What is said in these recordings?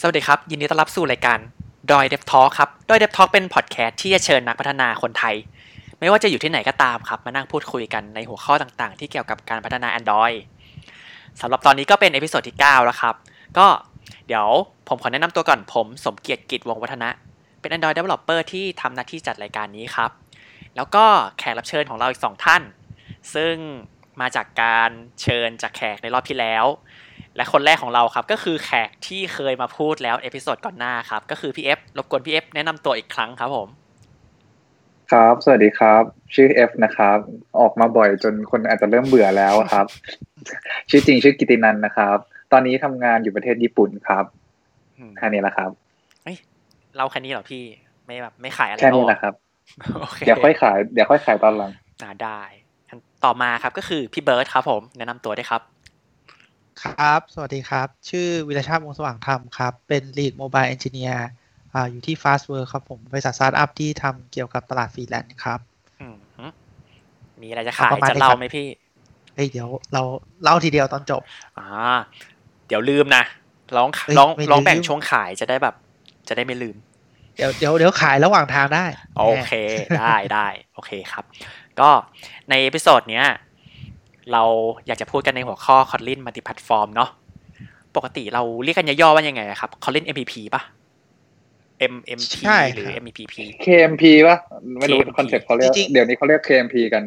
สวัสดีครับ ยินดีต้อนรับสู่รายการ Droid Dev Talk ครับ Droid Dev Talk เป็นพอดแคสต์ที่จะเชิญนักพัฒนาคนไทย ไม่ว่าจะอยู่ที่ไหนก็ตามครับ มานั่งพูดคุยกันในหัวข้อต่างๆ ที่เกี่ยวกับการพัฒนา Android สำหรับตอนนี้ก็เป็น episode ที่ 9 แล้วครับ ก็เดี๋ยวผมขอแนะนำตัวก่อนผมสมเกียรติกิจวงศ์วัฒนะ เป็น Android Developer ที่ทำหน้าที่จัดรายการนี้ครับ แล้วก็แขกรับเชิญของเราอีก 2 ท่าน ซึ่งมาจากการเชิญจากแขกในรอบที่แล้ว และคนแรกของเราครับก็คือแขกที่เคยมาพูดแล้ว episode ก่อนหน้าครับ ก็คือพี่เอฟรบกวนพี่เอฟแนะนำตัวอีกครั้งครับผม ครับ สวัสดีครับ ชื่อเอฟนะครับ ออกมาบ่อยจนคนอาจจะเริ่มเบื่อแล้วครับ ชื่อจริงชื่อกิตินันท์นะครับ ตอนนี้ทำงานอยู่ประเทศญี่ปุ่นครับอืมแค่นี้แหละครับเล่าแค่นี้เหรอพี่ไม่แบบไม่ขายอะไรแค่นี้หรแหละครับโอเคเดี๋ยวค่อยขายเดี๋ยวค่อยขายตอนหลังอ่าได้งั้นต่อมาครับก็คือพี่เบิร์ดครับผม แนะนำตัวด้วยครับ ครับ สวัสดีครับ ชื่อวิรชาติวงศ์สว่างธรรมครับ เป็น Lead Mobile Engineer อ่าอยู่ที่ Fastwork ครับผมบริษัทสตาร์ทอัพที่ทำเกี่ยวกับตลาดฟรีแลนซ์ครับอืมฮึมีอะไรจะขายจะเล่าประมาณนี้ไหมครับพี่ เฮ้ยเดี๋ยวเราเล่าทีเดียวตอนจบ อ่า เดี๋ยวลืมนะร้องเฮ้ยร้องไม่ร้องแบ่งลืม ช่วงขายจะได้แบบ จะได้ไม่ลืม เดี๋ยวเดี๋ยวเดี๋ยวขายระหว่างทางได้โอเค ได้ได้โอเคครับ ก็ใน episode เนี้ย เราอยากจะพูดกันในหัวข้อ Kotlin Multi Platform เนาะปกติเราเรียกกันย่อๆว่ายังไงอะครับ Kotlin MPP ป่ะ MMP ใช่หรือครับ MPP KMP ป่ะไม่รู้ KMP concept เขาเรียกจริงๆเดี๋ยวนี้เขาเรียก KMP กัน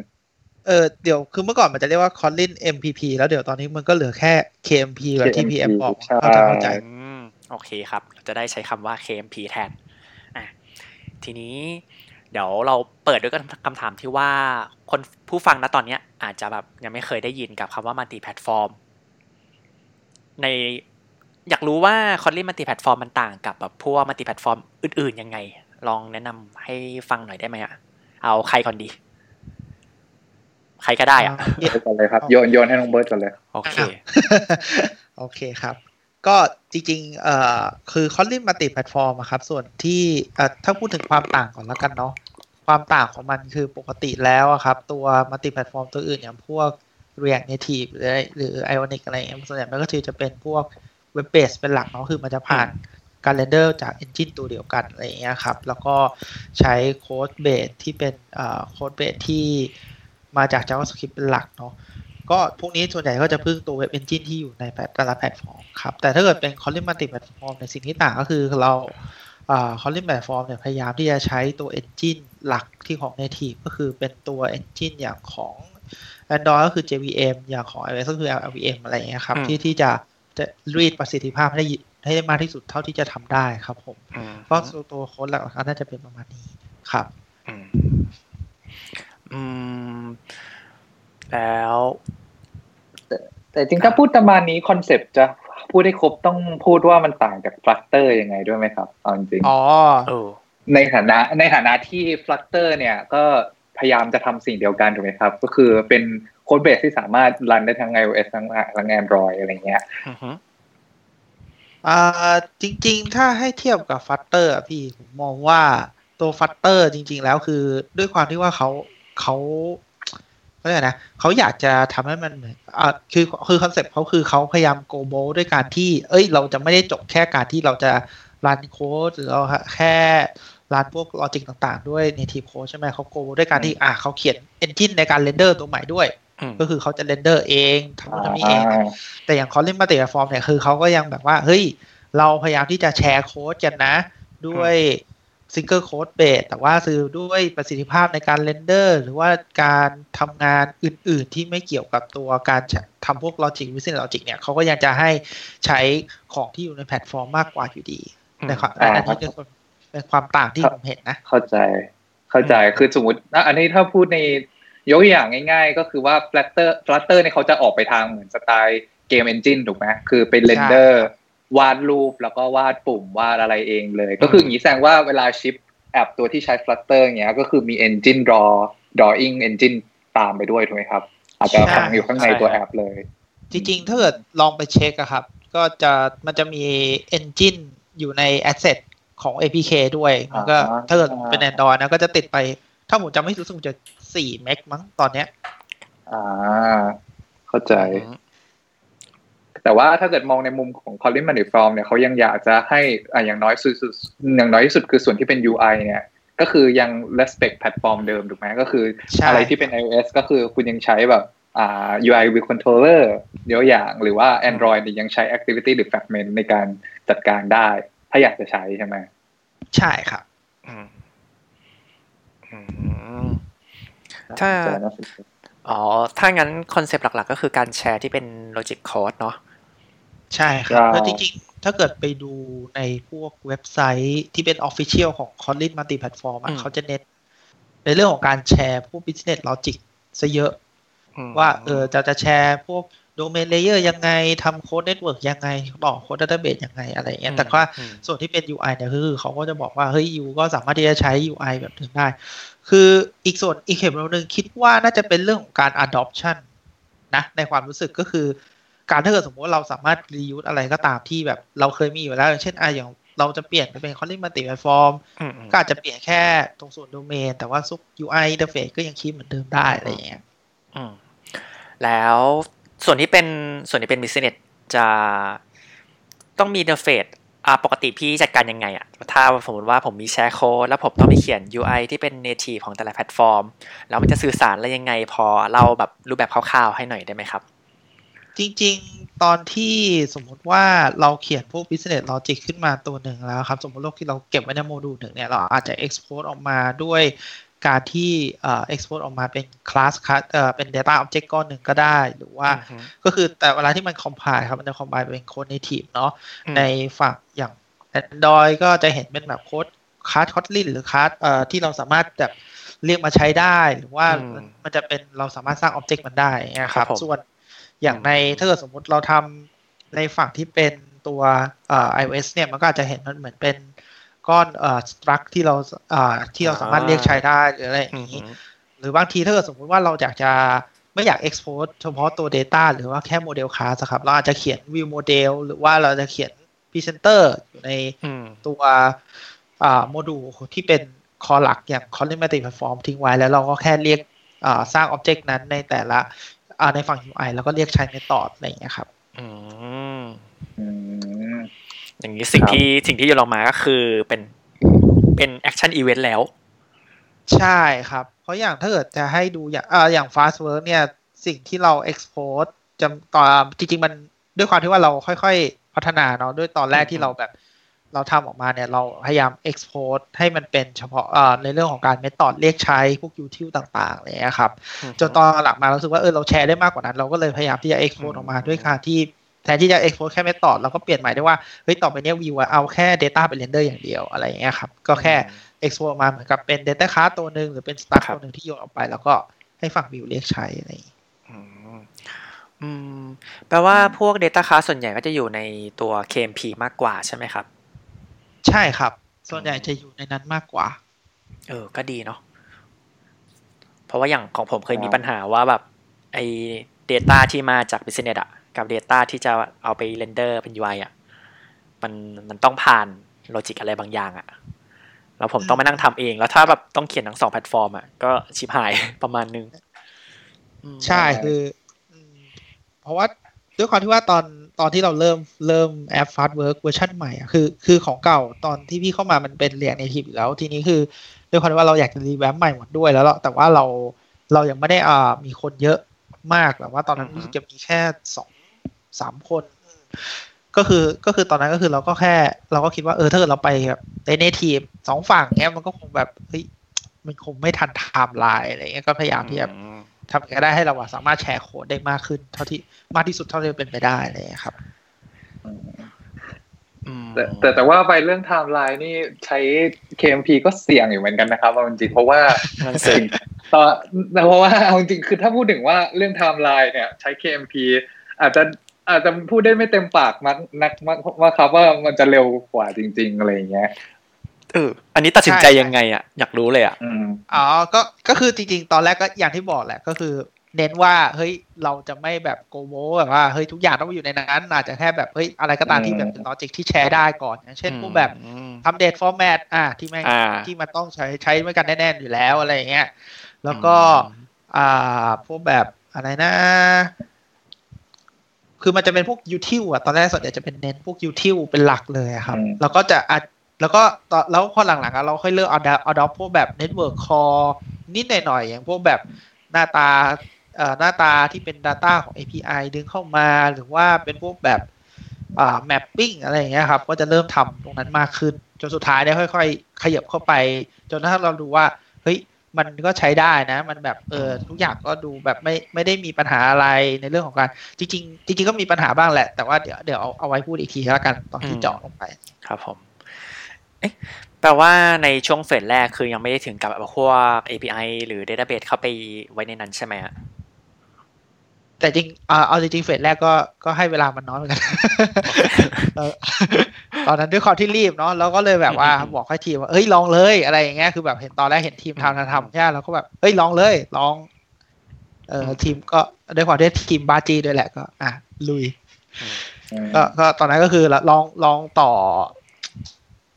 เออเดี๋ยวคือเมื่อก่อนมันจะเรียกว่า Kotlin MPP แล้วเดี๋ยวตอนนี้มันก็เหลือแค่ KMP แบบที่ KMP PM บอกใช่เข้าใจเข้าใจอืมโอเคครับ เราจะได้ใช้คำว่า KMP แทนอะทีนี้ เดี๋ยวเราเปิดด้วยคำถามที่ว่าคนผู้ฟังนะตอนเนี้ยอาจจะแบบยังไม่เคยได้ยินกับคำว่า multi platform ในอยากรู้ว่า Kotlin multi platform มันต่างกับแบบพวก multi platform อื่นๆยังไง ลองแนะนำให้ฟังหน่อยได้ไหมอะเอาใครก่อนดี ใครก็ได้อะอ่าไปก่อนเลยครับ โยนโยนให้น้องเบิร์ดก่อนเลย โอเค โอเคครับ ก็จริงๆเอ่อคือ Kotlin Multi Platform อะครับ ส่วนที่เอ่อถ้าพูดถึงความต่างก่อนแล้วกันเนาะความต่างของมันคือปกติแล้วครับ ตัว Multi Platform ตัวอื่นอย่างพวก React Native หรือหรือ Ionic อะไรเงี้ยส่วนใหญ่มันก็คือจะเป็นพวก Web Base เป็นหลักเนาะคือมันจะผ่านการเรนเดอร์จาก Engine ตัวเดียวกันอะไรเงี้ยครับ แล้วก็ใช้โค้ดเบสที่เป็นเอ่อโค้ดเบสที่มาจาก JavaScript เป็นหลักเนาะ ก็พวกนี้ส่วนใหญ่ก็จะพึ่งตัวเว็บเอนจินที่อยู่ในแต่ละแพลตฟอร์มครับ แต่ถ้าเกิดเป็น Kotlin Multi Platform ในสิ่งที่ต่างก็คือเราอ่า Kotlin Platform เนี่ยพยายามที่จะใช้ตัว Engine หลักที่ของ Native ก็คือเป็นตัว Engine อย่างของ Android ก็คือ JVM อย่างของ iOS ก็คือ LLVM อะไรอย่างเงี้ยครับอืมที่ที่จะจะรีดประสิทธิภาพให้ได้ให้ได้มากที่สุดเท่าที่จะทำได้ครับผมอืมก็ตัวโค้ดหลักๆน่าจะเป็นประมาณนี้ครับอืมอืมแล้ว แต่จริงถ้าพูดประมาณนี้ concept จะพูดให้ครบต้องพูดว่ามันต่างจาก Flutter ยังไงด้วยไหมครับเอาจริงๆอ๋อเออในฐานะในฐานะที่ Flutter เนี่ยก็พยายามจะทำสิ่งเดียวกันถูกไหมครับ ก็คือเป็น codebase ที่สามารถ run ได้ทั้ง iOS ทั้งทั้ง Android อะไรเงี้ยอือฮึอ่าจริง ๆ ถ้าให้เทียบกับ Flutter พี่ผมมองว่าตัว Flutter จริง ๆ แล้วคือด้วยความที่ว่าเขาเขา เขาเรียกอะไรนะเขาอยากจะทำให้มันเหมือนอ่าคือคือ concept เขาคือเขาพยายาม go beyond ด้วยการที่ เอ้ย เราจะไม่ได้จบแค่การที่เราจะ run code หรือเราแค่ run พวก logic ต่างๆ ด้วย native code ใช่ไหมเขา go beyond ด้วยการที่อ่าเขาเขียน engine ในการ render ตัวใหม่ด้วยอืมก็คือเขาจะ render เองทำนู่นทำนี่เองอ่าแต่อย่าง Kotlin Multi Platform เนี่ยคือเขาก็ยังแบบว่าเฮ้ยเราพยายามที่จะ share code กันนะ ด้วย single codebase แต่ว่าคือด้วยประสิทธิภาพในการ render หรือว่าการทำงานอื่น ๆ ที่ไม่เกี่ยวกับตัวการทำพวก Logic Business Logic เนี่ยเขาก็ยังจะให้ใช้ของที่อยู่ในแพลตฟอร์มมากกว่าอยู่ดีอืมนะครับอ่าอันนี้เป็นเป็นความต่างที่ผมเห็นนะ เข้าใจเข้าใจคือสมมติอะอันนี้ถ้าพูดในยกตัวอย่างง่าย ๆ ก็คือว่า Flutter Flutter เนี่ยเขาจะออกไปทางเหมือนสไตล์ game engine ถูกไหมคือเป็น render วาดรูปแล้วก็วาดปุ่มวาดอะไรเองเลย ก็คืออย่างนี้แสดงว่าเวลา ship app ตัวที่ใช้ Flutter เงี้ยก็คือมี Engine Draw Drawing Engine ตามไปด้วยถูกไหมครับ อาจจะฝังอยู่ข้างในตัวแอปเลย จริงๆ ถ้าเกิดลองไปเช็กอะครับ ก็จะมันจะมี engine อยู่ใน asset ของ APK ด้วยมันก็อ่าถ้าเกิดเป็น Android นะก็จะติดไป ถ้าผมจำไม่ผิดรู้สึกจะ4เมกมั้งตอนเนี้ย อ่า เข้าใจอืม แต่ว่าถ้าเกิดมองในมุมของ Colin Manifold เนี่ยเขายังอยากจะให้อ่าอย่างน้อยสุดอย่างน้อยที่สุดคือส่วนที่เป็น UI เนี่ยก็คือยัง respect แพลตฟอร์มเดิมถูกไหมก็คืออะไรที่เป็น iOS ก็คือคุณยังใช้แบบอ่า UI with controller เดี๋ยวอย่าง หรือว่า Android ยังใช้ activity หรือ fragment ในการจัดการได้ ถ้าอยากจะใช้ใช่ไหมใช่ครับถ้าอ๋อ ถ้างั้นคอนเซปต์หลัก ๆ ก็คือการแชร์ที่เป็น logic code เนาะ ใช่ครับแล้วจริงๆ ถ้าเกิดไปดูในพวกเว็บไซต์ที่เป็น Official ของ Kotlin Multi Platform เขาจะเน้นในเรื่องของการแชร์พวก business logic ซะเยอะ ว่าเออจะจะแชร์พวกdomain layer ยังไงทำโค้ด network ยังไงบอกโค้ด database ยังไงอะไรเงี้ยแต่ว่าส่วนที่เป็น UI เนี่ยคือเขาก็จะบอกว่า เฮ้ยยูก็สามารถที่จะใช้ UI แบบนึงได้ คืออีกส่วนอีกเข็มหนึ่งคิดว่าน่าจะเป็นเรื่องของการ adoption นะในความรู้สึกก็คือ การถ้าเกิดสมมติว่าเราสามารถ reuse อะไรก็ตามที่แบบเราเคยมีอยู่แล้ว เช่นอะอย่างเราจะเปลี่ยนไปเป็นคอลลิ n มัลติแพลตฟอร์มก็อาจจะเปลี่ยนแค่ตรงส่วนโดเมน แต่ว่าซุก UI interface ก็ยัง keep เหมือนเดิมได้อะไรอย่างเงี้ยแล้วส่วนที่เป็นส่วนที่เป็น business จะต้องมี interface อ่าปกติพี่จัดการยังไงอะถ้าสมมติว่าผมมีแชร์โค้ดแล้วผมต้องไปเขียน UI ที่เป็น native ของแต่ละแพลตฟอร์ม แล้วมันจะสื่อสารอะไรยังไงพอเราแบบรูปแบบคร่าวๆให้หน่อยได้ไหมครับ จริง ๆ ตอนที่สมมุติว่าเราเขียนพวก business logic ขึ้นมาตัวหนึ่งแล้วครับ สมมติ logic ที่เราเก็บไว้ในโมดูลหนึ่งเนี่ย เราอาจจะ export ออกมาด้วยการที่เอ่อ export ออกมาเป็น class เอ่อเป็น data object ก้อนหนึ่งก็ได้ หรือว่า ก็คือแต่เวลาที่มัน compile ครับ มันจะ compile เป็นโค้ด native เนาะในฝั่งอย่าง Android ก็จะเห็นเป็นแบบโค้ดค a s ค Kotlin หรือค a s เอ่อที่เราสามารถแบบเรียกมาใช้ได้ หรือว่ามันจะเป็นเราสามารถสร้าง object มันได้นะครับ ส่วน อย่างในถ้าเกิดสมมุติเราทำในฝั่งที่เป็นตัวเอ่อ iOS เนี่ยมันก็อาจจะเห็นมันเหมือนเป็นก้อนเอ่อสตรักที่เราเอ่อที่เราสามารถเรียกใช้ได้หรืออะไรอย่างนี้ หรือบางทีถ้าเกิดสมมุติว่าเราอยากจะไม่อยาก export เฉพาะตัว Data หรือว่าแค่โมเดลคลาสครับ เราอาจจะเขียน view model หรือว่าเราจะเขียน presenter อยู่ในตัวโมดูลที่เป็นคอหลักอย่าง Kotlin Multi Platform ทิ้งไว้แล้วเราก็แค่เรียกสร้าง Object นั้นในแต่ละ ในฝั่ง UI แล้วก็เรียกใช้ Method อะไรอย่างเงี้ยครับอย่างนี้สิ่งที่สิ่งที่โยนออกมาก็คือเป็นเป็น action event แล้ว ใช่ครับ เพราะอย่างถ้าเกิดจะให้ดูอย่างอ่าอย่าง Fastwork เนี่ย สิ่งที่เรา export จะตอนจริง ๆ มันด้วยความที่ว่าเราค่อย ๆ พัฒนาเนาะด้วยตอนแรกที่เราแบบ เราทำออกมาเนี่ยเราพยายาม export ให้มันเป็นเฉพาะในเรื่องของการ method เรียกใช้พวก util ต่างๆเลยครับ จนตอนหลังมาเราสึกว่าเออเราแชร์ได้มากกว่านั้น เราก็เลยพยายามที่จะ export ออกมาด้วยการที่แทนที่จะ export แค่เมธอดเราก็เปลี่ยนใหม่ได้ว่าเฮ้ยต่อไปนี้วิวเอาแค่ data ไปเรนเดอร์อย่างเดียวอะไรอย่างเงี้ยครับก็แค่ export มาเหมือนกับเป็น data class ตัวหนึ่งหรือเป็น stack ตัวหนึ่งที่โยนออกไป แล้วก็ให้ฝั่งวิวเรียกใช้อะไรอืมแปลว่าพวก Data Class ส่วนใหญ่ก็จะอยู่ในตัว KMP มากกว่าใช่ไหมครับ ใช่ครับ ส่วนใหญ่จะอยู่ในนั้นมากกว่า เออ ก็ดีเนาะเพราะว่าอย่างของผมเคยมีปัญหาว่าแบบไอ้ Data ที่มาจาก Business อะกับ Data ที่จะเอาไป render เป็น UI อะมันมันต้องผ่าน logic อะไรบางอย่างอะแล้วผมต้องมานั่งทำเอง แล้วถ้าแบบต้องเขียนทั้งสองแพลตฟอร์มอะก็ชิบหายประมาณนึง ใช่คือ เพราะว่าด้วยความที่ว่าตอน ตอนที่เราเริ่มเริ่มแอป Fastwork เวอร์ชันใหม่อะคือคือของเก่าตอนที่พี่เข้ามามันเป็น React Native อยู่แล้ว ทีนี้คือด้วยความที่ว่าเราอยากจะ revamp ใหม่หมดด้วยแล้วแต่ว่าเราเรายังไม่ได้อ่ามีคนเยอะมากแบบว่าตอนนั้นรู้สึกจะมีแค่สองสามคน ก็คือก็คือตอนนั้นก็คือเราก็แค่ เราก็คิดว่าเออถ้าเกิดเราไปแบบใน native สองฝั่งเนี้ยมันก็คงแบบเฮ้ยมันคงไม่ทันไทม์ไลน์อะไรเงี้ยก็พยายามที่จะ ทำก็ได้ให้เราสามารถแชร์โค้ดได้มากขึ้น เท่าที่มากที่สุดเท่าที่เป็นไปได้เลยครับแต่แต่แต่ว่าไปเรื่องไทม์ไลน์นี่ใช้ KMP ก็เสี่ยงอยู่เหมือนกันนะครับจริงเพราะว่าตอนเพราะว่าจริงคือถ้าพูดถึงว่าเรื่องไทม์ไลน์เนี่ย ใช้ KMP อาจจะอาจจะพูดได้ไม่เต็มปากนักนักว่าครับว่ามันจะเร็วกว่าจริง ๆ อะไรอย่างเงี้ย เออ อันนี้ตัดสินใจยังไงอะ อยากรู้เลยอะอ๋อ ก็ ก็คือจริงๆ ตอนแรกก็อย่างที่บอกแหละ ก็คือ เน้นว่า เฮ้ย เราจะไม่แบบโกโบแบบว่า เฮ้ย ทุกอย่างต้องอยู่ในนั้น อาจจะแค่แบบ เฮ้ย อะไรก็ตามที่แบบเป็น logic ที่แชร์ได้ก่อน อย่างเช่นพวกแบบทำ date format อ่า ที่แม่งที่มันต้องใช้ ใช้ด้วยกันแน่ๆอยู่แล้วอะไรอย่างเงี้ย แล้วก็ อ่า พวกแบบอะไรนะคือมันจะเป็นพวก util อะตอนแรกส่วนใหญ่จะเป็นเน้นพวก util เป็นหลักเลยครับ แล้วก็จะอัด แล้วก็ตอนแล้วพอหลังๆอะเราค่อยเลือกเอาดเอาดอพวกแบบ network call นิดหน่อยๆอย่างพวกแบบหน้าตาเอ่อหน้าตาที่เป็น Data ของ API ดึงเข้ามาหรือว่าเป็นพวกแบบอ่า mapping อะไรอย่างเงี้ยครับก็จะเริ่มทำตรงนั้นมากขึ้น จนสุดท้ายเนี่ยค่อย ๆ ขยับเข้าไป จนถ้าเราดูว่าเฮ้ยมันก็ใช้ได้นะ มันแบบเออทุกอย่างก็ดูแบบไม่ไม่ได้มีปัญหาอะไรในเรื่องของการ จริง ๆ จริง ๆ ก็มีปัญหาบ้างแหละ แต่ว่าเดี๋ยวเดี๋ยวเอาเอาไว้พูดอีกทีแล้วกันตอนที่เจาะลงไป ครับผม เอ๊ะแปลว่าในช่วงเฟสแรกคือยังไม่ได้ถึงกับพวก API หรือ Database เข้าไปไว้ในนั้นใช่ไหมฮะแต่จริงเอาจริงๆเฟสแรกก็ก็ให้เวลามันน้อยเหมือนกันตอนนั้นด้วยความที่รีบเนาะเราก็เลยแบบว่าบอกให้ทีมว่าเอ้ยลองเลยอะไรอย่างเงี้ยคือแบบเห็นตอนแรกเห็นทีมทำทำใช่เราก็แบบเอ้ยลองเลยลอง เออทีมก็ด้วยความที่ทีมบ้าจี้ด้วยแหละก็ อะลุยก็ก็ตอนนั้นก็คือลองลองต่อ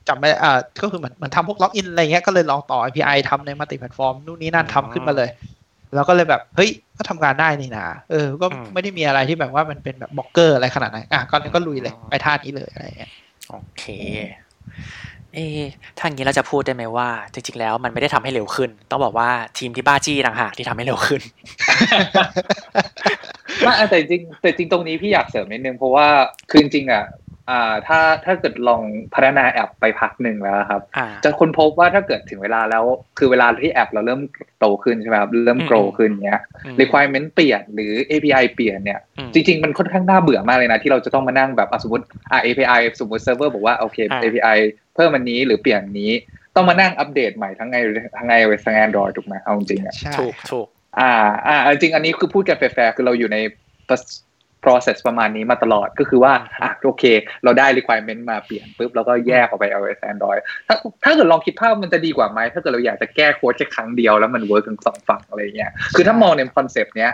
จำไม่อ่าก็คือเหมือนเหมือนทำพวก login อะไรเงี้ยก็เลยลองต่อ API ทำใน Multiplatform นู่นนี่นั่นทำขึ้นมาเลย แล้วก็เลยแบบ เฮ้ย ก็ทำงานได้นี่นะเออ ก็ไม่ได้มีอะไรที่แบบว่ามันเป็นแบบบล็อกเกอร์อะไรขนาดนั้นอะก็ก็ลุยเลยไปท่านี้เลยอะไรเงี้ยโอเคเอ๊ถ้าอย่างนี้เราจะพูดได้ไหมว่า จริง ๆ แล้วมันไม่ได้ทำให้เร็วขึ้น ต้องบอกว่าทีมที่บ้าจี้ต่างหากที่ทำให้เร็วขึ้นไม่แต่จริงแต่จริงตรงนี้พี่อยากเสริมนิดนึงเพราะว่าคือจริงๆอะ อ่าถ้าถ้าเกิดลองพัฒนาแอปไปพักหนึ่งแล้วครับ จะค้นพบว่าถ้าเกิดถึงเวลาแล้ว คือเวลาที่แอปเราเริ่มโตขึ้นใช่ไหมครับเริ่มโตขึ้นเนี้ย requirement เปลี่ยนหรือ API เปลี่ยนเนี่ย จริง ๆ มันค่อนข้างน่าเบื่อมากเลยนะ ที่เราจะต้องมานั่งแบบสมมติอ่า API สมมติเซิร์ฟเวอร์บอกว่าโอเค API เพิ่มอันนี้หรือเปลี่ยนนี้ต้องมานั่งอัปเดตใหม่ทั้งไงทั้งไงเว็บทั้ง Android ถูกไหมเอาจริงอะถูกถูกอ่าอ่าจริงอันนี้คือพูดกันแฟร์คือเราอยู่ใน process ประมาณนี้มาตลอดก็คือว่าอะโอเค เราได้ requirement มาเปลี่ยนปุ๊บแล้วก็แยกออกไป iOS Android ถ้าถ้าเกิดลองคิดภาพมันจะดีกว่าไหมถ้าเกิดเราอยากจะแก้โค้ดแค่ครั้งเดียวแล้วมัน work ทั้งสองฝั่งอะไรเงี้ยคือถ้ามองใน concept เนี้ย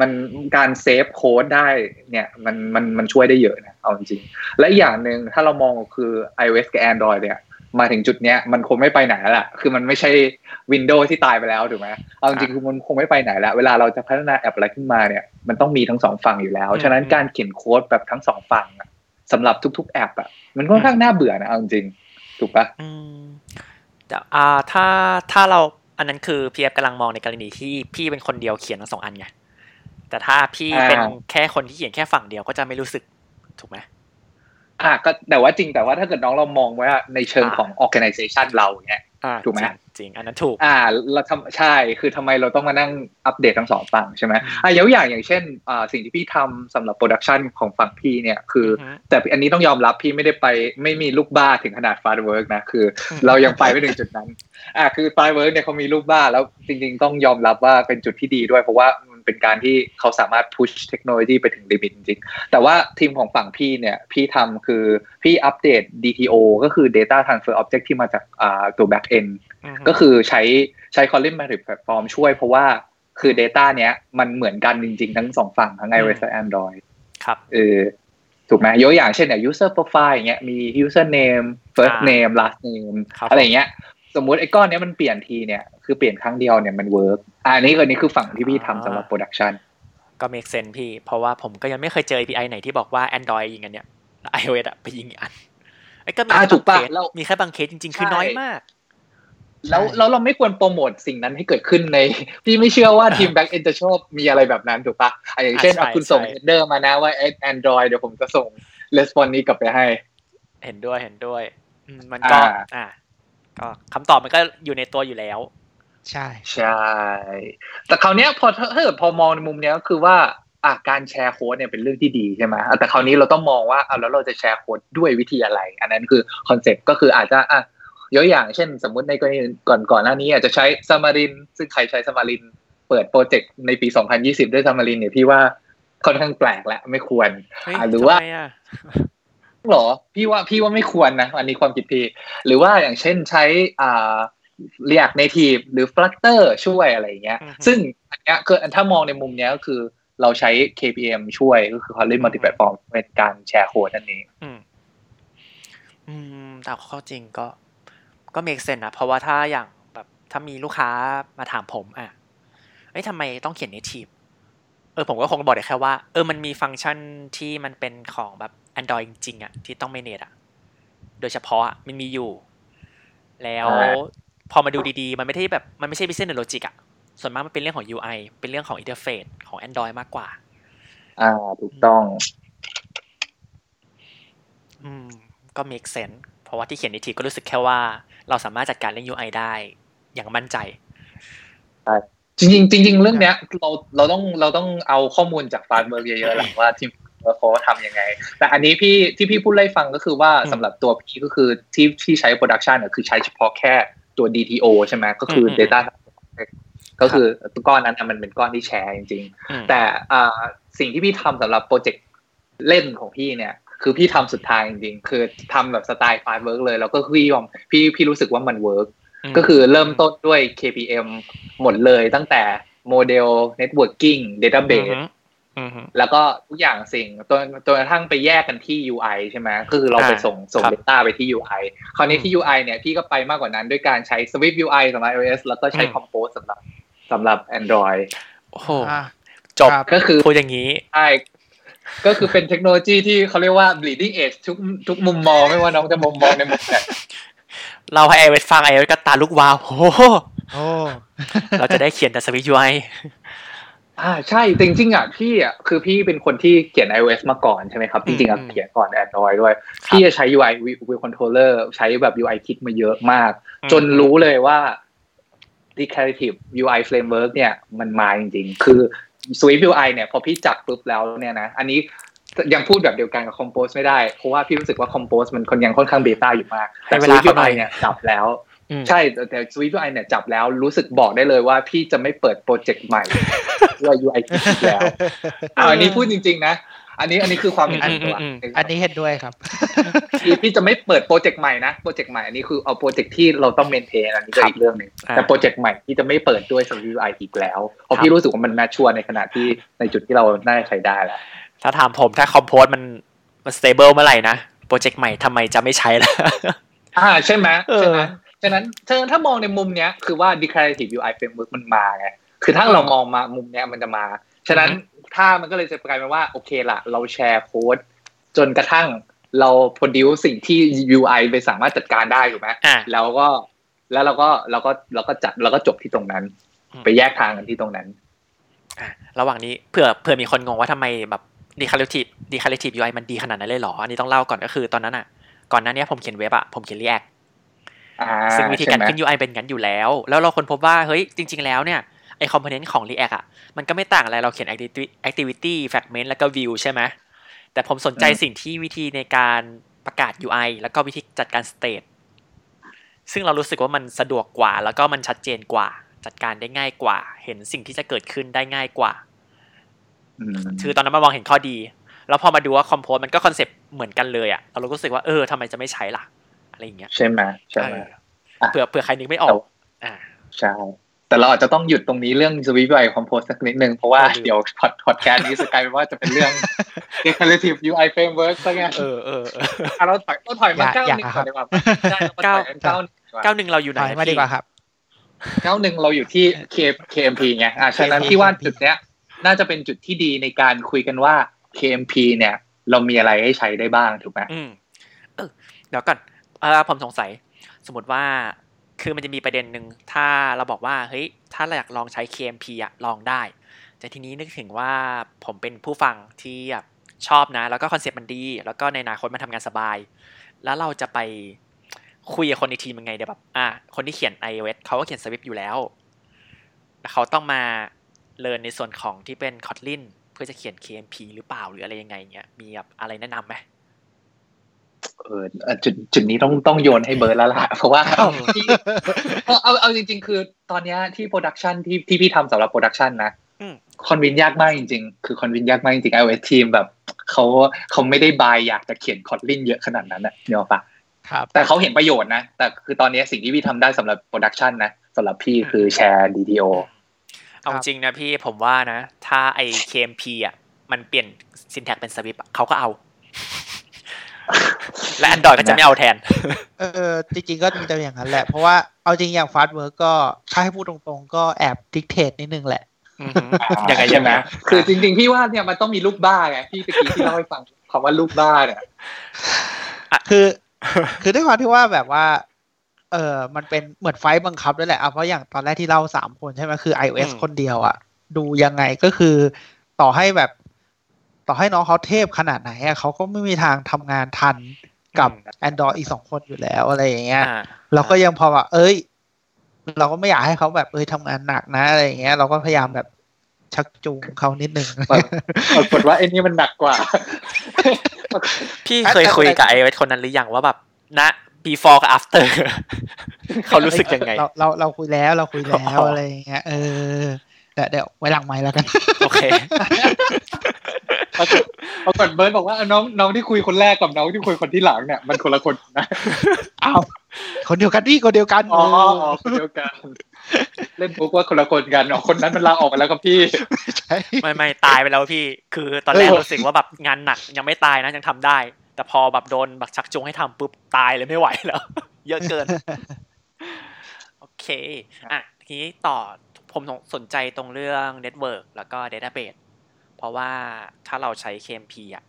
มันการ save โค้ดได้เนี่ยมันมันมันช่วยได้เยอะนะเอาจริงและอย่างหนึ่งถ้าเรามองคือ iOS กับ Android เนี่ย มาถึงจุดเนี้ยมันคงไม่ไปไหนแล้วคือมันไม่ใช่ Windows ที่ตายไปแล้วถูกไหมเอาจริงคือมันคงไม่ไปไหนแล้ว เวลาเราจะพัฒนาแอปอะไรขึ้นมาเนี่ย มันต้องมีทั้งสองฝั่งอยู่แล้ว ฉะนั้นการเขียนโค้ดแบบทั้งสองฝั่งสำหรับทุก ๆ แอปอะ มันค่อนข้างน่าเบื่อนะเอาจริง ถูกปะอืมแต่อ่าถ้าถ้าเราอันนั้นคือพีเอฟกำลังมองในกรณีที่พี่เป็นคนเดียวเขียนทั้งสองอันไง แต่ถ้าพี่เป็นแค่คนที่เขียนแค่ฝั่งเดียวก็จะไม่รู้สึกถูกไหม อ่าก็แต่ว่าจริงแต่ว่าถ้าเกิดน้องเรามองว่าในเชิงของ organization เราเนี่ยถูกไหมจริง อันนั้นถูก อ่าเราทำใช่คือทำไมเราต้องมานั่งอัปเดตทั้งสองฝั่งใช่ไหมอะยกอย่างอย่างเช่นอ่าสิ่งที่พี่ทำสำหรับ production ของฝั่งพี่เนี่ยคือ แต่อันนี้ต้องยอมรับพี่ไม่ได้ไปไม่มีลูกบ้าถึงขนาด Fastwork นะคือ เรายังไปไม่ถึงจุดนั้นอ่าคือ Fastwork เนี่ยเขามีลูกบ้าแล้วจริง ๆ ต้องยอมรับว่าเป็นจุดที่ดีด้วยเพราะว่า เป็นการที่เขาสามารถ push เทคโนโลยีไปถึง limit จริงแต่ว่าทีมของฝั่งพี่เนี่ยพี่ทำคือพี่อัปเดต DTO ก็คือ Data Transfer Object ที่มาจากตัว Backend ก็คือใช้ใช้ Kotlin Multiplatform ช่วยเพราะว่าคือ Data เนี้ยมันเหมือนกันจริง ๆ ทั้งสองฝั่งทั้ง iOS และ Android ครับเออถูกไหมยกอย่างเช่นเนี่ย user profile อย่างเงี้ยมี user name first name last name อะไรเงี้ย สมมุติไอ้ก้อนนี้มันเปลี่ยนทีเนี่ยคือเปลี่ยนครั้งเดียวเนี่ยมัน work อันนี้ก็นี่คือฝั่งที่พี่ทำสำหรับ productionก็ make sense พี่ เพราะว่าผมก็ยังไม่เคยเจอ API ไหนที่บอกว่า Android ยิงกันเนี่ย iOS อะไปยิงอีกอันไอ้ก็มีแค่บางเคสมีแค่บางเคสจริง ๆ คือน้อยมาก แล้วแล้วเราไม่ควรโปรโมทสิ่งนั้นให้เกิดขึ้นใน พี่ไม่เชื่อว่าทีม backend จะชอบมีอะไรแบบนั้นถูกปะอย่างเช่นคุณส่ง head er มานะว่า Android เดี๋ยวผมจะส่งレスปอนนี้กลับไปให้ เห็นด้วยเห็นด้วย มันก็อ่า ก็คำตอบมันก็อยู่ในตัวอยู่แล้ว ใช่ใช่ แต่คราวนี้พอถ้าเกิดพอมองในมุมนี้ก็คือว่าอะการแชร์โค้ดเนี่ยเป็นเรื่องที่ดีใช่ไหมแต่คราวนี้เราต้องมองว่าอะแล้วเราจะแชร์โค้ดด้วยวิธีอะไร อันนั้นคือคอนเซ็ปต์ก็คืออาจจะอะยกอย่างเช่น สมมุติในกรณีก่อนก่อนหน้านี้ อาจจะใช้ Xamarin ซึ่งใครใช้ Xamarin เปิดโปรเจกต์ในปี 2020 ด้วย Xamarin เนี่ยพี่ว่าค่อนข้างแปลกและไม่ควรหรือว่า หรอ พี่ว่าพี่ว่าไม่ควรนะ อันนี้ความคิดพี่ หรือว่าอย่างเช่นใช้อ่า React Native หรือ Flutter ช่วยอะไรเงี้ย ซึ่งอันเนี้ยคือถ้ามองในมุมเนี้ยก็คือเราใช้ KMP ช่วยก็คือ Kotlin Multiplatform เป็นการแชร์โค้ดนั่นเองอืมอืมแต่ข้อจริงก็ ก็ make sense นะเพราะว่าถ้าอย่างแบบถ้ามีลูกค้ามาถามผม อะเอ้ยทำไมต้องเขียน native เออผมก็คงบอกได้แค่ว่า เออมันมีฟังก์ชันที่มันเป็นของแบบ Android จริงๆอะที่ต้องเมเนจอะโดยเฉพาะอะมันมีอยู่ แล้วพอมาดูดีๆ มันไม่ได้แบบมันไม่ใช่ business logic อะส่วนมากมันเป็นเรื่องของ UI เป็นเรื่องของ interface ของ Android มากกว่า อ่า ถูกต้อง อืม ก็ make sense เพราะว่าที่เขียน native ก็รู้สึกแค่ว่า เราสามารถจัดการเรื่อง UI ได้อย่างมั่นใจ จริงๆจริงๆเรื่องเนี้ยเราเราต้องเราต้องเอาข้อมูลจากฟาร์ม work เยอะๆหลังว่าทีมเขาทำยังไง แต่อันนี้พี่ที่พี่พูดไล่ฟังก็คือว่าอืมสำหรับตัวพี่ก็คือที่ที่ใช้ production คือใช้เฉพาะแค่ตัว DTO ใช่ไหมก็คืออม Data Transfer ก็คือก้อนนั้นน่ะมันเป็นก้อนที่แชร์จริงๆอืมแต่อ่าสิ่งที่พี่ทำสำหรับโปรเจกต์เล่นของพี่เนี่ย คือพี่ทำสุดทางจริงๆ คือทำแบบสไตล์ Fastwork เลย แล้วก็พี่ยอมพี่พี่รู้สึกว่ามัน work ม ก็คือเริ่มต้นด้วย KMP หมดเลยตั้งแต่โมเดล Networking อื Database อฮึอือฮึแล้วก็ทุกอย่างสิ่งจนจนกระทั่งไปแยกกันที่ UI ใช่ไหมก็คือเราไปอ่าส่งส่งครับ Data ไปที่ UI คราวนี้ที่ UI เนี่ยพี่ก็ไปมากกว่านั้นด้วยการใช้ Swift UI สำหรับ iOS แล้วก็ใช้อืม Compose สำหรับสำหรับ Android โอ้โหอ่าจบครับก็คือพูดอย่างนี้ใช่ก็คือเป็นเทคโนโลยีที่เขาเรียกว่า bleeding edge ทุกทุกมุมมองไม่ว่าน้องจะมุมมองในมุมไหน เราให้ไอเวทฟังไอเวทก็ตาลุกวาวโอ้โหโอ้เราจะได้เขียนแต่สวิตยูไออ่าใช่จริงๆอะพี่อะคือพี่เป็นคนที่เขียน iOS มาก่อนใช่ไหมครับ จริงๆอะอืมเขียนก่อน Android ด้วย พี่จะใช้ UI View Controller ใช้แบบ UI Kit มาเยอะมาก จนรู้เลยว่า Declarative UI Framework เนี่ยมันมาจริงๆ คือ Swift UI เนี่ยพอพี่จับปุ๊บแล้วเนี่ยนะ อันนี้ ยังพูดแบบเดียวกันกับ Compose ไม่ได้ เพราะว่าพี่รู้สึกว่า Compose มันคนยังค่อนข้างเบต้าอยู่มาก แต่ให้เวลา Swift เขาหน่อย UI เนี่ยจับแล้วอืมใช่แต่แต่ Swift UI เนี่ยจับแล้วรู้สึกบอกได้เลยว่าพี่จะไม่เปิดโปรเจกต์ใหม่เพื่อ UI อีกแล้วอ่าอันนี้พูดจริง ๆ นะอันนี้อันนี้คือความเห็นส่วนตัวอืมอืมอันนี้เห็นด้วยครับพี่พี่จะไม่เปิดโปรเจกต์ใหม่นะโปรเจกต์ใหม่อันนี้คือเอาโปรเจกต์ที่เราต้อง maintain อันนี้ก็อีกเรื่องหนึ่งอ่าแต่โปรเจกต์ใหม่ที่จะไม่เปิดด้วย Swift UI อีกแล้วเพราะครับพี่รู้สึกว่ามัน mature ในขณะที่ในจุดที่เราได้ใช้ได้แล้ว ถ้าถามผมถ้า Compose มันมัน stable เมื่อไหร่นะ โปรเจกต์ใหม่ทำไมจะไม่ใช้ล่ะอ่าใช่ไหมเออใช่ไหมฉะนั้นฉะนั้นถ้ามองในมุมเนี้ยคือว่า declarative UI framework มันมาไงคือถ้าเรามองมามุมเนี้ยมันจะมา ฉะนั้นถ้ามันก็เลยจะกลายเป็นว่าโอเคละเราแชร์โค้ดจนกระทั่งเรา produce สิ่งที่ UI ไปสามารถจัดการได้ถูกไหมอะแล้วก็แล้วเราก็เราก็เราก็จัดเราก็จบที่ตรงนั้นอืมไปแยกทางกันที่ตรงนั้นอะระหว่างนี้เผื่อเผื่อมีคนงงว่าทำไมแบบ declarative declarative UI มันดีขนาดนั้นเลยเหรอ อันนี้ต้องเล่าก่อนก็คือตอนนั้นอะ ก่อนหน้านี้ผมเขียนเว็บอะ ผมเขียน React อ่าซึ่งวิธีการใช่ไหมขึ้น UI เป็นงั้นอยู่แล้ว แล้วเราคนพบว่า เฮ้ย จริง ๆ แล้วเนี่ย ไอ component ของ React อะ มันก็ไม่ต่างอะไร เราเขียน activity activity fragment แล้วก็ view ใช่ไหม แต่ผมสนใจสิ่งที่วิธีในการประกาศ UI แล้วก็วิธีจัดการ state ซึ่งเรารู้สึกว่ามันสะดวกกว่า แล้วก็มันชัดเจนกว่า จัดการได้ง่ายกว่า เห็นสิ่งที่จะเกิดขึ้นได้ง่ายกว่าอืม คือตอนนั้นมามองเห็นข้อดี แล้วพอมาดูว่าคอมโพสมันก็คอนเซปต์เหมือนกันเลยอะเราก็รู้สึกว่าเออทำไมจะไม่ใช้ล่ะ อะไรอย่างเงี้ยใช่ไหมใช่ไหมเอออะเผื่อเผื่อใครนึกไม่ออกอ่าใช่แต่เราอาจจะต้องหยุดตรงนี้เรื่อง Swift UI Compose สักนิดนึง เพราะว่าเออเดี๋ยวพอดพอดแคสต์นี้จะกลายเป็นว่าจะเป็นเรื่อง Declarative UI Framework ซะงั้นเออเออเอออะเราถอยเราถอยมาอย่าเก้าอย่าหนึ่งครัก่อบนดีกว่าใช่เรามาเก้าถอยกันเก้าหนึ่งดีกว่าเก้าหนึ่งเราอยู่ไหนถอยมาดีกว่าครับเก้าหนึ่งเราอยู่ที่ K KMP ไงอะฉะนั้น KMP พี่ว่าจุดเนี้ย น่าจะเป็นจุดที่ดีในการคุยกันว่า KMP เนี่ย เรามีอะไรให้ใช้ได้บ้างถูกไหมอืมเออเดี๋ยวก่อนเออผมสงสัย สมมติว่า คือมันจะมีประเด็นหนึ่งถ้าเราบอกว่าเฮ้ยถ้าเราอยากลองใช้ KMP อะลองได้ แต่ทีนี้นึกถึงว่าผมเป็นผู้ฟังที่แบบชอบนะ แล้วก็คอนเซ็ปต์มันดี แล้วก็ในอนาคตมันทำงานสบาย แล้วเราจะไปคุยกับคนในทีมยังไงเดี๋ยวแบบ อะคนที่เขียน iOS เขาก็เขียน Swift อยู่แล้วแล้ว เขาต้องมา เรียนในส่วนของที่เป็น Kotlin เพื่อจะเขียน KMP หรือเปล่าหรืออะไรยังไงเงี้ยมีแบบอะไรแนะนำไหมเออเอ่อจุดจุดนี้ต้องต้องโยนให้เบิร์ดแล้วล่ะเพราะว่าที่เอาเอาเอาจริง ๆ คือตอนเนี้ยที่ production ที่ที่พี่ทำสำหรับ production นะอืม convince ยากมากจริง ๆ คือ convince ยากมากจริงๆ iOS team แบบเขาเขาไม่ได้ buy อยากจะเขียนคอ t ลินเยอะขนาดนั้นนะเนี่ยปะครับ แต่เขาเห็นประโยชน์นะ แต่คือตอนนี้สิ่งที่พี่ทำได้สำหรับ production นะสำหรับพี่คือแชร์ DTO เอาจริงนะพี่ผมว่านะ ถ้าไอ้ KMP อะ มันเปลี่ยน syntax เป็น Swift อะเขาก็เอา และ Android ก็จะไม่เอาแทน เออ จริงๆก็มีแต่อย่างนั้นแหละ เพราะว่าเอาจริงอย่าง Fastwork ก็ ถ้าให้พูดตรงๆ ก็แอบ dictate นิดนึงแหละอือหือยังไงใช่ยังไหมไงคือจริง ๆ พี่ว่าเนี่ยมันต้องมีลูกบ้าไงพี่ตะกี้ที่เล่าให้ฟังคำว่าลูกบ้าเนี่ยคือ คือด้วยความที่ว่าแบบว่า เออมันเป็นเหมือนไฟต์บังคับด้วยแหละเอาเพราะอย่างตอนแรกที่เล่าสามคนใช่ไหมคือ iOS อืมคนเดียวอะดูยังไงก็คือต่อให้แบบ ต่อให้น้องเขาเทพขนาดไหนอะเขาก็ไม่มีทางทำงานทันกับ Android อีกสองคนอยู่แล้วอะไรอย่างเงี้ยอ่าเราก็ยังพอแบบเอ้ย เราก็ไม่อยากให้เขาแบบเอ้ยทำงานหนักนะอะไรอย่างเงี้ย เราก็พยายามแบบชักจูงเขานิดนึงปรากฏว่าไอ้นี่มันหนักกว่า พี่เคยคุยกับไอ้ไว้คนนั้นหรือยังว่าแบบณ before กับ after เขารู้สึกยังไง เราเราเราคุยแล้วเราคุยแล้อ๋วอออะไรอย่างเงี้ยเออเดี๋ยวเดี๋ยวไว้หลังไม้แล้วกัน โอเคปรากฏปรากฏเบิร์ดบอกว่าน้องน้องที่คุยคนแรกกับน้องที่คุยคนที่หลังเนี่ยมันคนละคนนะอ้าวคนเดียวกันดิคนเดียวกันอ๋อเออคนเดียวกัน เล่นปุ๊กว่าคนละคนกันอ๋อคนนั้นมันลาออกไปแล้วครับพี่ใช่ไม่ไม่ตายไปแล้วพี่ คือตอนแรกเออรู้สึกว่าแบบงานหนักยังไม่ตายนะยังทำได้ แต่พอแบบโดนแบบชักจูงให้ทำปุ๊บตายเลยไม่ไหวแล้ว เยอะเกิน โอเค อะทีนี้ต่อผมสนใจตรงเรื่อง network แล้วก็ Database เพราะว่าถ้าเราใช้ KMP อะ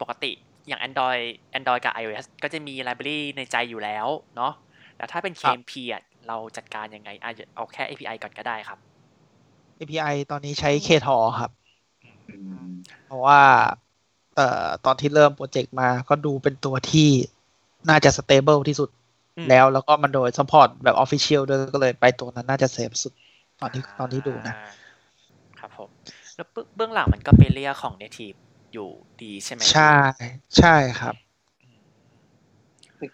ปกติอย่าง Android Android กับ iOS ก็จะมี library ในใจอยู่แล้วเนาะแต่ถ้าเป็น KMP อะเราจัดการยังไงอะเอาแค่ API ก่อนก็ได้ครับ API ตอนนี้ใช้ Ktor ครับ เพราะว่า เอ่อตอนที่เริ่มโปรเจกต์มาก็ดูเป็นตัวที่น่าจะ stable ที่สุดอืมแล้วแล้วก็มันโดย support แบบ official ด้วยก็เลยไปตัวนั้นน่าจะ safe สุดตอนที่ตอนที่ดูนะอ่าครับผม แล้วเบื้องเบื้องหลังมันก็ไปเรียกของ native อยู่ดีใช่ไหมใช่ ใช่ครับ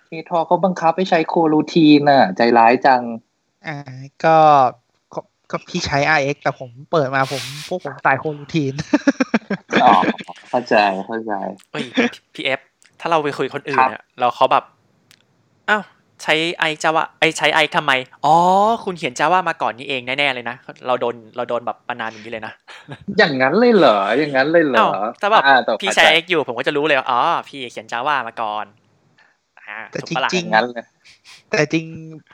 Ktor เขาบังคับให้ใช้ coroutine น่ะ ใจร้ายจังอ่าก็ก็ก็พี่ใช้ RX แต่ผมเปิดมาผมพวกผมตายโครูทีนอ๋อ เข้าใจเข้าใจเอ้ย PF ถ้าเราไปคุยคนอื่นเนี่ยเราเขาแบบอ้าวใช้ไอจาวะไอใช้ไอทำไม อ๋อ คุณเขียนจาว่ามาก่อนนี่เองแน่ๆเลยนะ เราโดนเราโดนแบบประนามอย่างนี้เลยนะ อย่างนั้นเลยเหรอ อย่างนั้นเลยเหรออ้าวถ้าแบบอ่ต่อพี่ใช้ X อยู่ผมก็จะรู้เลยว่าอ๋อ พี่เขียนจาว่ามาก่อนอ่าแต่ถูกปะล่ะจอย่างนั้นเลยแต่จริง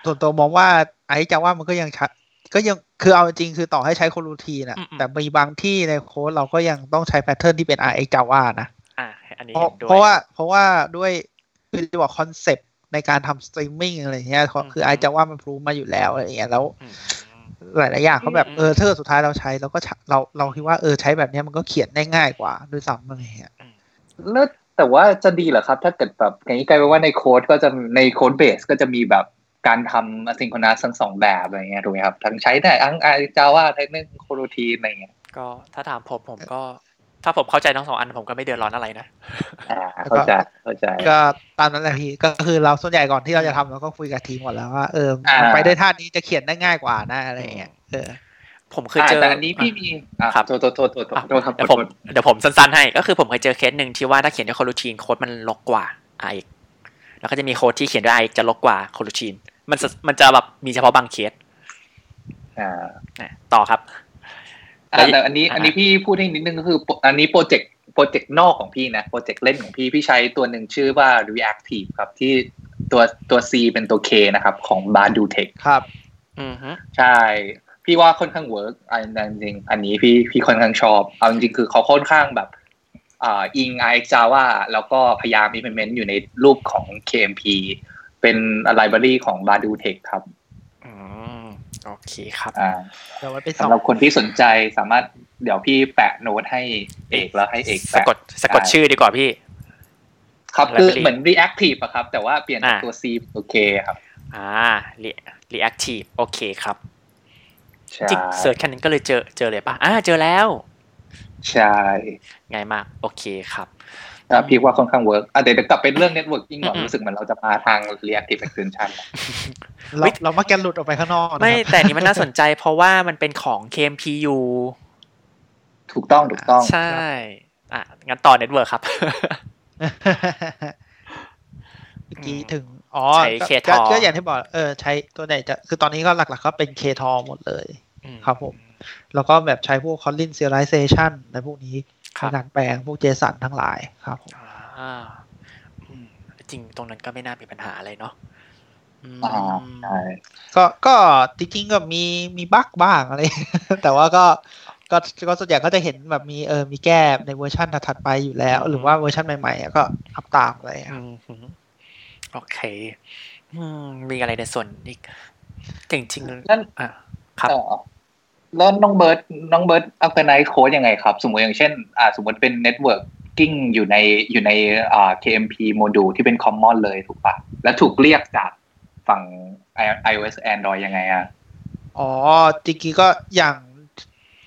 ส่วนตัวมองว่าไอ้จะว่ามันก็ยังชัด ก็ยังคือเอาจริงคือต่อให้ใช้ coroutine อะแต่มีบางที่ในโค้ดเราก็ยังต้องใช้ pattern ที่เป็น RX Java นะอ่าอันนี้เพราะเห็นด้วยเพราะว่าเพราะว่าด้วยคือจะบอกคอนเซปต์ในการทำสตรีมมิ่งอะไรเงี้ยคือไอจะว่ามัน prove มาอยู่แล้วอะไรเงี้ยแล้วอืมหลายๆอย่างเขาแบบอืมเออถ้าเกิดสุดท้ายเราใช้เราก็ใช้เราเราคิดว่าเออใช้แบบเนี้ยมันก็เขียนได้ง่ายกว่าด้วยซ้ำอะไรเงี้ยแล้วแต่ว่าจะดีเหรอครับ ถ้าเกิดแบบอย่างนี้กลายเป็นว่าในโค้ดก็จะในโค้ดเบสก็จะมีแบบ การทำ asynchronous ทั้งสองแบบอะไรเงี้ยถูกไหมครับทั้งใช้ได้ทั้งไอจาว่าทั้งเรื่องโคโรทีนอะไรเงี้ยก็ถ้าถามผมผมก็ ถ้าผมเข้าใจทั้งสองอันผมก็ไม่เดือดร้อนอะไรนะอ่าเข้าใจเข้าใจ ก็ตามนั้นแหละพี่ก็คือเราส่วนใหญ่ก่อนที่เราจะทำเราก็คุยกับทีมก่อนแล้วว่าเอออ่ามัมันไปได้ท่านี้จะเขียนได้ง่ายกว่านะอะไรเงี้ยเออผมเคยเจอแต่อันนี้พี่มีอะครับโทษโทษโทษโทษอะโทษครับเดี๋ยวผมเดี๋ยวผมสั้นๆให้ ก็คือผมเคยเจอเคสหนึ่งที่ว่าถ้าเขียนด้วยโคลูชีนโค้ดมันลกกว่า RX แล้วก็จะมีโค้ดที่เขียนด้วย Rx จะรกกว่า coroutine มันจะมันจะแบบมีเฉพาะบางเคสอ่านะต่อครับอะแต่อันนี้อันนี้พี่พูดให้นิดนึงก็คือ อันนี้โปรเจกต์โปรเจกต์นอกของพี่นะโปรเจกต์เล่นของพี่พี่ใช้ตัวหนึ่งชื่อว่า Reaktive ครับที่ตัวตัว C เป็นตัว K นะครับของ Badoo Tech ครับอือฮึใช่ พี่ว่าค่อนข้าง work อันจริงๆอันนี้พี่พี่ค่อนข้างชอบ เอาจริงๆคือเขาค่อนข้างแบบอ่าอิง RxJava แล้วก็พยายาม implement อยู่ในรูปของ KMP เป็น library ของ Badoo Tech ครับอืมโอเคครับอ่าเดี๋ยวไว้ไปสอสำงหรับคนที่สนใจสามารถเดี๋ยวพี่แปะโน้ตให้เอกแล้วให้เอกสะแปะกดสะกดได้ชื่อดีกว่าพี่ ครับคือ library เหมือน Reactive อะครับ แต่ว่าเปลี่ยนจากอ่าตัว C เป็นตัว K ครับ อ่า re- reactive โอเคครับใช่จริง searchแค่นั้นก็เลยเจอเจอเลยปะอ่าเจอแล้ว ใช่ ง่ายมาก โอเคครับอะ พี่ว่าค่อนข้าง work อะเดี๋ยวเดี๋ยวกลับเป็นเรื่อง networking ก่อนอืมรู้สึกเหมือนเราจะมาทาง reactive extension เราเรามาแกนหลุดออกไปข้างนอกนะไม่ครับแต่อันนี้มันน่าสนใจเพราะว่ามันเป็นของ KMP อยู่ถูกต้องถูกต้อง ใช่อะงั้นต่อ network ครับเมื่อกี้ถึงอ๋อใช้ก็ Ktor ก็ก็อย่างที่บอกเออใช้ตัวไหนจะคือตอนนี้ก็หลักๆก็เป็น k t o r หมดเลย ครับผม แล้วก็แบบใช้พวก Kotlin serialization ในพวกนี้ คในรับการแปลงพวก JSON ทั้งหลายครับผมอ่าอืมจริงตรงนั้นก็ไม่น่ามีปัญหาอะไรเนาะอืมอ่าใช่ก็ก็จริงๆก็มีมีบั๊กบ้างอะไร แต่ว่าก็ก็ก็ส่วนใหญ่ก็จะเห็นแบบมีเออมีแก้ในเวอร์ชันถัดๆไปอยู่แล้ว หรือว่าเวอร์ชันใหม่ๆก็อัพตามอะไรครับอืมโอเคอืมมีอะไรในส่วนอีกจริงๆนั่นอะครับต่อ แล้วน้องเบิร์ดน้องเบิร์ดอัลเ n ไนโค้ดยังไงครับ สมมติอย่างเช่นอ่าสมมติเป็น networking อยู่ในอยู่ในอ่า KMP โมดูลที่เป็น common เลยถูกปะแล้วถูกเรียกจากฝั่ง iOS Android ยังไงอะอ๋อจริงๆก็อย่าง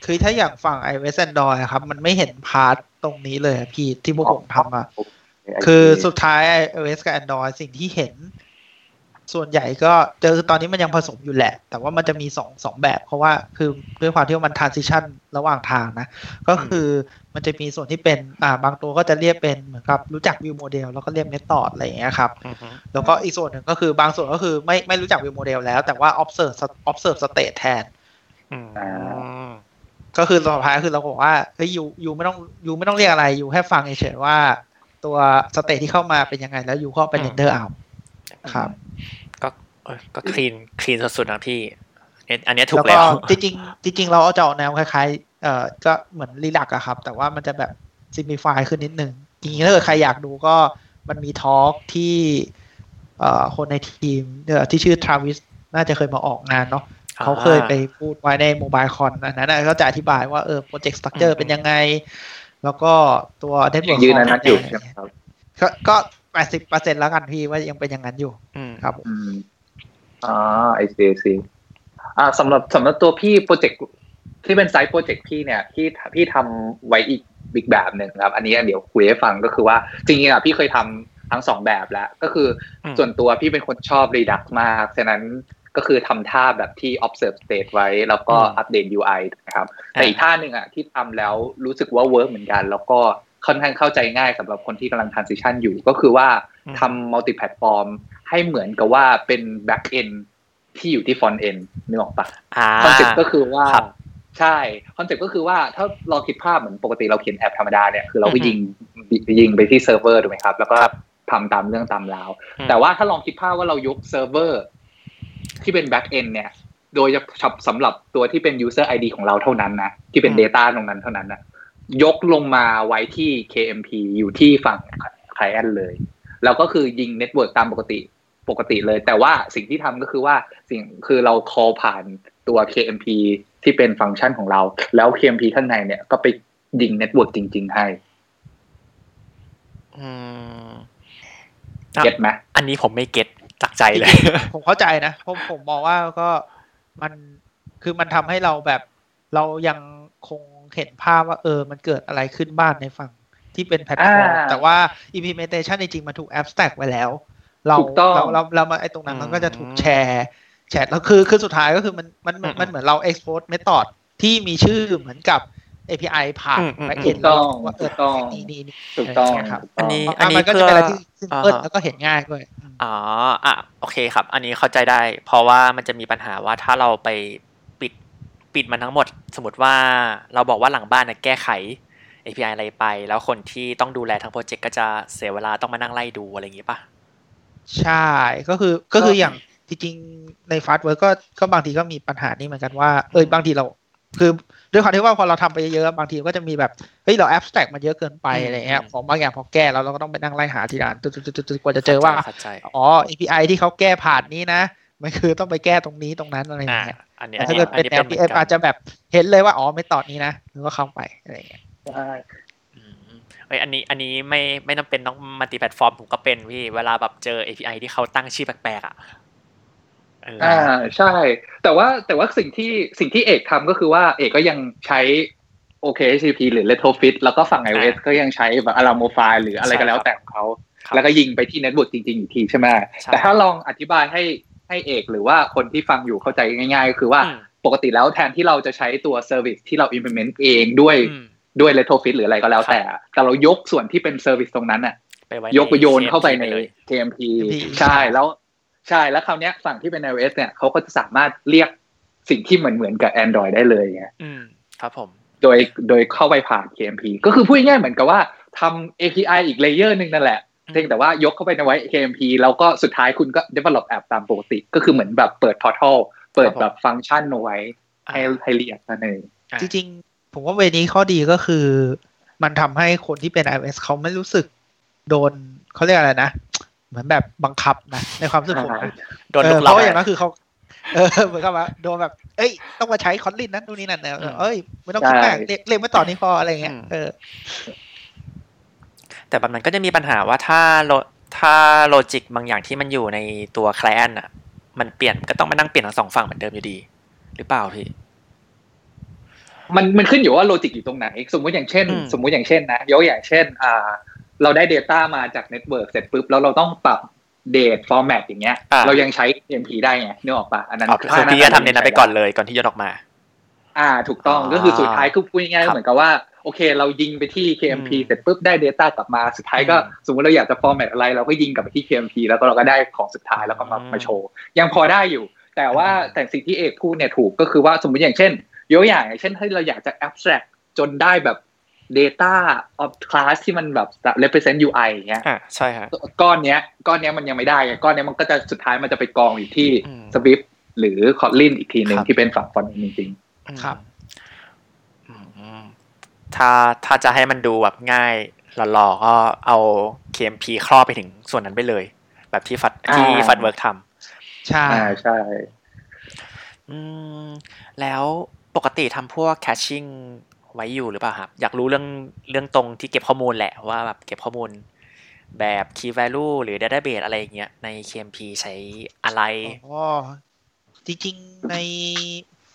คือถ้าอย่างฝั่ง iOS Android อะครับ มันไม่เห็น partตรงนี้เลยอะพี่ที่พวกผมทำอะคือสุดท้าย iOS กับ Android สิ่งที่เห็น ส่วนใหญ่ก็เจอตอนนี้มันยังผสมอยู่แหละ แต่ว่ามันจะมีสองสองแบบ เพราะว่าคือด้วยความที่ว่ามัน transition ระหว่างทางนะ ก็คือมันจะมีส่วนที่เป็นอ่าบางตัวก็จะเรียกเป็นเหมือนกับรู้จัก view model แล้วก็เรียก method อะไรอย่างเงี้ยครับอือฮึแล้วก็อีกส่วนหนึ่งก็คือบางส่วนก็คือไม่ไม่รู้จัก view model แล้ว แต่ว่า observe observe state แทนอืมอ่าก็คือสุดท้ายคือเราบอกว่าเฮ้ย you you ไม่ต้อง you ไม่ต้องเรียกอะไร you แค่ฟังเฉยๆว่า ตัว state ที่เข้ามาเป็นยังไงแล้ว you ก็ไป render เอา ครับ ก็เออก็ clean clean สุดๆนะพี่เนี่ยอันเนี้ยถูแล้วกก็แล้วจริงๆจริงๆเราเอาจะออกแนวคล้ายๆเอ่อก็เหมือนรีลักอะครับ แต่ว่ามันจะแบบ simplify ขึ้นนิดนึงจริงๆถ้าเกิดใครอยากดูก็มันมี talk ที่เอ่อคนในทีมเอ่อที่ชื่อทราวิสน่าจะเคยมาออกงานเนาะอ่าเขาเคยไปพูดไว้ใน Mobile Conf อันนั้นนะก็จะอธิบายว่าเออโปรเจกต์ structure เป็นยังไง แล้วก็ตัว network ยืนอันนั้นอยู่ใช่ไหมครับก็ก็ แปดสิบเปอร์เซ็นแล้วกันพี่ว่ายังเป็นอย่างนั้นอยู่อืมครับผมอืมอ่า I see อ่าสำหรับสำหรับตัวพี่โปรเจกต์ที่เป็น side project พี่เนี่ยที่พี่ทำไว้อีกอีกแบบหนึ่งครับ อันนี้เดี๋ยวคุยให้ฟังก็คือว่า จริงๆอะพี่เคยทำทั้งสองแบบแล้ว ก็คืออมส่วนตัวพี่เป็นคนชอบ Redux มากฉะนั้นก็คือทำท่าแบบที่ observe state ไว้ แล้วก็อืมอัปเดต UI นะครับ แต่อีกท่าหนึ่งอะที่ทำแล้วรู้สึกว่าเวิร์กเหมือนกัน แล้วก็ ค่อนข้างเข้าใจง่ายสำหรับคนที่กำลัง transition อยู่ก็คือว่าอืมทำ multi platform ให้เหมือนกับว่าเป็น back end ที่อยู่ที่ front end นึกออกปะอ่า concept ก็คือว่าครับใช่ concept ก็คือว่าถ้าเราคิดภาพเหมือนปกติเราเขียนแอปธรรมดาเนี่ยคือเราก็อือฮึยิงยิงไปที่เซิร์ฟเวอร์ถูกไหมครับ แล้วก็ครับทำตามเรื่องตามราวอืมแต่ว่าถ้าลองคิดภาพว่าเรายกเซิร์ฟเวอร์ที่เป็น back end เนี่ย โดยเฉพาะสำหรับตัวที่เป็น user ID ของเราเท่านั้นนะ ที่เป็นอืม data ตรงนั้นเท่านั้นนะ ยกลงมาไว้ที่ KMP อยู่ที่ฝั่ง client เลย แล้วก็คือยิง network ตามปกติปกติเลย แต่ว่าสิ่งที่ทำก็คือว่าสิ่งคือเรา call ผ่านตัว KMP ที่เป็นฟังก์ชันของเรา แล้ว KMP ข้างในเนี่ยก็ไปยิง network จริง ๆ ให้อืมอะ get ไหมอันนี้ผมไม่ get จากใจเลย ผมเข้าใจนะผมผมมองว่าก็มันคือมันทำให้เราแบบเรายังคง เห็นภาพว่าเออมันเกิดอะไรขึ้นบ้างในฝั่งที่เป็นแพลตฟอร์มอ่าแต่ว่า implementation จริงๆมันถูก abstract ไว้แล้ว เราถูกต้องเราเราเรามาไอ้ตรงนั้นอืมมันก็จะถูกแชร์แชร์แล้วคือคือสุดท้ายก็คือมันมันมันอืมมันเหมือนเรา export method ที่มีชื่อเหมือนกับ API ผ่านอืมอืม back ถู end กต้องว่าเอถูอกต้องนี่นี่นี่ถูกต้องะไรย่าเยครับถูกอันต้องนี้อะอันนี้มันก็เพื่จะอเป็นอะไรที่ simple อ่าฮะแล้วก็เห็นง่ายด้วยอืมอ๋ออะโอเคครับ อันนี้เข้าใจได้ เพราะว่ามันจะมีปัญหาว่าถ้าเราไป ปิดปิดมันทั้งหมด สมมติว่าเราบอกว่าหลังบ้านนะแก้ไข API อะไรไป แล้วคนที่ต้องดูแลทั้งโปรเจกต์ก็จะเสียเวลาต้องมานั่งไล่ดูอะไรอย่างงี้ป่ะใช่ก็คือก็คืออย่างจริงๆในฟาสต์เวิร์กก็ก็บางทีก็มีปัญหานี้เหมือนกันว่าเอยบางทีเรา คือด้วยความที่ว่าพอเราทำไปเยอะๆบางทีก็จะมีแบบเฮ้ยเราแอบสแต็กมันเยอะเกินไปอืมอะไรเงี้ยอืมของบางอย่างพอแก้แล้วเราก็ต้องไปนั่งไล่หาทีละอันตึ๊ดๆๆๆกว่าจะเจอว่าเข้าใจอ๋อ API ที่เขาแก้ผ่านนี้นะ มันคือต้องไปแก้ตรงนี้ตรงนั้นอะไรอย่างอ่าเงี้ยอันนี้แต่อันถ้านี้เกิดอันเป็นนี้เป็นเหมือน LPF กัอาจนจะแบบเห็นเลยว่าอ๋อไม่ตอดนี้นะแล้วก็เข้าไปอะไรอย่างเงี้ยใช่อืมเอ้ยอันนี้อันนี้ไม่ไม่จำเป็นต้อง multi platform ผมก็เป็นพี่เวลาแบบเจอ API ที่เขาตั้งชื่อแปลกๆอะเออออ่าใช่ แต่ว่าแต่ว่าสิ่งที่สิ่งที่เอกทำก็คือว่าเอกก็ยังใช้ OkHttp หรือ Retrofit แล้วก็ฝั่ง iOS ก็ยังใช้แบบ Alamofire หรืออะไรก็แล้วแต่ของเขาครับแล้วก็ยิงไปที่ network จริงๆอยู่ทีใช่ไหมใช่แต่ถ้าลองอธิบายให้ ให้เอกหรือว่าคนที่ฟังอยู่เข้าใจง่ายๆก็คือว่าอืมปกติแล้วแทนที่เราจะใช้ตัว service ที่เรา implement เองด้วยอืมด้วย Retrofit หรืออะไรก็แล้วครับแต่ แต่เรายกส่วนที่เป็น Service ตรงนั้นน่ะไปไว้ยกไปโยนเข้าไปในเลย KMP KMP ใช่แล้วใช่แล้วคราวเนี้ยฝั่งที่เป็น iOS เนี่ยเขาก็จะสามารถเรียกสิ่งที่เหมือนเหมือนๆกับ Android ได้เลยไงอืมครับผม โดยโดยเข้าไปผ่าน KMP ก็คือพูดง่ายๆเหมือนกับว่าทำ API อีก layer หนึ่งนั่นแหละอืม เพียงแต่ว่ายกเข้าไปในไว้ KMP แล้วก็สุดท้ายคุณก็ develop app ตามปกติ ก็คือเหมือนแบบเปิด portal เปิดแบบฟังก์ชันเอาไว้ ให้ให้เรียกนั่นเองอะจริงๆผผมว่าเวนี้ข้อดีก็คือ มันทำให้คนที่เป็น iOS เขาไม่รู้สึกโดนเขาเรียกอะไรนะ เหมือนแบบบังคับนะ ในความรู้สึกผมนะโดนเอลุอกเพเราราะว่าอย่างนั้นคือเขาเออเหมือนกับว่าโดนแบบ เอ้ย ต้องมาใช้คอนลินนั้นนู่นนี่นั่นเนอะเอ้ย ไม่ต้องคิดมากเรียกเรียกไม่ต่อนี้พออะไรเงี้ยเออ แต่แบบนั้นก็จะมีปัญหาว่าถ้าโลถ้าโลจิกบางอย่างที่มันอยู่ในตัว client อะ มันเปลี่ยนก็ต้องมานั่งเปลี่ยนทั้งสองฝั่งเหมือนเดิมอยู่ดี หรือเปล่าพี่ มันมันขึ้นอยู่ว่า logic อยู่ตรงไหน สมมุติอย่างเช่นอืมสมมุติอย่างเช่นนะยกอย่างเช่น อ่า เราได้ Data มาจาก network เสร็จปุ๊บแล้วเราต้องปรับ date format อย่างเงี้ยอ่าเรายังใช้ MP ได้ไงนึกออกปะอันนั้นอ๋อคือพี่จะทำในนั้นไปก่อนเลยก่อนที่จะออกมา อ่า ถูกต้องอ่าก็คือสุดท้ายคือพูดง่ายๆครับเหมือนกับว่า โอเค เรายิงไปที่ KMP อืมเสร็จปุ๊บได้ Data กลับมาสุดท้ายก็อืมสมมติเราอยากจะ format อะไร เราก็ยิงกลับไปที่ KMP แล้วก็เราก็ได้ของสุดท้ายแล้วก็มาอืมมาโชว์ ยังพอได้อยู่ แต่ว่าอืมแต่สิ่งที่เอกพูดเนี่ยถูกก็คือว่าสมมติอย่างเช่นยกตัวอย่างอย่างเช่นถ้าเราอยากจะ abstract จนได้แบบ data of class ที่มันแบบ represent UI อย่างเงี้ยอะใช่ฮะก้อนเนี้ย ก้อนเนี้ยมันยังไม่ได้ไงก้อนเนี้ยมันก็จะสุดท้ายมันจะไปกองอยู่ที่อืม Swift หรือ Kotlin อีกทีหนึ่งครับที่เป็นฝั่งฟอนต์จริงครับอืมอืม ถ้าถ้าจะให้มันดูแบบง่ายหล่อๆก็เอา KMP ครอบไปถึงส่วนนั้นไปเลย แบบที่ฟัดที่อ่าฟัดเวิร์กทใช่ๆอ่าใช่ำอืมแล้วปกติทำพวก caching ไว้อยู่หรือเปล่าครับ อยากรู้เรื่องเรื่องตรงที่เก็บข้อมูลแหละว่าแบบเก็บข้อมูลแบบ key value หรือ database อะไรอย่างเงี้ยใน KMP ใช้อะไรอ๋อจริงๆใน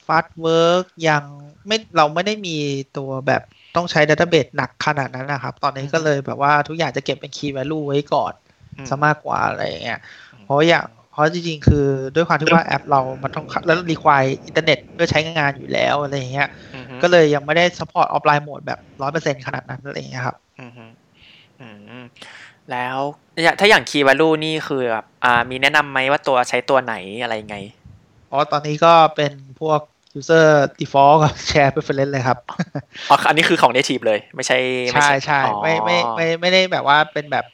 Fast Work ยังไม่เราไม่ได้มีตัวแบบ ต้องใช้ Database หนักขนาดนั้นนะครับ ตอนนี้ก็เลยแบบว่าทุกอย่างจะเก็บเป็น Key Value ไว้ก่อนอืมซะมากกว่าอะไรอย่างเงี้ยอืมเพราะอย่างเพราะจริงๆ คือด้วยความที่ว่าแอปเรามันต้องแล้ว require อินเทอร์เน็ตเพื่อใช้งานอยู่แล้วอะไรอย่างเงี้ยอือฮึก็เลยยังไม่ได้ support offline mode แบบร้อยเปอร์เซ็นขนาดนั้นอะไรอย่างเงี้ยครับอืมฮึอืมแล้วอย่างถ้าอย่าง key value นี่คือแบบอ่ามีแนะนำไหมว่าตัวใช้ตัวไหนอะไรยังไงอ๋อตอนนี้ก็เป็นพวก user default กับ share preference เลยครับอ๋ออันนี้คือของ native เลย ไม่ใช่ไม่ใช่ใช่อ๋อไม่ไม่ไม่ไม่ได้แบบว่าเป็นแบบ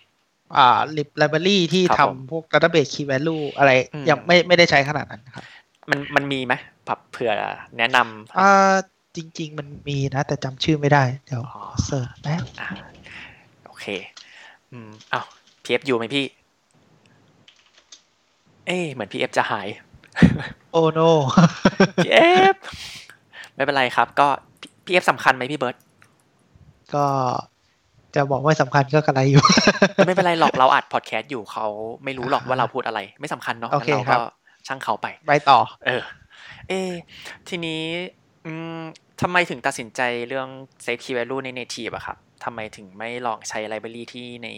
อ่า lib library ที่ครับผมทำพวก database key value อะไรอืมยังไม่ไม่ได้ใช้ขนาดนั้นครับ มันมันมีไหมแบบเผื่อแนะนำอ่าจริง ๆ มันมีนะ แต่จำชื่อไม่ได้ เดี๋ยวอ๋อ search แป๊บอ่าโอเค อืมอ้าวพี่เอฟอยู่ไหมพี่ เอ๊ะเหมือนพี่เอฟจะหาย Oh no พี่เอฟไม่เป็นไรครับ ก็พี่เอฟสำคัญไหมพี่เบิร์ตก็จะบอกว่าสำคัญก็กระไรอยู่ ไม่เป็นไรหรอกเราอัดพอดแคสต์อยู่เขาไม่รู้หรอกว่าเราพูดอะไร ไม่สำคัญเนาะโอเคงั้นเราครัก็บช่างเขาไป ไปต่อ เออ เอะทีนี้อืมทำไมถึงตัดสินใจเรื่อง save key value ใน native อะครับทำไมถึงไม่ลองใช้ library ที่ใน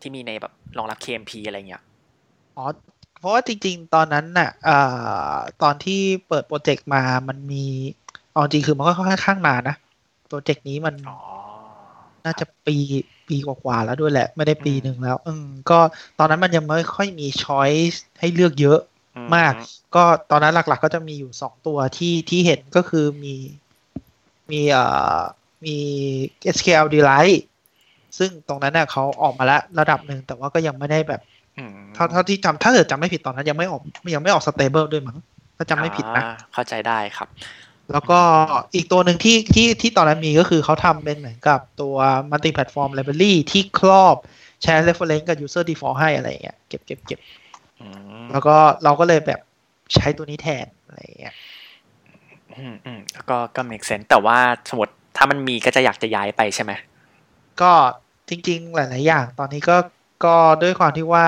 ที่มีในแบบรองรับ KMP อะไรเงี้ย อ๋อ เพราะว่าจริง ๆ ตอนนั้นน่ะอ่าตอนที่เปิดโปรเจกต์มามันมีเอาจริงคือมันก็ค่อนข้างนานนะ โปรเจกต์นี้มันอ๋อน่าจะปีปีกว่าๆแล้วด้วยแหละ ไม่ได้ปีอืมหนึ่งแล้ว อืมก็ตอนนั้นมันยังไม่ค่อยมีช้อยส์ให้เลือกเยอะอืมาก ก็ตอนนั้นหลักๆ ก็จะมีอยู่สองตัวที่ที่เห็นก็คือมีมีเอ่อมี SQL Delight ซึ่งตรงนั้นเน่ะเขาออกมาแล้วระดับหนึ่งแต่ว่าก็ยังไม่ได้แบบ อืมเท่าเท่าที่จำถ้าเกิดจำไม่ผิดตอนนั้นยังไม่ออกยังไม่ออก stable ด้วยมั้งถ้าจำไม่ผิดนะอ่าเข้าใจได้ครับ แล้วก็อีกตัวหนึ่งที่ที่ที่ตอนนั้นมีก็คือเขาทำเป็นเหมือนกับตัว multi platform library ที่ครอบ share reference กับ user default ให้อะไรอย่างเงี้ยเก็บเก็บเก็บอืมแล้วก็เราก็เลยแบบใช้ตัวนี้แทนอะไรอย่างเงี้ยอืมอืมก็ก็ make sense แต่ว่าสมมติถ้ามันมีก็จะอยากจะย้ายไปใช่ไหมก็จริง ๆ หลาย ๆ อย่าง ตอนนี้ก็ ก็ด้วยความที่ว่า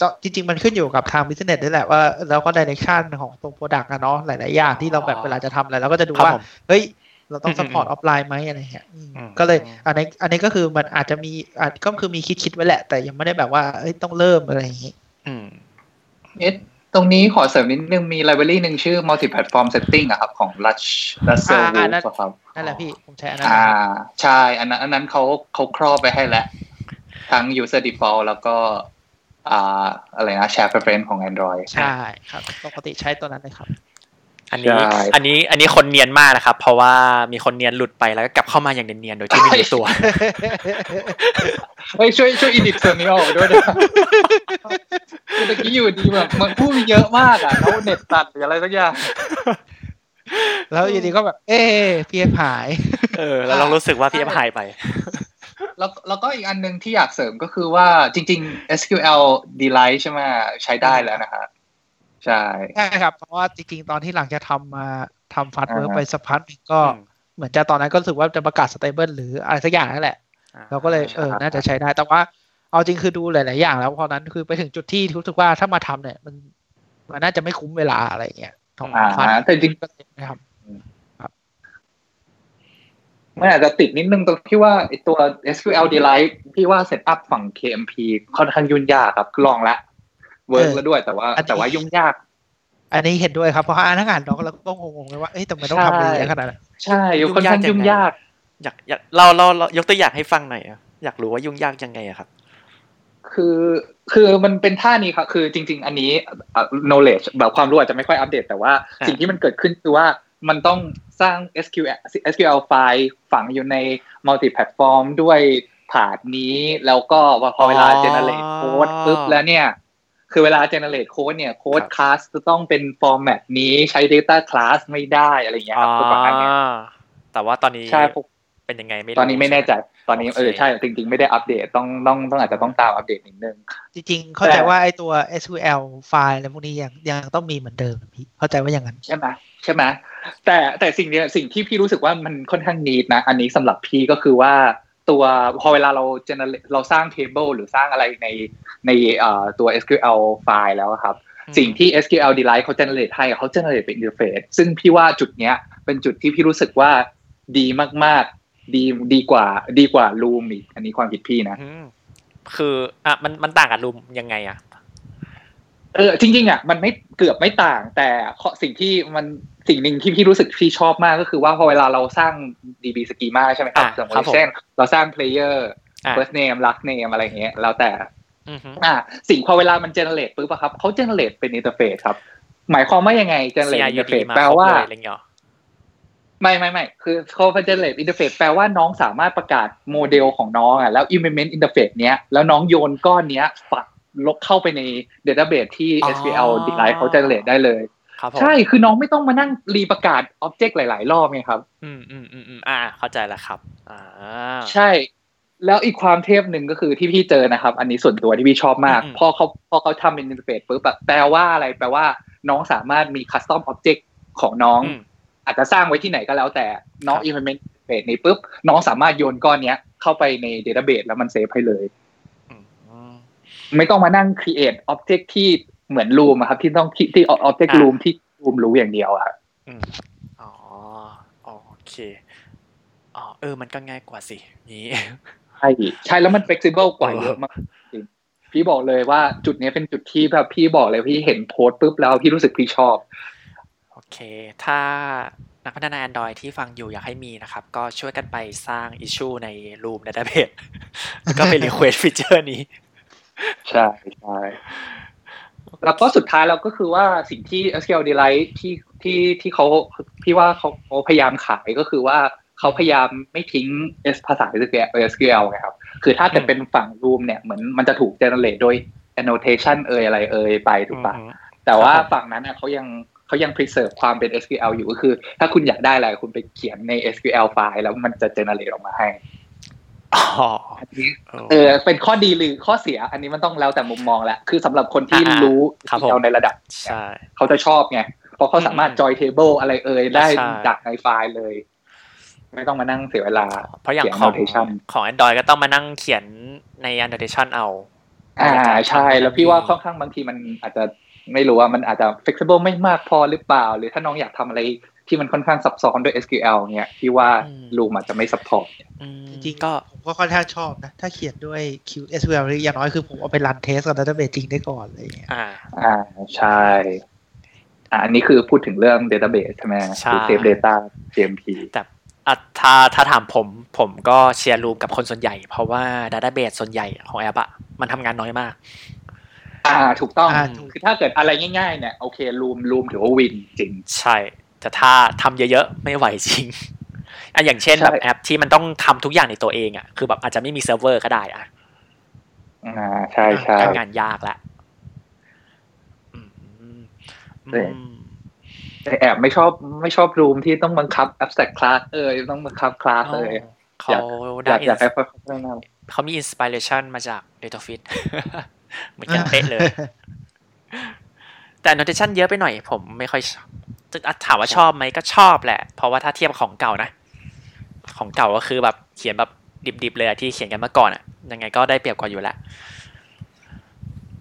ก็จริงๆ มันขึ้นอยู่กับทาง business ด้วยแหละว่าแล้วก็ direction ของตัว product อะเนาะหลายๆอย่างที่เราแบบเวลาจะทำอะไรเราก็จะดูครับว่าผมเฮ้ย เราต้องอืม support offline ไหมอะไรเงี้ยอืมอืมก็เลยอันนี้อันนี้ก็คือมันอาจจะมีอาจก็คือมีคิดคิดไว้แหละ แต่ยังไม่ได้แบบว่าเอ้ยต้องเริ่มอะไรอย่างงี้อืมเอ๊ะตรงนี้ขอเสริมนิดนึงมี library หนึ่งชื่อ multi platform setting อะครับ ของ Rush Russell อ่า Wolf นั่นอะครับนั่นแหละพี่ ผมใช้อันนั้นอ่านะครับใช่ อันนั้นอันนั้นเขาเขาครอบไปให้แล้ว ทั้ง user default แล้วก็อ่าอะไรนะ share preference ของ Android ใช่ครับ ปกติใช้ตัวนั้นเลยครับ อันนี้ใช่อันนี้อันนี้คนเนียนมากนะครับ เพราะว่ามีคนเนียนหลุดไปแล้วก็กลับเข้ามาอย่างเนียนๆโดยที่ไม่รู้ตัวเฮ้ยช่วยช่วย edit ส่วนนี้ออกด้วยนะคือตะกี้อยู่ดีแบบมันพูดเยอะมากอะแล้วเน็ตตัดหรืออะไรสักอย่างแล้วอยู่ดีก็แบบ เอ๊ะพี่เอฟหาย เออ แล้วเรารู้สึกว่าพี่เอฟหายไป แล้วแล้วก็อีกอันหนึ่งที่อยากเสริมก็คือว่าจริง ๆ SQLDelight ใช่ไหมใช้ได้แล้วนะฮะใช่ใช่ครับ เพราะว่าจริง ๆ ตอนที่หลังจะทำมาทำฟาสเวิร์กอ่าฮะไปสักพักหนึ่งก็อืมเหมือนจะตอนนั้นก็รู้สึกว่าจะประกาศ stable หรืออะไรสักอย่างนั่นแหละ เราก็เลยเออ น่าจะใช้ได้ แต่ว่าเอาจริงคือดูหลาย ๆ อย่างแล้วพอนั้นคือไปถึงจุดที่รู้สึกว่าถ้ามาทำเนี่ย มันมันน่าจะไม่คุ้มเวลาอะไรอย่างเงี้ยของอ่าฟันแต่จริงก็เลยไม่ทมันอาจจะติดนิดนึงตรงที่ว่าไอตัว SQLDelight พี่ว่า setup ฝั่ง KMP ค่อนข้างยุ่งยากครับลองแล้ว work แล้วด้วยแต่ว่า แต่ว่ายุ่งยากำอันนี้เห็นด้วยครับ เพราะอ่านทั้งอ่านน้องเราก็งงๆเลยว่าเอ้ยทำไมต้องทำอะไรเยอะขนาดนั้นใช่ค่อนข้างยุ่งยาก อยากอยากเราเราเรายกตัวอย่างให้ฟังหน่อยอะอยากรู้ว่ายุ่งยากยังไงอะครับ คือคือมันเป็นท่านี้ครับ คือจริง ๆ อันนี้อะ knowledge แบบความรู้อาจจะไม่ค่อยอัปเดต แต่ว่าอะสิ่งที่มันเกิดขึ้นคือว่า มันต้องสร้าง SQL SQL ไฟล์ฝังอยู่ใน multi platform ด้วยผาดนี้ แล้วก็พอเวลา generate code ปุ๊บแล้วเนี่ย คือเวลา generate code เนี่ย code class จะต้องเป็น format นี้ใช้ data class ไม่ได้อะไรอย่างเงี้ยครับพวกประมาณเนี้ยอ่าแต่ว่าตอนนี้ใช่พวกเป็นยังไงไม่รู้ตอนนี้ไม่แน่ใจ ตอนนี้โอเคเออใช่จริง ๆ ไม่ได้อัปเดตต้องต้องต้องอาจจะต้องตามอัปเดตนิดนึง จริง ๆ เข้าใจแต่ว่าไอ้ตัว SQL ไฟล์อะไรพวกนี้ยังยังต้องมีเหมือนเดิมพี่เข้าใจว่าอย่างนั้น ใช่ไหมใช่ไหมแต่แต่สิ่งเนี้ยสิ่งที่พี่รู้สึกว่ามันค่อนข้างนีดนะ อันนี้สำหรับพี่ก็คือว่าตัวพอเวลาเรา generate เราสร้าง table หรือสร้างอะไรในในเอ่อตัว SQL ไฟล์แล้วอะครับอืมสิ่งที่ SQL Delight เขา generate ให้เขา generate เป็น interface ซึ่งพี่ว่าจุดเนี้ยเป็นจุดที่พี่รู้สึกว่าดีมากๆ ดีดีกว่า ดีกว่า Loom อีกอันนี้ความคิดพี่นะอืมคืออะมันมันต่างกับรูมยังไงอะเออจริงๆอะมันไม่เกือบไม่ต่าง แต่ข้อสิ่งที่มันสิ่งหนึ่งที่พี่รู้สึกพี่ชอบมากก็คือว่าพอเวลาเราสร้าง DB schema ใช่ไหมครับอะสมมครับติผมเช่นเราสร้าง player อะ first name last name อะไรอย่างเงี้ยแล้วแต่อือฮึอ่าสิ่งพอเวลามัน generate ปุ๊บอะครับเขา generate เป็น interface ครับ หมายความว่ายังไง generate CRUD interface มาแปลครบว่าเลยอะไรเงี้ย ไม่ไม่ไม่คือเขา generate interface แปลว่าน้องสามารถประกาศโมเดลของน้องอะแล้ว implement interface เนี้ยแล้วน้องโยนก้อนเนี้ยฝักลบเข้าไปใน database ที่อ๋อ SQL Delight เขา generate ได้เลยครับผมใช่คือน้องไม่ต้องมานั่งรีประกาศ object หลาย ๆ รอบไงครับ อืมอืมอืมอืมอ่า เข้าใจแล้วครับอ่าใช่ แล้วอีกความเทพหนึ่งก็คือที่พี่เจอนะครับ อันนี้ส่วนตัวที่พี่ชอบมากอืมพอเขาพอเขาทำเป็น interface ปุ๊บแบบแปลว่าอะไรแปลว่าน้องสามารถมี custom object ของน้อง อืมอาจจะสร้างไว้ที่ไหนก็แล้วแต่น้องครับ implement interface นี้ปุ๊บน้องสามารถโยนก้อนเนี้ยเข้าไปใน database แล้วมันเซฟให้เลยอืมไม่ต้องมานั่ง create object ที่เหมือน loom อะครับที่ต้องที่ที่ object อ่า loom ที่ loom รู้อย่างเดียวอะครับอืมอ๋อโอเคอ๋อเออ มันก็ง่ายกว่าสินี้ใช่ใช่แล้วมัน flexible กว่าเออเยอะมากจริงพี่บอกเลยว่าจุดนี้เป็นจุดที่แบบพี่บอกเลยพี่เห็นโพสต์ปุ๊บแล้วพี่รู้สึกพี่ชอบโอ เค ถ้านักพัฒนา Android ที่ฟังอยู่อยากให้มีนะครับ ก็ช่วยกันไปสร้าง issue ใน Loom Database แล้วก็ไป request feature นี้ ใช่ใช่แล้วก็สุดท้ายแล้วก็คือว่าสิ่งที่ SQL Delight ที่ที่ที่เขาพี่ว่าเขาเขาพยายามขายก็คือว่าเขาพยายามไม่ทิ้ง S ภาษา SQL SQL ไงครับ คือถ้าเกิดเป็นฝั่ง Loom เนี่ยเหมือนมันจะถูก generate โดย annotation เอ่ยอะไรเอ่ยไปถูกปะอืมแต่ว่าครับผมฝั่งนั้นน่ะเขายัง เขายัง preserve ความเป็น SQL อยู่ก็คือ ถ้าคุณอยากได้อะไรคุณไปเขียนใน SQL ไฟล์แล้วมันจะ generate ออกมาให้อ๋ออันนี้เออเออเป็นข้อดีหรือข้อเสีย อันนี้มันต้องแล้วแต่มุมมองแหละคือสำหรับคนที่อ่ารู้ครับผม SQL ในระดับใช่เขาจะชอบไงเพราะเขาสามารถอืม join table อะไรเอ่ยได้ใช่จากในไฟล์เลย ไม่ต้องมานั่งเสียเวลา เพราะอย่างเขียนของ notation ของ Android ก็ต้องมานั่งเขียนใน annotation เอา อ่าในการใช่ทำให้แล้วพี่ว่าค่อนข้างบางทีมันอาจจะ ไม่รู้ว่ามันอาจจะ flexible ไม่มากพอหรือเปล่า หรือถ้าน้องอยากทำอะไรที่มันค่อนข้างซับซ้อนด้วย SQL เนี่ยพี่ว่าอืมลูมอาจจะไม่ support อืมจริงๆก็ผมก็ค่อนข้างชอบนะ ถ้าเขียนด้วย QSQL หรืออย่างน้อยคือผมเอาไปรันเทสกับ database จริงได้ก่อนอะไรอย่างเงี้ยอ่าอ่าใช่อ่าอันนี้คือพูดถึงเรื่อง database ใช่ไหมใช่หรือ save data GMP แต่อะถ้าถ้าถามผมผมก็เชียร์รูมกับคนส่วนใหญ่ เพราะว่า Database ส่วนใหญ่ของแอปอะมันทำงานน้อยมาก อ่าถูกต้องอ่าถูกคือถ้าเกิดอะไรง่ายๆเนี่ยโอเคลูมลูมถือว่าวินจริง ใช่ แต่ถ้าทำเยอะๆ ไม่ไหวจริงอะอย่างเช่นใช่แบบแอปที่มันต้องทำทุกอย่างในตัวเองอะคือแบบอาจจะไม่มีเซิร์ฟเวอร์ก็ได้อะอ่าใช่ใช่ก็งานยากละอืมเอออืมแต่แอบไม่ชอบไม่ชอบรูมที่ต้องบังคับ abstract class เออต้องบังคับคลาสเลยเขาอได้ยากอยากให้ค่อยๆพัฒนาเขามี inspiration มาจาก Retrofit เหมือนกันเป๊ะเลย แต่ annotation เยอะไปหน่อย ผมไม่ค่อยชอบจะถามว่าชอบไหมก็ชอบแหละ เพราะว่าถ้าเทียบกับของเก่านะ ของเก่าก็คือแบบเขียนแบบดิบๆเลยอะที่เขียนกันเมื่อก่อนอะยังไงก็ได้เปรียบกว่าอยู่แล้ว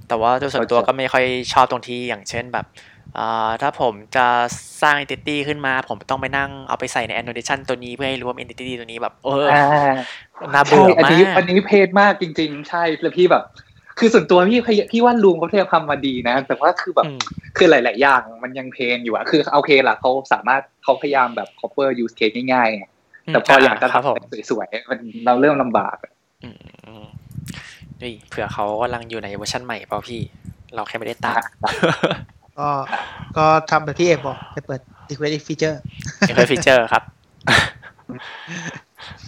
แต่ว่าโดยส่วนตัวก็ไม่ค่อยชอบตรงที่อย่างเช่นแบบอ่าถ้าผมจะสร้าง entity ขึ้นมา ผมต้องไปนั่งเอาไปใส่ใน annotation ตัวนี้เพื่อให้รู้ว่า entity ตัวนี้แบบ เอออ่าน่าใช่เบื่ออันมานี้อักนนี้เพจมากจริง ๆ ใช่แล้วพี่แบบ คือส่วนตัวพี่พี่ว่ารูมเขาเทียบทำมาดีนะ แต่ว่าคือแบบอืมคือหลาย ๆ อย่างมันยังเพนอยู่อะคือโอเคล่ะเขาสามารถเขาพยายามแบบ cover use case ง่ายๆไงแต่พออยากจะครับผมทำสวย ๆ มันเราเริ่มลำบากอะอืมอืมนี่เผื่อเขากำลังอยู่ในเวอร์ชันใหม่เปล่าพี่ เราแค่ไม่ได้ตามก็ก็ทำแบบที่เอ็มบอกไปเปิด request feature ยังเคยฟีเจอร์ครับ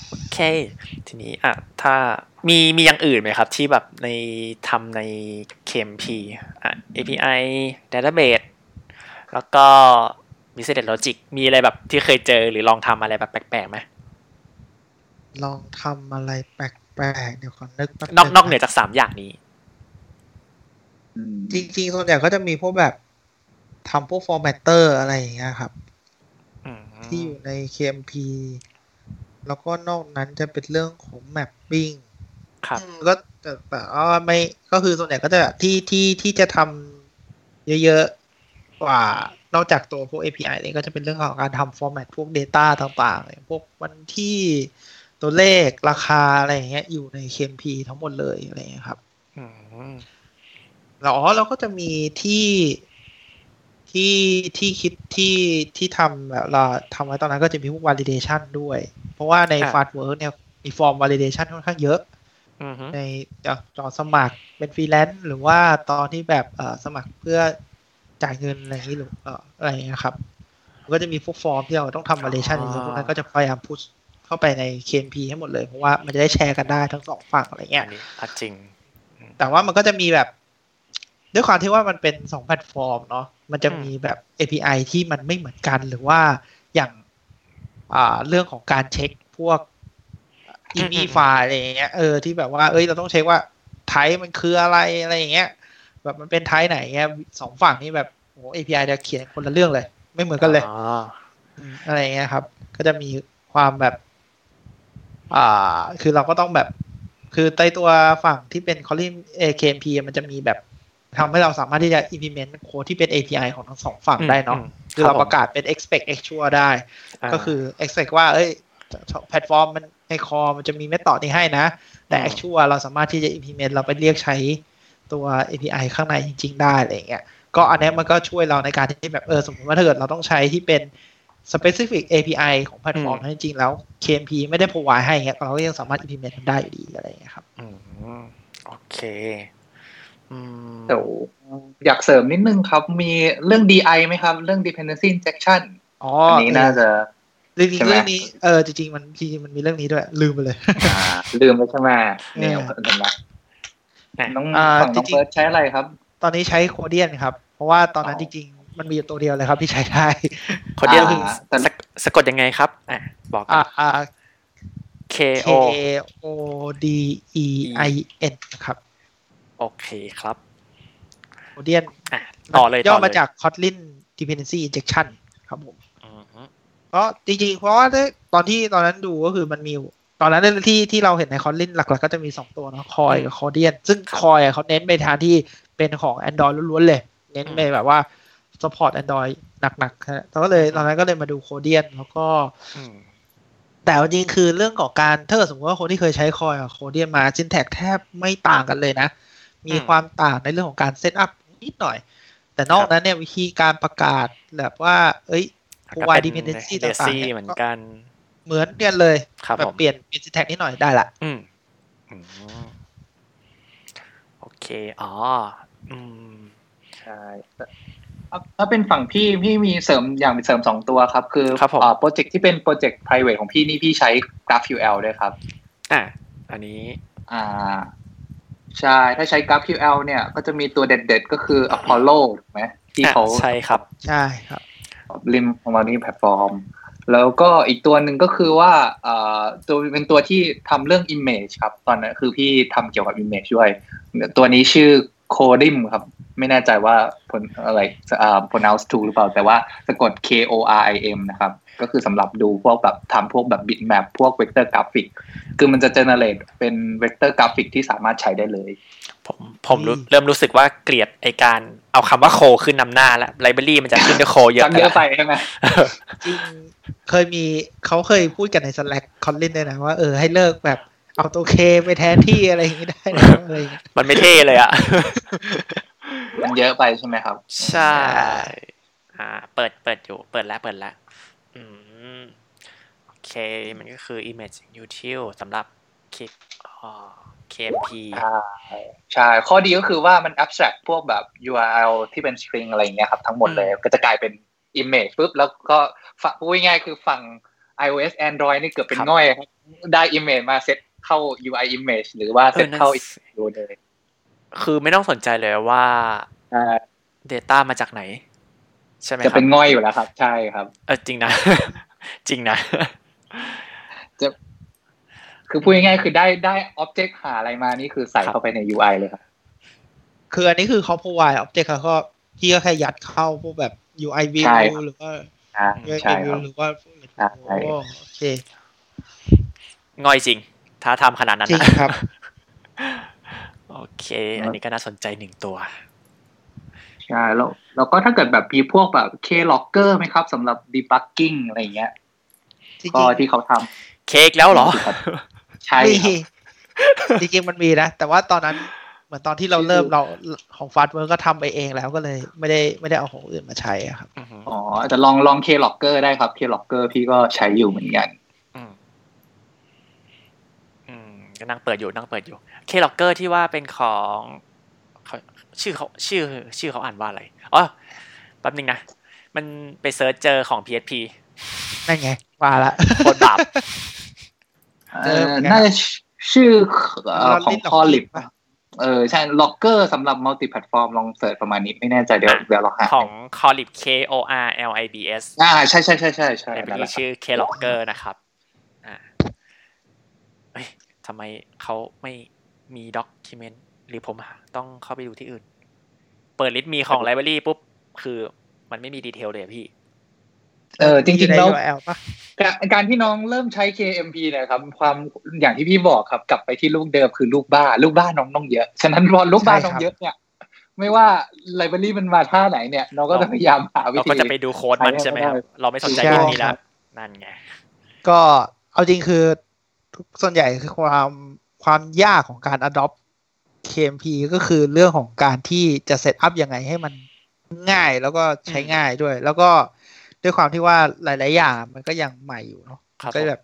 โอเค ทีนี้อะถ้ามีมีอย่างอื่นไหมครับ ที่แบบในทำใน KMP อะ API Database แล้วก็ Business Logic มีอะไรแบบที่เคยเจอหรือลองทำอะไรแบบแปลกๆไหมลองทำอะไรแปลกๆเดี๋ยวขอนึกแป๊บนอกงนอกเหนือจากสามอย่างนี้อืมจริงๆส่วนใหญ่ก็จะมีพวกแบบทำพวก formatter อะไรอย่างเงี้ยครับอืมที่อยู่ใน KMP แล้วก็นอกนั้นจะเป็นเรื่องของ mapping ครับอืมก็แต่แต่ก็ไม่ก็คือส่วนใหญ่ก็จะที่ที่ที่จะทำเยอะๆกว่านอกจากตัวพวก API เนี่ยก็จะเป็นเรื่องของการทำ format พวก data ต่างๆอย่างพวกวันที่ตัวเลขราคาอะไรอย่างเงี้ย อยู่ใน KMP ทั้งหมดเลยอะไรอย่างเงี้ยครับอืมแล้วอ๋อเราก็จะมีที่ ที่ที่คิดที่ที่ทำแบบเราทำไว้ตอนนั้นก็จะมีพวก validation ด้วย เพราะว่าในอะ Fastwork เนี่ยมี form validation ค่อนข้างเยอะอืมฮึในจากจอสมัครเป็นฟรีแลนซ์หรือว่าตอนที่แบบเอ่อสมัครเพื่อจ่ายเงินอะไรอย่างนี้หรือเอ่ออะไรอย่างเงี้ยครับมันก็จะมีพวกฟอร์มที่เราต้องทำ validation อยู่พวกนั้นก็จะพยายามพุชเข้าไปใน KMP ให้หมดเลย เพราะว่ามันจะได้แชร์กันได้ทั้งสองฝั่งอะไรเงี้ยอันนี้อะจริง แต่ว่ามันก็จะมีแบบ ด้วยความที่ว่ามันเป็นสองแพลตฟอร์มเนาะมันจะอืมมีแบบ API ที่มันไม่เหมือนกันหรือว่าอย่างอ่าเรื่องของการเช็คพวก e m e ไฟล์อะไรอย่างเงี้ยเออที่แบบว่าเอ้ยเราต้องเช็คว่าไทป์มันคืออะไรอะไรอย่างเงี้ย แบบมันเป็นไทป์ไหนเงี้ยสองฝั่งนี้แบบโอ้ API จะเขียนคนละเรื่องเลย ไม่เหมือนกันเลยอ๋อมอะไรอย่างเงี้ยครับ ก็จะมีความแบบ อ่า คือเราก็ต้องแบบ คือใต้ตัวฝั่งที่เป็น column AKMP มันจะมีแบบ ทำให้เราสามารถที่จะ implement โค้ดที่เป็น API ของทั้งสองฝั่งได้เนาะอืมคือเราครับผมประกาศเป็น expect actual ได้าก็คือ expect ว่า เอ้ยแพลตฟอร์มมันในคอมันจะมีเมธอดนี้ให้นะ แต่อืม actual เราสามารถที่จะ implement เราไปเรียกใช้ตัว API ข้างในจริง ๆ ได้อะไรอย่างเงี้ยก็อันเนี้ยมันก็ช่วยเราในการที่แบบเออสมมติว่าถ้าเกิดเราต้องใช้ที่เป็น specific API ของแพลตฟอร์มนั้นจริงๆแล้ว KMP ไม่ได้ provide ให้อย่างเงี้ยเราก็ยังสามารถ implement มันได้อยู่ดีอะไรอย่างเงี้ยครับอืมโอเคอืม เดี๋ยวอยากเสริมนิดนึงครับ มีเรื่อง DI ไหมครับ เรื่อง dependency injection อ๋ออัอันนี้น่าจะเรื่องนี้ใช่ไหมเรื่องนี้เออจริงๆมันจริงๆมันมีเรื่องนี้ด้วย ลืมไปเลยอ่าลืมไปใช่ไหมเนี่ยเออเห็นไหมอะน้องอ่าฝั่งน้องจริงๆเฟิร์สใช้อะไรครับ ตอนนี้ใช้โคเดียนครับ เพราะว่าตอนนั้นอ๋จอริงๆ มันมีอยู่ตัวเดียวเลยครับที่ใช้ได้คนเดียวอ่าแต่สะสะกดยังไงครับอะบอกกัอ่านอ่า K K O O D E I N นะครับ โอเคครับโคเดียนอะต่อเลยย่อต่อเลยมาจาก Kotlin Dependency Injection ครับผมอืมฮึก็จริงๆ เพราะว่าได้ตอนที่ตอนนั้นดูก็คือมันมี ตอนนั้นที่ที่เราเห็นใน Kotlin หลักๆ ก็จะมีสองตัวเนาะคอยกับคอเดียน ซึ่งคอยเขาเน้นไปทางที่เป็นของ Android ล้วนๆเลย เน้นไปแบบว่า support Android หนักๆฮะเราก็เลยตอนนั้นก็เลยมาดูโคเดียนแล้วก็อืมแต่เอาจริงคือเรื่องของการถ้าเกิดสมมติว่าคนที่เคยใช้คอยกับโคเดียนมาจินแท็กแทบไม่ต่างกันเลยนะ มีความต่างในเรื่องของการ setup นิดหน่อย แต่นอกนั้นเนี่ยวิธีการประกาศแบบว่า เอ้ย provide dependency เดต่างซี่ๆเนี่ยเหมือนก็กัน เหมือนกันเลยครับแบบผมเปลี่ยนเปลี่ยน syntax นิดหน่อยได้ละอืมอืมโอเค อ๋อ อืม ใช่ถ้าเป็นฝั่งพี่พี่มีเสริมอย่างเสริมสองตัวครับ คือครับผมโปรเจกต์ที่เป็นโปรเจกต์ private ของพี่นี่พี่ใช้ GraphQL ด้วยครับ อะอันนี้ อ่า ใช่ ถ้าใช้ GraphQL เนี่ยก็จะมีตัวเด็ดๆ ก็คือ Apollo ถูกไหมที่อะเขาใช่ครับ ใช่ครับริมมาริมแพลตฟอร์ม แล้วก็อีกตัวหนึ่งก็คือว่าอ่าตัวเป็นตัวที่ทำเรื่อง Image ครับ ตอนนั้นคือพี่ทำเกี่ยวกับ Image ด้วย ตัวนี้ชื่อ Codim ครับ ไม่แน่ใจว่าผลอะไรอ่า pronounce ถูกหรือเปล่า แต่ว่าสะกด K O R I M นะครับ ก็คือสำหรับดูพวกแบบทำพวกแบบ bitmap พวก vector graphic คือมันจะ generate เป็น vector graphic ที่สามารถใช้ได้เลย ผมผมรู้เริ่มรู้สึกว่าเกลียดไอการเอาคำว่าโคขึ้นนำหน้าแล้วไลบรารีมันจะขึ้นด้วยโคเยอะจำเยอะไปใช่ไหมจริงเคยมีเขาเคยพูดกันใน Slack คอนลินด้วยนะว่าเออให้เลิกแบบเอาตัวเคไปแทนที่อะไรอย่างนี้ได้แล้วอะไรอย่างเงี้ยมันไม่เท่เลยอะมันเยอะไปใช่ไหมครับ ใช่ อ่า เปิดเปิดอยู่ เปิดแล้วเปิดแล้วอืม โอเคมันก็คือ image util สำหรับคลิปอ๋อ KMP ใช่ใช่ ข้อดีก็คือว่ามัน abstract พวกแบบ URL ที่เป็น string อะไรอย่างเงี้ยครับทั้งหมดเลย ก็จะกลายเป็น image ปุ๊บ แล้วก็ฝั่งพูดง่ายๆคือฝั่ง iOS Android นี่เกือบเป็นครับง่อยครับ ได้ image มาเซตเข้า UI image หรือว่าเซตเข้าดูเลย คือไม่ต้องสนใจเลยว่าอ่า Data มาจากไหน ใช่ไหมคจะรับเป็นง่อยอยู่แล้วครับ ใช่ครับ เออจริงนะ จริงนะ คือพูดง่ายๆคือได้ได้ object หาอะไรมานี่คือใส่ครับเข้าไปใน UI เลยครับ คืออันนี้คือเขา provide object แล้วก็พี่ก็แค่ยัดเข้าพวกแบบ UI view ใช่ครับหรือว่าอ่า UI ใช่ค view รับหรือว่าใช่โอ้โอเคง่อยจริง ถ้าทำขนาดนั้นจริงนะครับ โอเค อันนี้ก็น่าสนใจหนึ่งตัวใช่แล้วแล้วก็ถ้าเกิดแบบมีพวกแบบ Keylogger ไหมครับสำหรับ debugging อะไรอย่างเงี้ยจริง ก็ที่เขาทเค้กแล้วเหรอำใช่มีครับจริงๆมันมีนะ แต่ว่าตอนนั้นเหมือนตอนที่เราเริ่มเราของฟาสเวิร์ก็ทำไปเองแล้วก็เลยไม่ได้ไม่ได้เอาของอื่นมาใช้อะครับอือหืออ๋อแต่ลองลอง Keylogger ได้ครับ Keylogger พี่ก็ใช้อยู่เหมือนกันอืมอืมก็นั่งเปิดอยู่นั่งเปิดอยู่เคล็อกเกอร์ที่ว่าเป็นของเขาชื่อเขาชื่อชื่อเขาอ่านว่าอะไรอ๋อแป๊บนึงนะ มันไปเซิร์ชเจอของ PHP นั่นไง ว่าละโคตรบาปเจอเหมือนกันน่าจะชื่อเอ่อของ Solid คอลิปป่ะเออใช่ Logger สำหรับ multi platform ลองเสิร์ชประมาณนี้ไม่แน่ใจเดี๋ยวเดี๋ยวเราหาของ Collib K O R L I B S อ่าใช่ใช่ใช่ใช่ใช่ในนั่นแหที่ละครับชื่อ Keylogger นะครับอ่าเอ้ยทำไมเขาไม่มี document หรือผมหาต้องเข้าไปดูที่อื่น เปิด readme ของ library ปุ๊บ คือมันไม่มี detail เลยอะพี่ เออจริงๆแล้วอยู่ใน URL ป่ะการการที่น้องเริ่มใช้ KMP เนะครับความอย่างที่พี่บอกครับ กลับไปที่ลูกเดิมคือลูกบ้า ลูกบ้าน้องน้องเยอะ ฉะนั้นพอลูกบ้าใช่ครับน้องเยอะเนี่ยไม่ว่า library มันมาท่าไหนเนี่ยน้องก็จะพยายามหาวิเราธีก็จะไปดูโค้ดมันใช่ไหมครับ เราไม่สนใจใช่เรื่องนี้คแล้รัวบนั่นไงก็เอาจริงคือส่วนใหญ่คือความความยากของการ adopt KMP ก็คือเรื่องของการที่จะ setup ยังไงให้มันง่ายแล้วก็ใช้ง่ายด้วย แล้วก็ ด้วยความที่ว่าหลาย ๆ อย่างมันก็ยังใหม่อยู่เนาะครับก็แบบ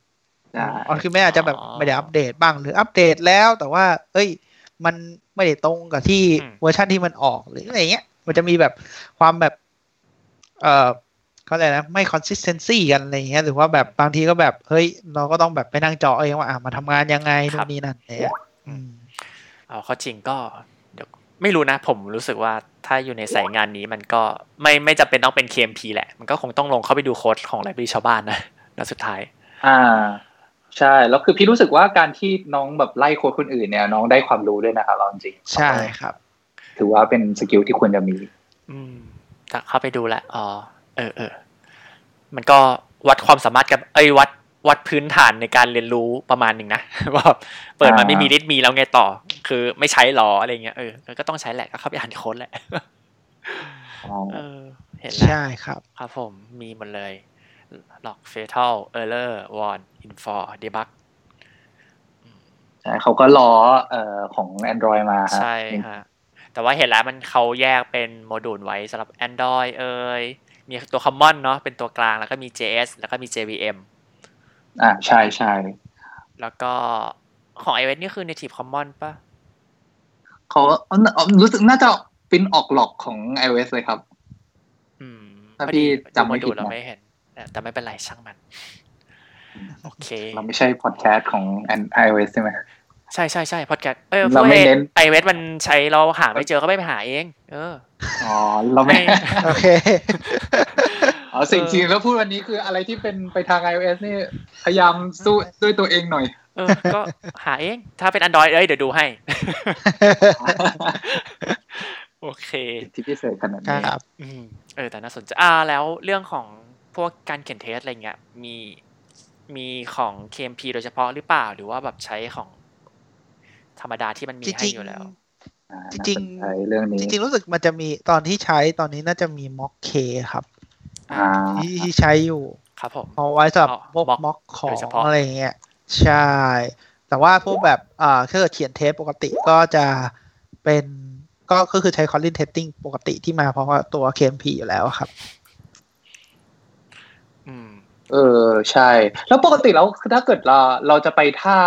ใช่อ๋อคือไม่อาจจะแบบอ๋อไม่ได้อัปเดตบ้างหรืออัปเดตแล้วแต่ว่า เอ้ย มันไม่ได้ตรงกับที่อืมเวอร์ชันที่มันออกหรืออะไรเงี้ย มันจะมีแบบความแบบ เออเขาเรียกนะไม่ consistency กันอะไรเงี้ยหรือว่าแบบบางทีก็แบบ เฮ้ย เราก็ต้องแบบไปนั่งเจาะเองว่าอะมาทำงานยังไงนู่นนี่นั่นเนี่ยอืมเอาเข้อจริงก็เดี๋ยว ไม่รู้นะ ผมรู้สึกว่าถ้าอยู่ในสายงานนี้มันก็ไม่ไม่จำเป็นต้องเป็น KMP แหละ มันก็คงต้องลงเข้าไปดูโค้ดของไลบรารีชาวบ้านนะแล้วสุดท้าย อ่า ใช่ แล้วคือพี่รู้สึกว่าการที่น้องแบบไล่โค้ดคนอื่นเนี่ยน้องได้ความรู้ด้วยนะครับเอาจริงๆใช่ครับ ถือว่าเป็น skill ที่ควรจะมี อืมแต่เข้าไปดูแล้วอ๋อเออเออมันก็วัดความสามารถกับ เอ้ยวัด วัดพื้นฐานในการเรียนรู้ประมาณหนึ่งนะว่าเปิดมาอ่าไม่มี readme แล้วไงต่อ คือไม่ใช้หรออะไรเงี้ยเออก็ต้องใช้แหละก็เข้าไปอ่านโค้ดแหละอ๋อเออเห็นแล้วใช่ครับ ครับผมมีหมดเลย log fatal error warn info debug ใช่เขาก็ล้อเอ่อของ Android มาฮะใช่ฮะแต่ว่าเห็นแล้วมันเขาแยกเป็นโมดูลไว้สำหรับ Android เอ่ยมีตัว common เนาะเป็นตัวกลางแล้วก็มี JS แล้วก็มี JVM อ่าใช่ใช่แล้วก็ของ iOS นี่คือ native common ปะเขาเอาเอารู้สึกน่าจะเป็นออกหลอกของ iOS เลยครับ อืมถ้าพี่จำไม่โมดูลผิดนะเราไม่เห็นแต่แต่ไม่เป็นไรช่างมัน โอเค เราไม่ใช่พอดแคสต์ของ iOS ใช่ไหมใช่ใช่ใช่พอดแคสต์เออเราไม่เน้นไอเวสมันใช้เราหาไม่เจอก็ไม่ไปหาเอง เออ อ๋อ เราไม่ไม่โอเค อ๋อสิ่งจริงแล้วพูดวันนี้คืออะไรที่เป็นไปทาง iOS นี่พยายามสู้ด้วยตัวเองหน่อย เออ ก็หาเอง ถ้าเป็น Android เอ้ยเดี๋ยวดูให้ โอเค ที่พิเศษขนาดคนี้รับอืมเออ แต่น่าสนใจ อ่า แล้วเรื่องของพวกการเขียนเทสอะไรเงี้ย มีมีของ KMP โดยเฉพาะหรือเปล่า หรือว่าแบบใช้ของธรรมดาที่มันมีจให้ริงอยู่แล้วอ่าจน่าริงสนใจเรื่องนี้จริงๆรู้สึกมันจะมีตอนที่ใช้ตอนนี้น่าจะมีม็อกเคครับอ่า ที่ที่ใช้อยู่ครับผมเอาไว้สำหรับอ๋อพวก mock ม็อกขอโดงยเฉพาะอะไรเงี้ยใช่ แต่ว่าพวกแบบอ่าถ้าเกิดเขียนเทสปกติก็จะเป็นก็ก็คือใช้ Kotlin Testing ปกติที่มาเพราะว่าตัว KMP อยู่แล้วครับ อืม เออ ใช่ แล้วปกติแล้วถ้าเกิดเราเราจะไปท่า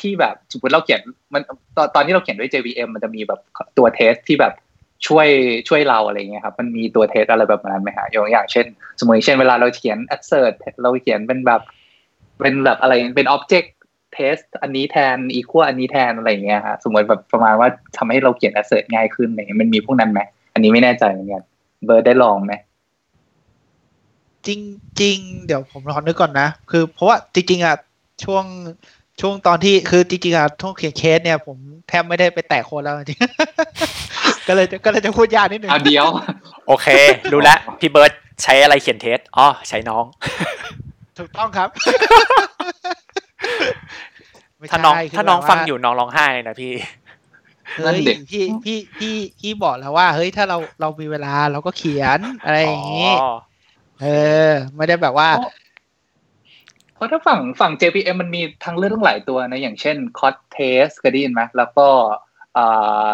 ที่แบบสมมติเราเขียนมันตอนตอนที่เราเขียนด้วย JVM มันจะมีแบบตัวเทสที่แบบ ช่วยช่วยเราอะไรเงี้ยครับมันมีตัวเทสอะไรแบบนั้นไหมฮะอย่างอย่างเช่น สมมติเช่นเวลาเราเขียน assert เราเขียนเป็นแบบเป็นแบบอะไรเป็น object test อันนี้แทน equal อันนี้แทนอะไรเงี้ยฮะสมมติแบบประมาณว่าทำให้เราเขียน assert ง่ายขึ้นอะไรเงี้ยมันมีพวกนั้นไหมอันนี้ไม่แน่ใจเหมือนกันเบิร์ได้ลองไหมจริงจริงเดี๋ยวผมลองนึกก่อนนะ คือเพราะว่าจริงๆอะช่วงช่วงตอนที่คือจริงๆอะช่วงเขียนเคสเนี่ยผมแทบไม่ได้ไปแตะโคนแล้วจริง ก็เลยก็เลยจะพูดยากนิดนึงเอาเดียว โอเค รู้แล้วพี่เบิร์ดใช้อะไรเขียนเทสอ๋อใช้น้อง ถูกต้องครับไม่ถ้าน้องใช่คืถ้าน้องแบบฟังว่าอยู่น้องร้องไห้เลยนะพี่นั่เฮ้นยเด็กพี่พี่พี่พี่บอกแล้วว่า เฮ้ยถ้าเราเรามีเวลาเราก็เขียนอะไรอย่างนี้อ๋อเออ ไม่ได้แบบว่า เพราะถ้าฝั่งฝั่ง JPM มันมีทางเลือกตั้งหลายตัวนะ อย่างเช่น Cot Test เคยได้ยินไหมแล้วก็อ่า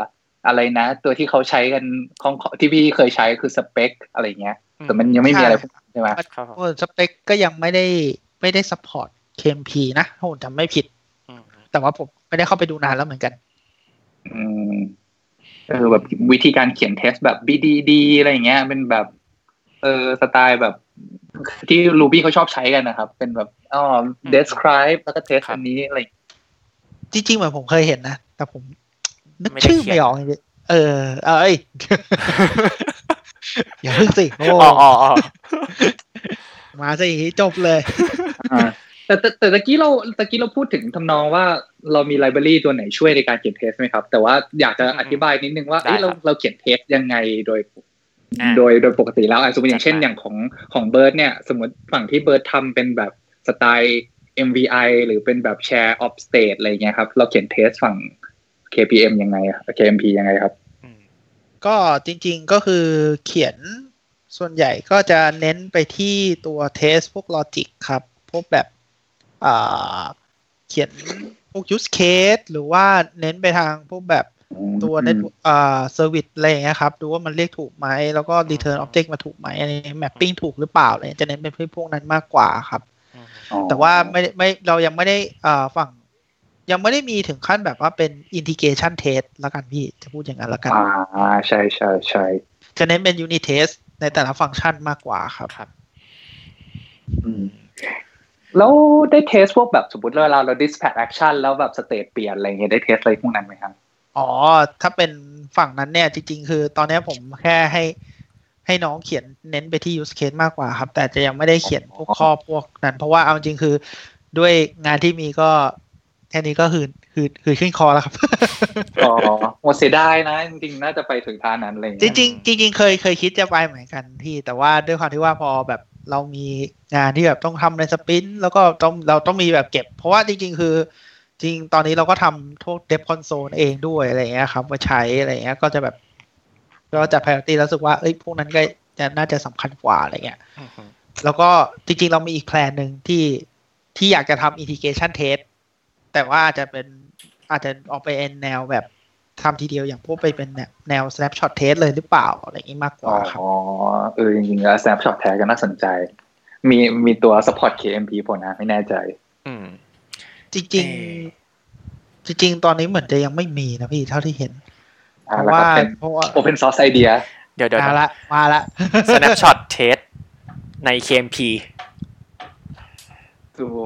อะไรนะ ตัวที่เขาใช้กันของที่พี่เคยใช้คือ Spek อะไรเงี้ย แต่มันยังไม่มีอะไรพวกนั้นใช่ไหมครับผมโอ้สเปคก็ยังไม่ได้ไม่ได้ support KMP นะถ้าผมจำไม่ผิดอืมแต่ว่าผมไม่ได้เข้าไปดูนานแล้วเหมือนกัน อืมเออแบบวิธีการเขียน test แบบ BDD อะไรเงี้ย เป็นแบบ เออสไตล์แบบที่ Ruby เขาชอบใช้กันนะครับ เป็นแบบอ๋อ describe แล้วก็ test อันนี้อะไร จริงๆ เหมือนผมเคยเห็นนะ แต่ผม นึกไม่ได้ชื่อเขียนไม่ออกเลยเออ เอ้ยอย่าเพิ่งสิโอ้อ๋ออ๋ออ๋อมาสิจบเลยอ่าแต่แต่แต่ตะกี้เราตะกี้เราพูดถึงทำนองว่าเรามี library ตัวไหนช่วยในการเขียน test ไหมครับ แต่ว่าอยากจะอธิบายนิดนึงว่าเอ้ยเราเราเขียน test ยังไงโดยอ่าโดยโดยปกติแล้วอะสมมติอย่างเช่นอ่าอย่างของของเบิร์ดเนี่ย สมมติฝั่งที่เบิร์ดทำเป็นแบบสไตล์ MVI หรือเป็นแบบ Share of State อะไรเงี้ยครับ เราเขียนเทสฝั่ง KPM ยังไงอะ KMP ยังไงครับอืมก็จริงๆก็คือเขียนส่วนใหญ่ก็จะเน้นไปที่ตัวเทสพวกลอจิกครับ พวกแบบอ่าเขียนพวก use case หรือว่าเน้นไปทางพวกแบบตัว net อ่า service อะไรอย่างเงี้ยครับ ดูว่ามันเรียกถูกไหม แล้วก็ return object มาถูกไหมอะไร mapping ถูกหรือเปล่าอะไรจะเน้นเป็นพวกนั้นมากกว่าครับอืมอ๋อแต่ว่าไม่ได้ไม่เรายังไม่ได้อ่าฝั่ง ยังไม่ได้มีถึงขั้นแบบว่าเป็น integration test ละกันพี่จะพูดอย่างนั้นละกัน อ่า ใช่ใช่ใช่จะเน้นเป็น unit test ในแต่ละฟังก์ชันมากกว่าครับครับอืมแล้วได้เทสพวกแบบสมมติเวลาเรา dispatch action แล้วแบบสเตตเปลี่ยนอะไรเงี้ยได้เทสอะไรพวกนั้นไหมครับ อ๋อ ถ้าเป็นฝั่งนั้นเนี่ยจริง ๆ คือตอนนี้ผมแค่ให้ให้น้องเขียนเน้นไปที่ use case มากกว่าครับ แต่จะยังไม่ได้เขียนพวกข้อพวกนั้น เพราะว่าเอาจริงๆคือด้วยงานที่มีก็ แค่นี้ก็คือคือคือขึ้นคอแล้วครับ อ๋อโมเสียดายนะ จริงๆ น่าจะไปถึงท่านั้นอะไรจเงี้ยริงๆจริง ๆ เคยเคยคิดจะไปเหมือนกันพี่ แต่ว่าด้วยความที่ว่าพอแบบเรามีงานที่แบบต้องทำในสปรินต์แล้วก็ต้องเราต้องมีแบบเก็บ เพราะว่าจริง ๆ คือ จริงตอนนี้เราก็ทำพวกเดฟคอนโซลเองด้วยอะไรเงี้ยครับมาใช้อะไรเงี้ยก็จะแบบ ก็จะ priority แล้วรู้สึกว่าเอ้ยพวกนั้นก็จะน่าจะสำคัญกว่าอะไรเงี้ยอืมแล้วก็จริง ๆ เรามีอีกแพลนหนึ่งที่ที่อยากจะทำ integration test แต่ว่าอาจจะเป็นอาจจะออกไปแนวแบบทำทีเดียวอย่างพวกไปเป็นแนวแนว snapshot test เลยหรือเปล่า อะไรอย่างนี้มากกอ๋อว่าครับเออจริงๆแล้ว snapshot แท้ก็น่าสนใจ มีมีตัว support KMP ผลนะไม่แน่ใจ อืม จริงๆ จริง ๆ ตอนนี้เหมือนจะยังไม่มีนะพี่เท่าที่เห็นเพอ่าราะแล้วว่าก็เป็นเพราะว่า open source idea เดี๋ยวเดี๋ยวมาละมาละ snapshot test ใน KMP ตัว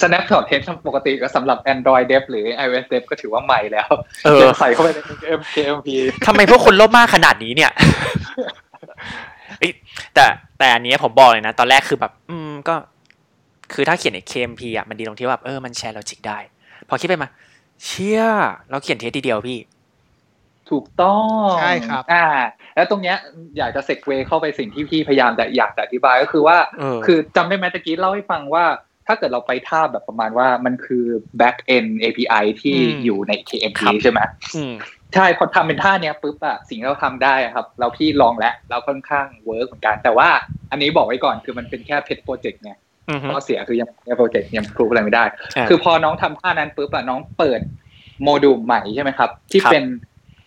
snapshot test ปกติก็สำหรับ Android dev หรือ iOS dev ก็ถือว่าใหม่แล้วเออเดี๋ยวใส่เข้าไปใน KMP ทำไมพวกคนโลภมากขนาดนี้เนี่ยเอ้ยแต่แต่อันนี้ผมบอกเลยนะ ตอนแรกคือแบบ อืม ก็ คือถ้าเขียนใน KMP อะมันดีตรงที่แบบเออมันแชร์ logic ได้ พอคิดไปมา เชี่ย เราเขียน test ทีเดียวพี่ ถูกต้องใช่ครับอ่า แล้วตรงเนี้ยอยากจะ segue เข้าไปสิ่งที่พี่พยายามจะอยากจะอธิบายก็คือว่าเออคือจำได้ไหมตะกี้เล่าให้ฟังว่า ถ้าเกิดเราไปท่าแบบประมาณว่ามันคือ back end API ที่อืมอยู่ใน KMP ครับใช่ไหมอืมใช่พอทำเป็นท่าเนี้ยปุ๊บอะสิ่งที่เราทำได้อะครับ เราพี่ลองแล้วเราค่อนข้าง work เหมือนกัน แต่ว่าอันนี้บอกไว้ก่อนคือมันเป็นแค่เพ t โปรเจกต์ไงอือฮึข้อเสียคือยังยัง project ยัง prove อะไรไม่ได้อ่าคือพอน้องทำท่านั้นปุ๊บอะน้องเปิดโมดูลใหม่ใช่ไหมครับ ที่ครับเป็น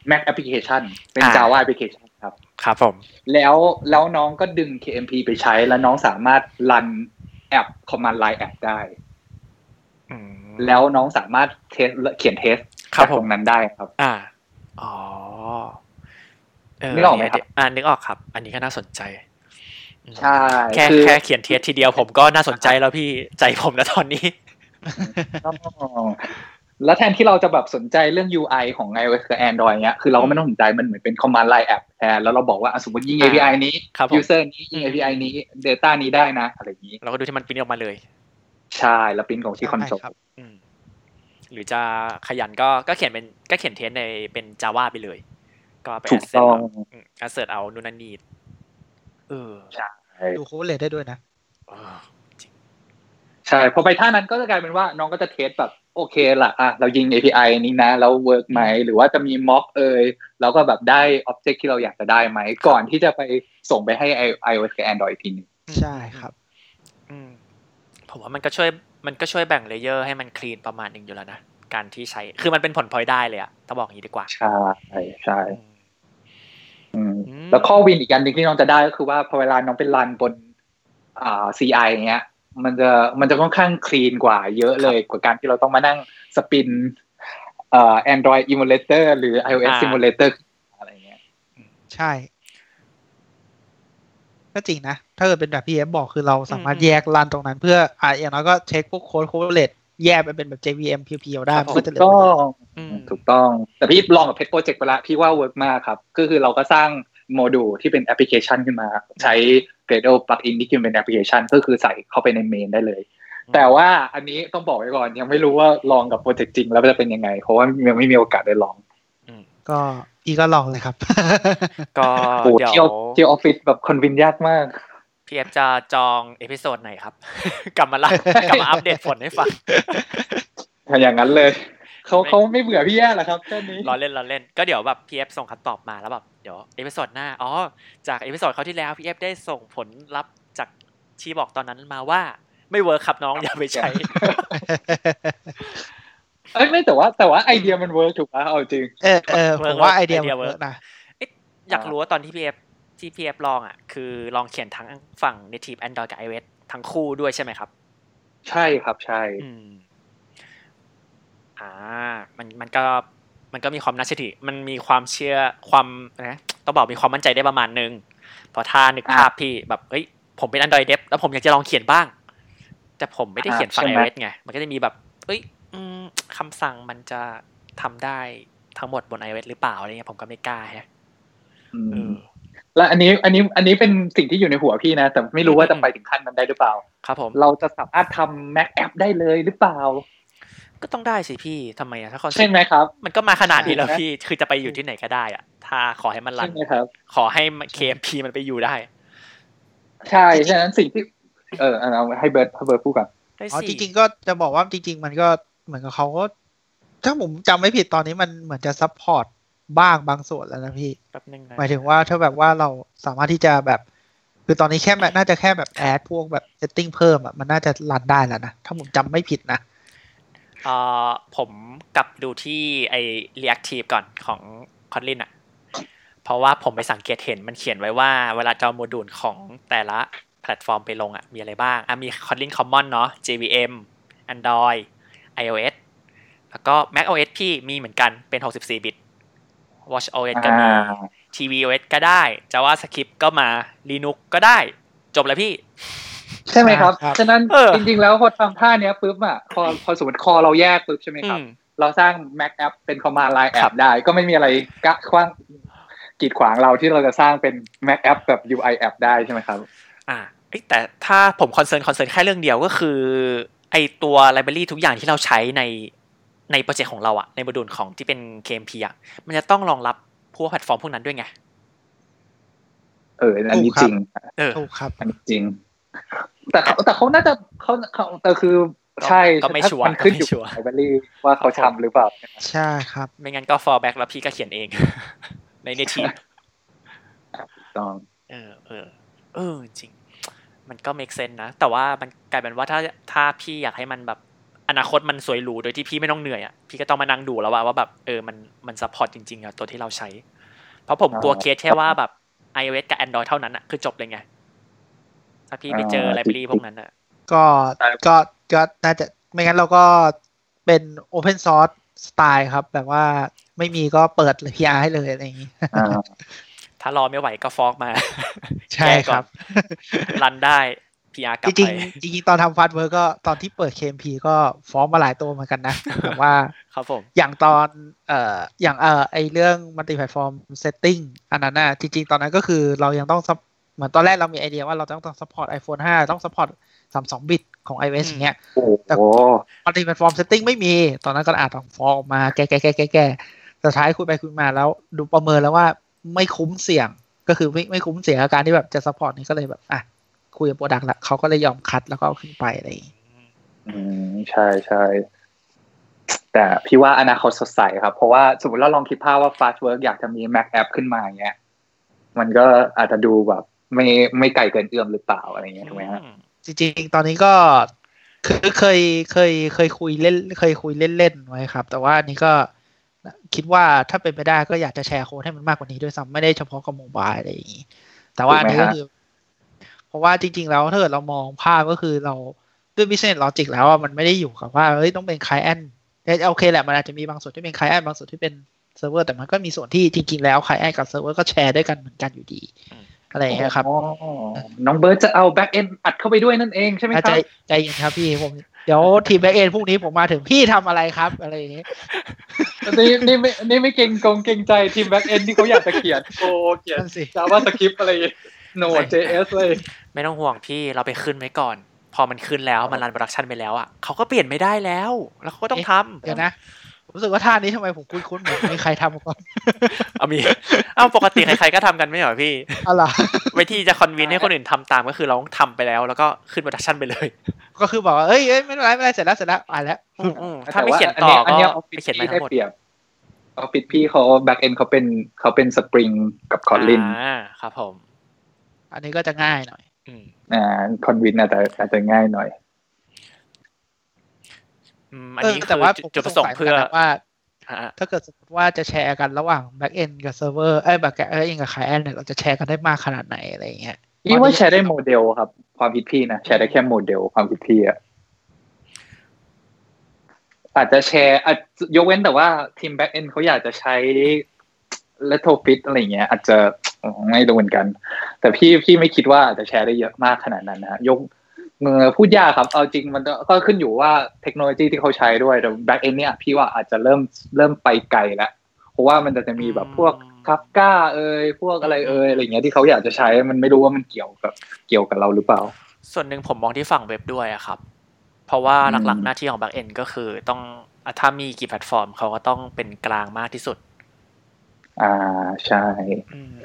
Mac application เป็นอ่า Java application ครับ ครับผม แล้วแล้วน้องก็ดึง KMP ไปใช้ แล้วน้องสามารถ run แอป command line app ได้อืมแล้วน้องสามารถ test เขียน test ครับจากผมตรงนั้นได้ครับ อ่า อ๋อเนึกออกไหมครับ อ่านึกออกครับ อันนี้ก็น่าสนใจอืมใช่แค่คือแค่เขียน test ทีเดียวผมก็น่าสนใจแล้วพี่ใจผมนะตอนนี้อ๋อ แล้วแทนที่เราจะแบบสนใจเรื่อง UI ของ iOS กับ Android เนี้ย คือเราก็ไม่ต้องสนใจ มันเหมือนเป็น command line app แทน แล้วเราบอกว่าอะสมมติยิงอ่า API นี้ครับผม user นี้ยิงอืม API นี้ data นี้ได้นะ อะไรอย่างนี้ เราก็ดูที่มันปริ้นออกมาเลย ใช่ แล้วปริ้นของที่คอนโซลใช่ครับอืมหรือจะขยันก็ก็เขียนเป็นก็เขียน test ในเป็น Java ไปเลย ก็ไปถูกต้อง assert เอานู่นนั่นนี่เออดูโค้ดเลยได้ด้วยนะเออ ใช่พอไปท่านั้นก็จะกลายเป็นว่าน้องก็จะ test แบบโอเคละอะเรายิง API นี้นะ แล้ว work ไหม หรือว่าจะมี mock เอยแล้วก็แบบได้ object ที่เราอยากจะได้ไหม ก่อนที่จะไปส่งไปให้ iOS กับ Android อีกทีหนึงใช่ครับอืมผมว่ามันก็ช่วยมันก็ช่วยแบ่งเลเยอร์ให้มันคลีนประมาณหนึ่งอยู่แล้วนะ การที่ใช้ คือมันเป็นผลพลอยได้เลยอะถ้าบอกอย่างนี้ดีกว่า ใช่ใช่อืมอืมอืมแล้วข้อวินอีกอันหนึ่งที่น้องจะได้ก็คือว่าพอเวลาน้องเป็นรันบนอ่า CI อย่างเงี้ย มันจะมันจะค่อนข้างคลีนกว่าเยอะเลยกว่าการที่เราต้องมานั่งspin เอ่อ Android emulator หรือ iOS อ่า simulator อะไรเงี้ยใช่ ก็จริงนะ ถ้าเกิดเป็นแบบพี่เอฟบอกคือเราสามารถอืมแยก run ตรงนั้นเพื่ออะอย่างน้อยก็เช็คพวกโค้ดโค้ด related แยกไปเป็นแบบ JVM เพียวๆได้ครับมันผมก็จะเหลือก็ประโยชน์อืมถูกต้อง แต่พี่ลองกับเพจโปรเจกต์ไปแล้วพี่ว่า work มากครับ ก็คือเราก็สร้างโมดูลที่เป็นแอปพลิเคชันขึ้นมา ใช้ Gradle plugin ที่เป็นแอปพลิเคชันก็คือใส่เข้าไปใน main ได้เลย แต่ว่าอันนี้ต้องบอกไว้ก่อนยังไม่รู้ว่าลองกับโปรเจกต์จริงแล้วจะเป็นยังไง เพราะว่ายังไม่มีโอกาสได้ลองก็อีก็ลองเลยครับ ก็โอ้เดี๋ยวที่ออฟที่ออฟฟิศแบบ convince ยากมากพี่เอฟจะจอง episode ไหนครับ กลับมาละกลับมาอัปเดตผลให้ฟังอย่างนั้นเลยเขาเขาไม่เบื่อพี่แย่เหรอครับแค่นี้รอเล่นรอเล่น ก็เดี๋ยวแบบพีเอฟส่งคำตอบมาแล้วแบบ เดี๋ยว episode หน้า อ๋อ จาก episode คราวที่แล้วพีเอฟได้ส่งผลลัพธ์จากที่บอกตอนนั้นมาว่า ไม่ work ครับน้องอย่าไปใช้ เอ้ยไม่แต่ว่าแต่ว่าไอเดียมัน work ถูกปะเอาจริง เออเออผมว่าไอเดียมัน work work นะอยากรู้ว่าตอนที่พีเอฟที่พีเอฟลองอะ คือลองเขียนทั้งฝั่ง native Android กับ iOS ทั้งคู่ด้วยใช่ไหมครับ ใช่ครับใช่อืมอ่า มันมันก็ มันก็มีความน่าเชื่อถือมันมีความเชื่อความนะต้องบอกมีความมั่นใจได้ประมาณนึงเพราะถ้านึกภาพพี่แบบเฮ้ยผมเป็น Android Dev แล้วผมอยากจะลองเขียนบ้าง แต่ผมไม่ได้เขียนฝั่ง iOS ไง มันก็จะมีแบบเอ้ยอืมคำสั่งมันจะทำได้ทั้งหมดบน iOS หรือเปล่าอะไรเงี้ยผมก็ไม่กล้าฮะอืเอมอแล้วอันนี้อันนี้อันนี้เป็นสิ่งที่อยู่ในหัวพี่นะ แต่ไม่รู้ว่าจะไปถึงขั้นนั้นได้หรือเปล่า ครับผม เราจะสามารถทำ Mac App ได้เลยหรือเปล่า ก็ต้องได้สิพี่ทำไมอะถ้าคอนใช่ไหมครับ มันก็มาขนาดนี้แล้วใช่ไหมพี่คือจะไปอยู่ที่ไหนก็ได้อะถ้าขอให้มันรัใช่นไหมครับ ขอให้ KMP มันไปอยู่ได้ ใช่ฉะนั้นสิ่งที่ เออเอาให้เบิร์ดให้เบิร์ดพูดก่อนได้อ๋อสิจริง ๆ ก็จะบอกว่าจริง ๆ มันก็เหมือนกับเขาก็ถ้าผมจำไม่ผิดตอนนี้มันเหมือนจะ support บ้างบางส่วนแล้วนะพี่แป๊บนึงนะหมายถึงว่าถ้าแบบว่าเราสามารถที่จะแบบ คือตอนนี้แค่แบบน่าจะแค่แบบ add พวกแบบ setting เพิ่มอะมันน่าจะ run ได้แล้วนะ ถ้าผมจำไม่ผิดนะ เอ่อผมกลับดูที่ไอ reactive ก่อนของ Kotlin อะเพราะว่าผมไปสังเกตเห็นมันเขียนไว้ว่าเวลาจะเอาโมดูลของแต่ละแพลตฟอร์มไปลงอะมีอะไรบ้างอะมี Kotlin Common เนาะ JVM Android iOS แล้วก็ macOS พี่มีเหมือนกันเป็น 64 บิต watchOS ก็มีอ่า tvOS ก็ได้ JavaScript ก็มา Linux ก็ได้ จบแล้วพี่ ใช่ไหมครับครับฉะนั้นเออจริงๆ แล้วพอทำท่าเนี้ยปุ๊บอะพอพอสมมติ core เราแยกปุ๊บใช่ไหมครับอืมเราสร้าง Mac App เป็น Command Line App ครับได้ ก็ไม่มีอะไรกะขว้างกีดขวางเราที่เราจะสร้างเป็น Mac App แบบ UI App ได้ใช่ไหมครับ อ่าแต่ถ้าผม concern concern แค่เรื่องเดียวก็คือไอตัว library ทุกอย่างที่เราใช้ในในโปรเจกต์ของเราอะในโมดูลของที่เป็น KMP อะมันจะต้องรองรับพวกแพลตฟอร์มพวกนั้นด้วยไง เออ อันนี้จริง เออถูกครับ อันนี้จริง แต่เขาแต่เขาน่าจะเขาเขาแต่คือใช่ก็ไม่ถ้าชัวร์มันขึ้นอยู่ก็ไม่ชัวร์ library ว่าเขาทำหรือเปล่า ใช่ครับ ไม่งั้นก็ fallback แล้วพี่ก็เขียนเอง ใน native ต้องเออเออเออจริง มันก็ make sense นะ แต่ว่ามันกลายเป็นว่าถ้าถ้าพี่อยากให้มันแบบอนาคตมันสวยหรูโดยที่พี่ไม่ต้องเหนื่อยอะพี่ก็ต้องมานั่งดูแล้วว่าว่าแบบเออมันมัน support จริงๆอะตัวที่เราใช้ เพราะผมกลัวเคสแค่ว่าแบบ iOS กับ Android เท่านั้นอะคือจบเลยไง ถ้าพี่ไปเจอ library พวกนั้นอะ ก็ก็ก็น่าจะไม่งั้นเราก็เป็น Open Source สไตล์ครับ แบบว่าไม่มีก็เปิดเลย PR ให้เลยอะไรอย่างนี้อ่าถ้ารอไม่ไหวก็ fork มา ใช่ครับ run ได้ PR กลับไปจริงๆจริงๆตอนทำ Fastwork็ตอนที่เปิด KMP ก็fork มาหลายตัวเหมือนกันนะแบบว่าครับผมอย่างตอนเอ่ออย่างเอ่อไอเรื่อง Multiplatform Settings อันนั้นน่ะจริง ๆ ตอนนั้นก็คือเรายังต้อง sup- เหมือนตอนแรกเรามีไอเดียว่าเราต้องต้อง support iPhone 5 ต้อง support 32 บิตของ iOS อย่างเงี้ยโอ้แต่โห Multiplatform Settings ไม่มี ตอนนั้นก็อาจต้อง fork ออกมาแก้แก้แก้แก้แก้สุดท้ายคุยไปคุยมาแล้ว ดูประเมินแล้วว่าไม่คุ้มเสี่ยง ก็คือไม่ไม่คุ้มเสี่ยงกับการที่แบบจะ support นี้ก็เลยแบบอะคุยกับ product ละเขาก็เลยยอม cut แล้วก็เอาขึ้นไปอะไรอย่างงี้อืมใช่ใช่แต่พี่ว่าอนาคตสดใสครับ เพราะว่าสมมติเราลองคิดภาพว่า Fast Work อยากจะมี Mac App ขึ้นมาอย่างเงี้ยมันก็อาจจะดูแบบ ไม่ไม่ไกลเกินเอื้อมหรือเปล่าอะไรเงี้ยถูกไหมฮะจริงๆ ตอนนี้ก็คือเคยเคยเคยคุยเล่น เคยคุยเล่นๆไว้ครับ แต่ว่าอันนี้ก็คิดว่าถ้าเป็นไปได้ก็อยากจะแชร์โค้ดให้มันมากกว่านี้ด้วยซ้ำไม่ได้เฉพาะกับ mobile อะไรอย่างนี้ แต่ว่าอันนี้ก็คือ เพราะว่าจริง ๆ แล้วถ้าเกิดเรามองภาพก็คือเราด้วย business logic แล้วอะมันไม่ได้อยู่กับว่าเฮ้ยต้องเป็น client โอเคแหละมันอาจจะมีบางส่วนที่เป็น client บางส่วนที่เป็นเซิร์ฟเวอร์แต่มันก็มีส่วนที่จริง ๆ แล้ว client กับเซิร์ฟเวอร์ก็แชร์ด้วยกันเหมือนกันอยู่ดี อะไรอย่างเงี้ยครับอ๋อน้องเบิร์ดจะเอา Back End อัดเข้าไปด้วยนั่นเองใช่ไหมคใจรับใจเย็นครับพี่ผมเดี๋ยวทีม Back End พรุ่งนี้ผมมาถึงพี่ทำอะไรครับ อะไรอย่างเงี้ยนี่นี่ไม่นี่ไม่เกรงอกเกรงใจทีม Back End ที่เขาอยากจะเขียนโอ้เขียนนั่นสิ Java Script อะไรโน JS เลยไม่ต้องห่วงพี่เราไปขึ้นไว้ก่อน พอมันขึ้นแล้วมันรันโปรดักชันไปแล้วอะเขาก็เปลี่ยนไม่ได้แล้ว แล้วเขาก็ต้องทำเดี๋ยวนะผม รู้สึกว่าท่านี้ทำไมผมคุ้นๆเหมือนมีใครทำมาก่อนเอามีอ้าวปกติใครๆก็ทำกันไม่เหรอพี่อะไรอวิธีจะคอนวินให้คนอื่นทำตามก็คือเราต้องทำไปแล้ว แล้วก็ขึ้นโปรดักชันไปเลย ก็คือบอกว่าเอ้ยเอ้ยไม่เป็นไรไม่เป็นไรเสร็จแล้วเสร็จแล้วอ่านแล้วอืมๆถ้าไม่เขียนต่ออันก็เนี้ยออฟฟิไปศเขียนมาพี่ทั้ได้งหมดเปรียบออฟฟิศพี่เขา Back End เขาเป็นเขาเป็น Spring กับ Kotlin อ่าครับผม อันนี้ก็จะง่ายหน่อยอืมอ่าคอนวินอาจจะอาจจะง่ายหน่อย อืมอันเออนี้แต่คือว่าจุดประสงค์เพื่อผมก็สงสัยหมืนกันนะว่าฮะถ้าเกิดสมมติว่าจะแชร์กันระหว่าง back end กับ server เอ้ย back end กับ client เนี่ยเราจะแชร์กันได้มากขนาดไหนอะไรอย่างเงี้ยพี่ว่าแชร์ได้โมเดลครับ ความคิดพี่นะแชร์ได้แค่โมเดลความคิดพี่อะอาจจะแชร์อาจยกเว้นแต่ว่าทีม back end เขาอยากจะใช้ Retrofit อะไรเงี้ย อาจจะไม่รู้เหมือนกัน แต่พี่พี่ไม่คิดว่าอาจจะแชร์ได้เยอะมากขนาดนั้นนะยกเออ พูดยากครับ เอาจริงมันก็ขึ้นอยู่ว่าเทคโนโลยีที่เขาใช้ด้วยแต่ back end เนี่ยพี่ว่าอาจจะเริ่มเริ่มไปไกลแล้ว เพราะว่ามันจะมีแบบพวกคาฟก้าเอ่ยพวกอะไรเอ่ยอะไรเงี้ยที่เขาอยากจะใช้มันไม่รู้ว่ามันเกี่ยวกับเกี่ยวกับเราหรือเปล่า ส่วนหนึ่งผมมองที่ฝั่งเว็บด้วยอะครับ เพราะว่าอืมหลักๆหน้าที่ของ backend ก็คือต้องอะถ้ามีกี่แพลตฟอร์มเขาก็ต้องเป็นกลางมากที่สุด อ่าใช่อืม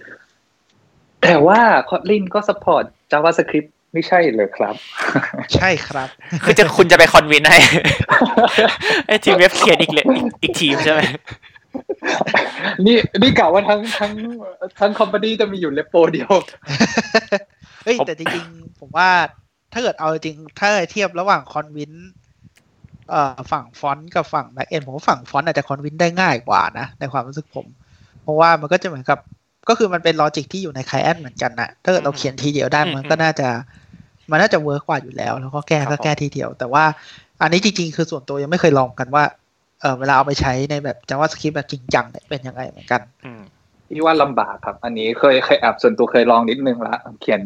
แต่ว่า Kotlin ก็ support JavaScript ไม่ใช่เลยครับ ใช่ครับ คือจะคุณจะไปคอนวินให้ให้ทีมเว็บเขียนอีกเลยอีกอีกทีมใช่ไหมนี่นี่กล่าวว่าทั้งทั้งทั้ง company จะมีอยู่ repo เดียวเฮ้ยแต่จริงๆ ผมว่าถ้าเกิดเอาจริงถ้าเทียบระหว่าง convince เอ่อฝั่ง front กับฝั่ง back end ผมว่าฝั่ง front อาจจะ convince ได้ง่ายกว่านะ ในความรู้สึกผม เพราะว่ามันก็จะเหมือนกับ ก็คือมันเป็น logic ที่อยู่ใน client เหมือนกันนะถ้าเกิดเราเขียนทีเดียวได้มันก็น่าจะ มันน่าจะ work กว่าอยู่แล้ว แล้วก็แก้ก็แก้ทีเดียว แต่ว่าอันนี้จริง ๆ คือส่วนตัวยังไม่เคยลองกันว่าเออเวลาเอาไปใช้ในแบบ JavaScript แบบจริงจังเนี่ยเป็นยังไงเหมือนกันอืมพี่ว่าลำบากครับ อันนี้เคยเคยแอบส่วนตัวเคยลองนิดนึงละเขียน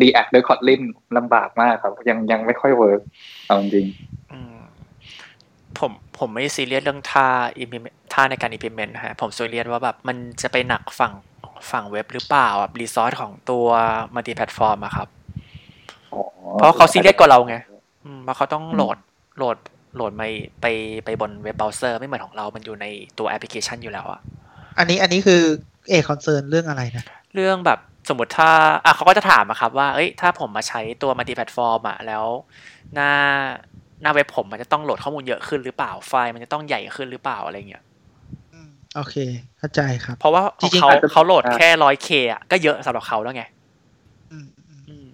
React ด้วย Kotlin ลำบากมากครับ ยังยังไม่ค่อย work เอาจริงอืมผมผมไม่ซีเรียสเรื่องท่า implement ท่าในการ implement นะฮะผมซีเรียสว่าแบบมันจะไปหนักฝั่งฝั่งเว็บหรือเปล่าแบบ resource ของตัว multiplatform อะครับ เพราะเขาซีเรียสกว่าเราไงอืมเพราะเขาต้องโหลดโหลดโหลดไปไปไปบน web browser ไม่เหมือนของเรา มันอยู่ในตัวแอปพลิเคชันอยู่แล้วอะอันนี้อันนี้คือเอ๊ะ concern เรื่องอะไรนะ เรื่องแบบสมมติถ้าอะเขาก็จะถามอะครับว่า เอ้ย ถ้าผมมาใช้ตัว multiplatform อะแล้ว หน้าหน้าเว็บผมมันจะต้องโหลดข้อมูลเยอะขึ้นหรือเปล่า ไฟล์มันจะต้องใหญ่ขึ้นหรือเปล่าอะไรเงี้ยอืมโอเค เข้าใจครับ เพราะว่าจริงๆเขาอาจจะเขาโหลดแค่ร้อย K อะก็เยอะสำหรับเขาแล้วไง อืมอืม อืม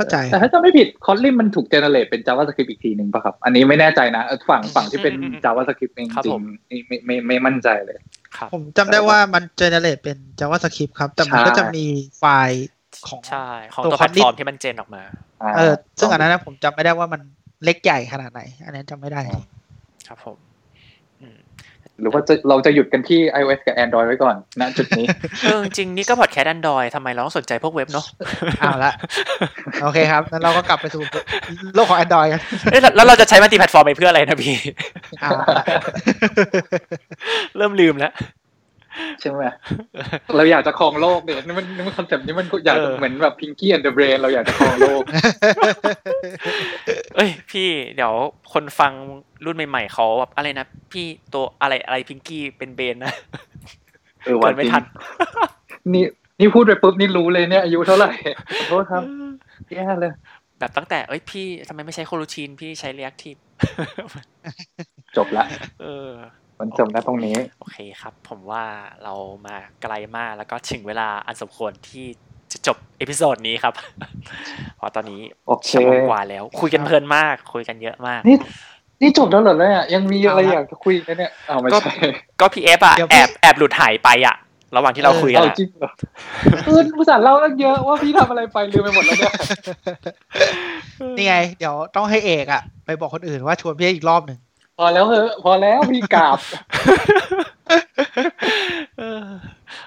เข้าใจ แต่ถ้าจะไม่ผิดคอ t ลินมันถูกเจเนเรตเป็น JavaScript อีกทีหนึ่งป่ะครับ อันนี้ไม่แน่ใจนะเออฝั่งฝั่งที่เป็น JavaScript จริงครับจริงผมไม่ไม่ไม่ไม่มั่นใจเลยครับผมจำได้ว่ามัน generate เป็น JavaScript ครับ แต่มันก็ใช่จะมีไฟล์ของใช่ของตัวตัวแพลต Kotlin ฟอร์มที่มันเจนออกมาาเออ ซึ่งอันนั้นนะผมจำไม่ได้ว่ามันเล็กใหญ่ขนาดไหน อันนั้นจำไม่ได้ ครับผมอืม หรือว่าจะเราจะหยุดกันที่ iOS กับ Android ไว้ก่อนณจุดนี้เออจริงๆนี่ก็ podcast Android ทำไมเราต้องสนใจพวกเว็บเนาะเอาละโอเคครับงั้นเราก็กลับไปสู่โลกของ Android กันเอ้ยแล้วแล้วเราจะใช้ multiplatform ไปเพื่ออะไรนะพี่เอาละเริ่มลืมแล้ว ใช่ไหมเราอยากจะครองโลกเนี่ยนี่มันนี่มัน concept นี้มันอยากจะเออเหมือนแบบ Pinky and the Brain เราอยากจะครองโลก เอ้ย พี่เดี๋ยวคนฟังรุ่นใหม่ๆเขาแบบอะไรนะ พี่ตัวอะไรอะไรพิงกี้เป็นเบนนะเออเกิวันดไม่จริงทันนี่นี่พูดไปปุ๊บนี่รู้เลยเนี่ยอายุเท่าไหร่ขอโทษครับแย่เลย แบบตั้งแต่เอ้ยพี่ทำไมไม่ใช้ coroutine พี่ใช้ Reactive จบละ เออ มันจบแล้วตรงนี้ โอเคครับ ผมว่าเรามาไกลมากแล้วก็ถึงเวลาอันสมควรที่จะจบ episode นี้ครับเพราะตอนนี้โอเคชั่วโมงกว่าแล้ว คุยกันเพลินมาก คุยกันเยอะมากนี่นี่จบแล้วเหรอเนี่ยยังมีอะไรอยากจะคุยกันเนี่ยอ้าวไม่ก็ใช่ก็พีเอฟอะเดี๋ยวแอพี่บแอบหลุดหายไปอะระหว่างที่เราคุยกันเอาอะจริงเหรอคือผู้สารเล่าตั้งเยอะว่าพี่ทำอะไรไปลืมไปหมดแล้วเนี่ยนี่ไง เดี๋ยวต้องให้เอกอะไปบอกคนอื่นว่าชวนพี่อีกรอบหนึ่ง พอแล้วเหอะพอแล้วพี่กราบเออ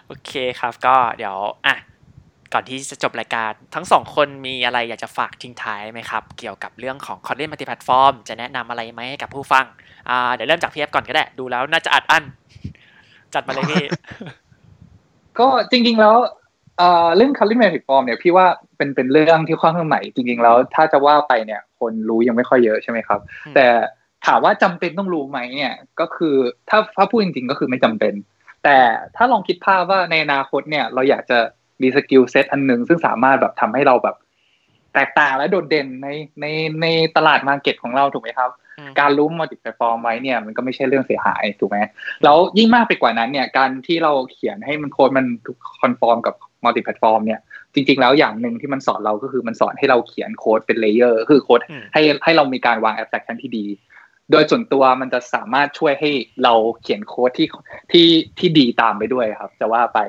โอเคครับก็เดี๋ยวอะก่อนที่จะจบรายการทั้งสองคนมีอะไรอยากจะฝากทิ้งท้ายไหมครับ เกี่ยวกับเรื่องของ Kotlin Multiplatform จะแนะนำอะไรไหมให้กับผู้ฟังอ่าเดี๋ยวเริ่มจากพีเอฟก่อนก็ได้ ดูแล้วน่าจะอัดอั้นจัดมาเลยพี่ก็จริง ๆ แล้วเอ่อเรื่อง Kotlin Multiplatform เนี่ยพี่ว่าเป็นเป็นเรื่องที่ค่อนข้างใหม่จริง ๆ แล้วถ้าจะว่าไปเนี่ย คนรู้ยังไม่ค่อยเยอะใช่ไหมครับอืมแต่ ถามว่าจำเป็นต้องรู้ไหมเนี่ย ก็คือถ้าถ้าพูดจริงๆก็คือไม่จำเป็น แต่ถ้าลองคิดภาพว่าในอนาคตเนี่ย เราอยากจะมี skill set อันหนึ่งซึ่งสามารถแบบทำให้เราแบบแตกต่างและโดดเด่นในในในตลาด market ของเราถูกไหมครับอืมการรู้ multiplatform ไว้เนี่ย มันก็ไม่ใช่เรื่องเสียหายถูกไหมแล้วยิ่งมากไปกว่านั้นเนี่ย การที่เราเขียนให้มันโค้ดมัน conform กับ multiplatform เนี่ย จริง ๆ แล้วอย่างหนึ่งที่มันสอนเราก็คือมันสอนให้เราเขียนโค้ดเป็น layer คือโค้ดอืมให้ให้เรามีการวางแอ s แ r คชันที่ดี โดยส่วนตัวมันจะสามารถช่วยให้เราเขียนโค้ดที่ที่ที่ดีตามไปด้วยครับ จะว่าไป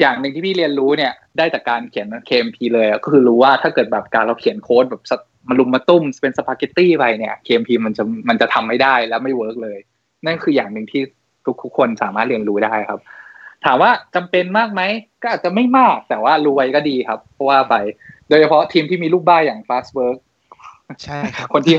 อย่างหนึ่งที่พี่เรียนรู้เนี่ย ได้จากการเขียน KMP เลยก็คือรู้ว่าถ้าเกิดแบบการเราเขียนโค้ดแบบมารุมมาตุ้มเป็นสปาเกตตี้ไปเนี่ย KMP มันจะมันจะทำไม่ได้แล้วไม่ work เลย นั่นคืออย่างหนึ่งที่ทุกคนสามารถเรียนรู้ได้ครับ ถามว่าจำเป็นมากไหมก็อาจจะไม่มากแต่ว่ารู้ไว้ก็ดีครับ เพราะว่าไปโดยเฉพาะทีมที่มีลูกบ้าอย่าง Fast Work ใช่ครับคนที่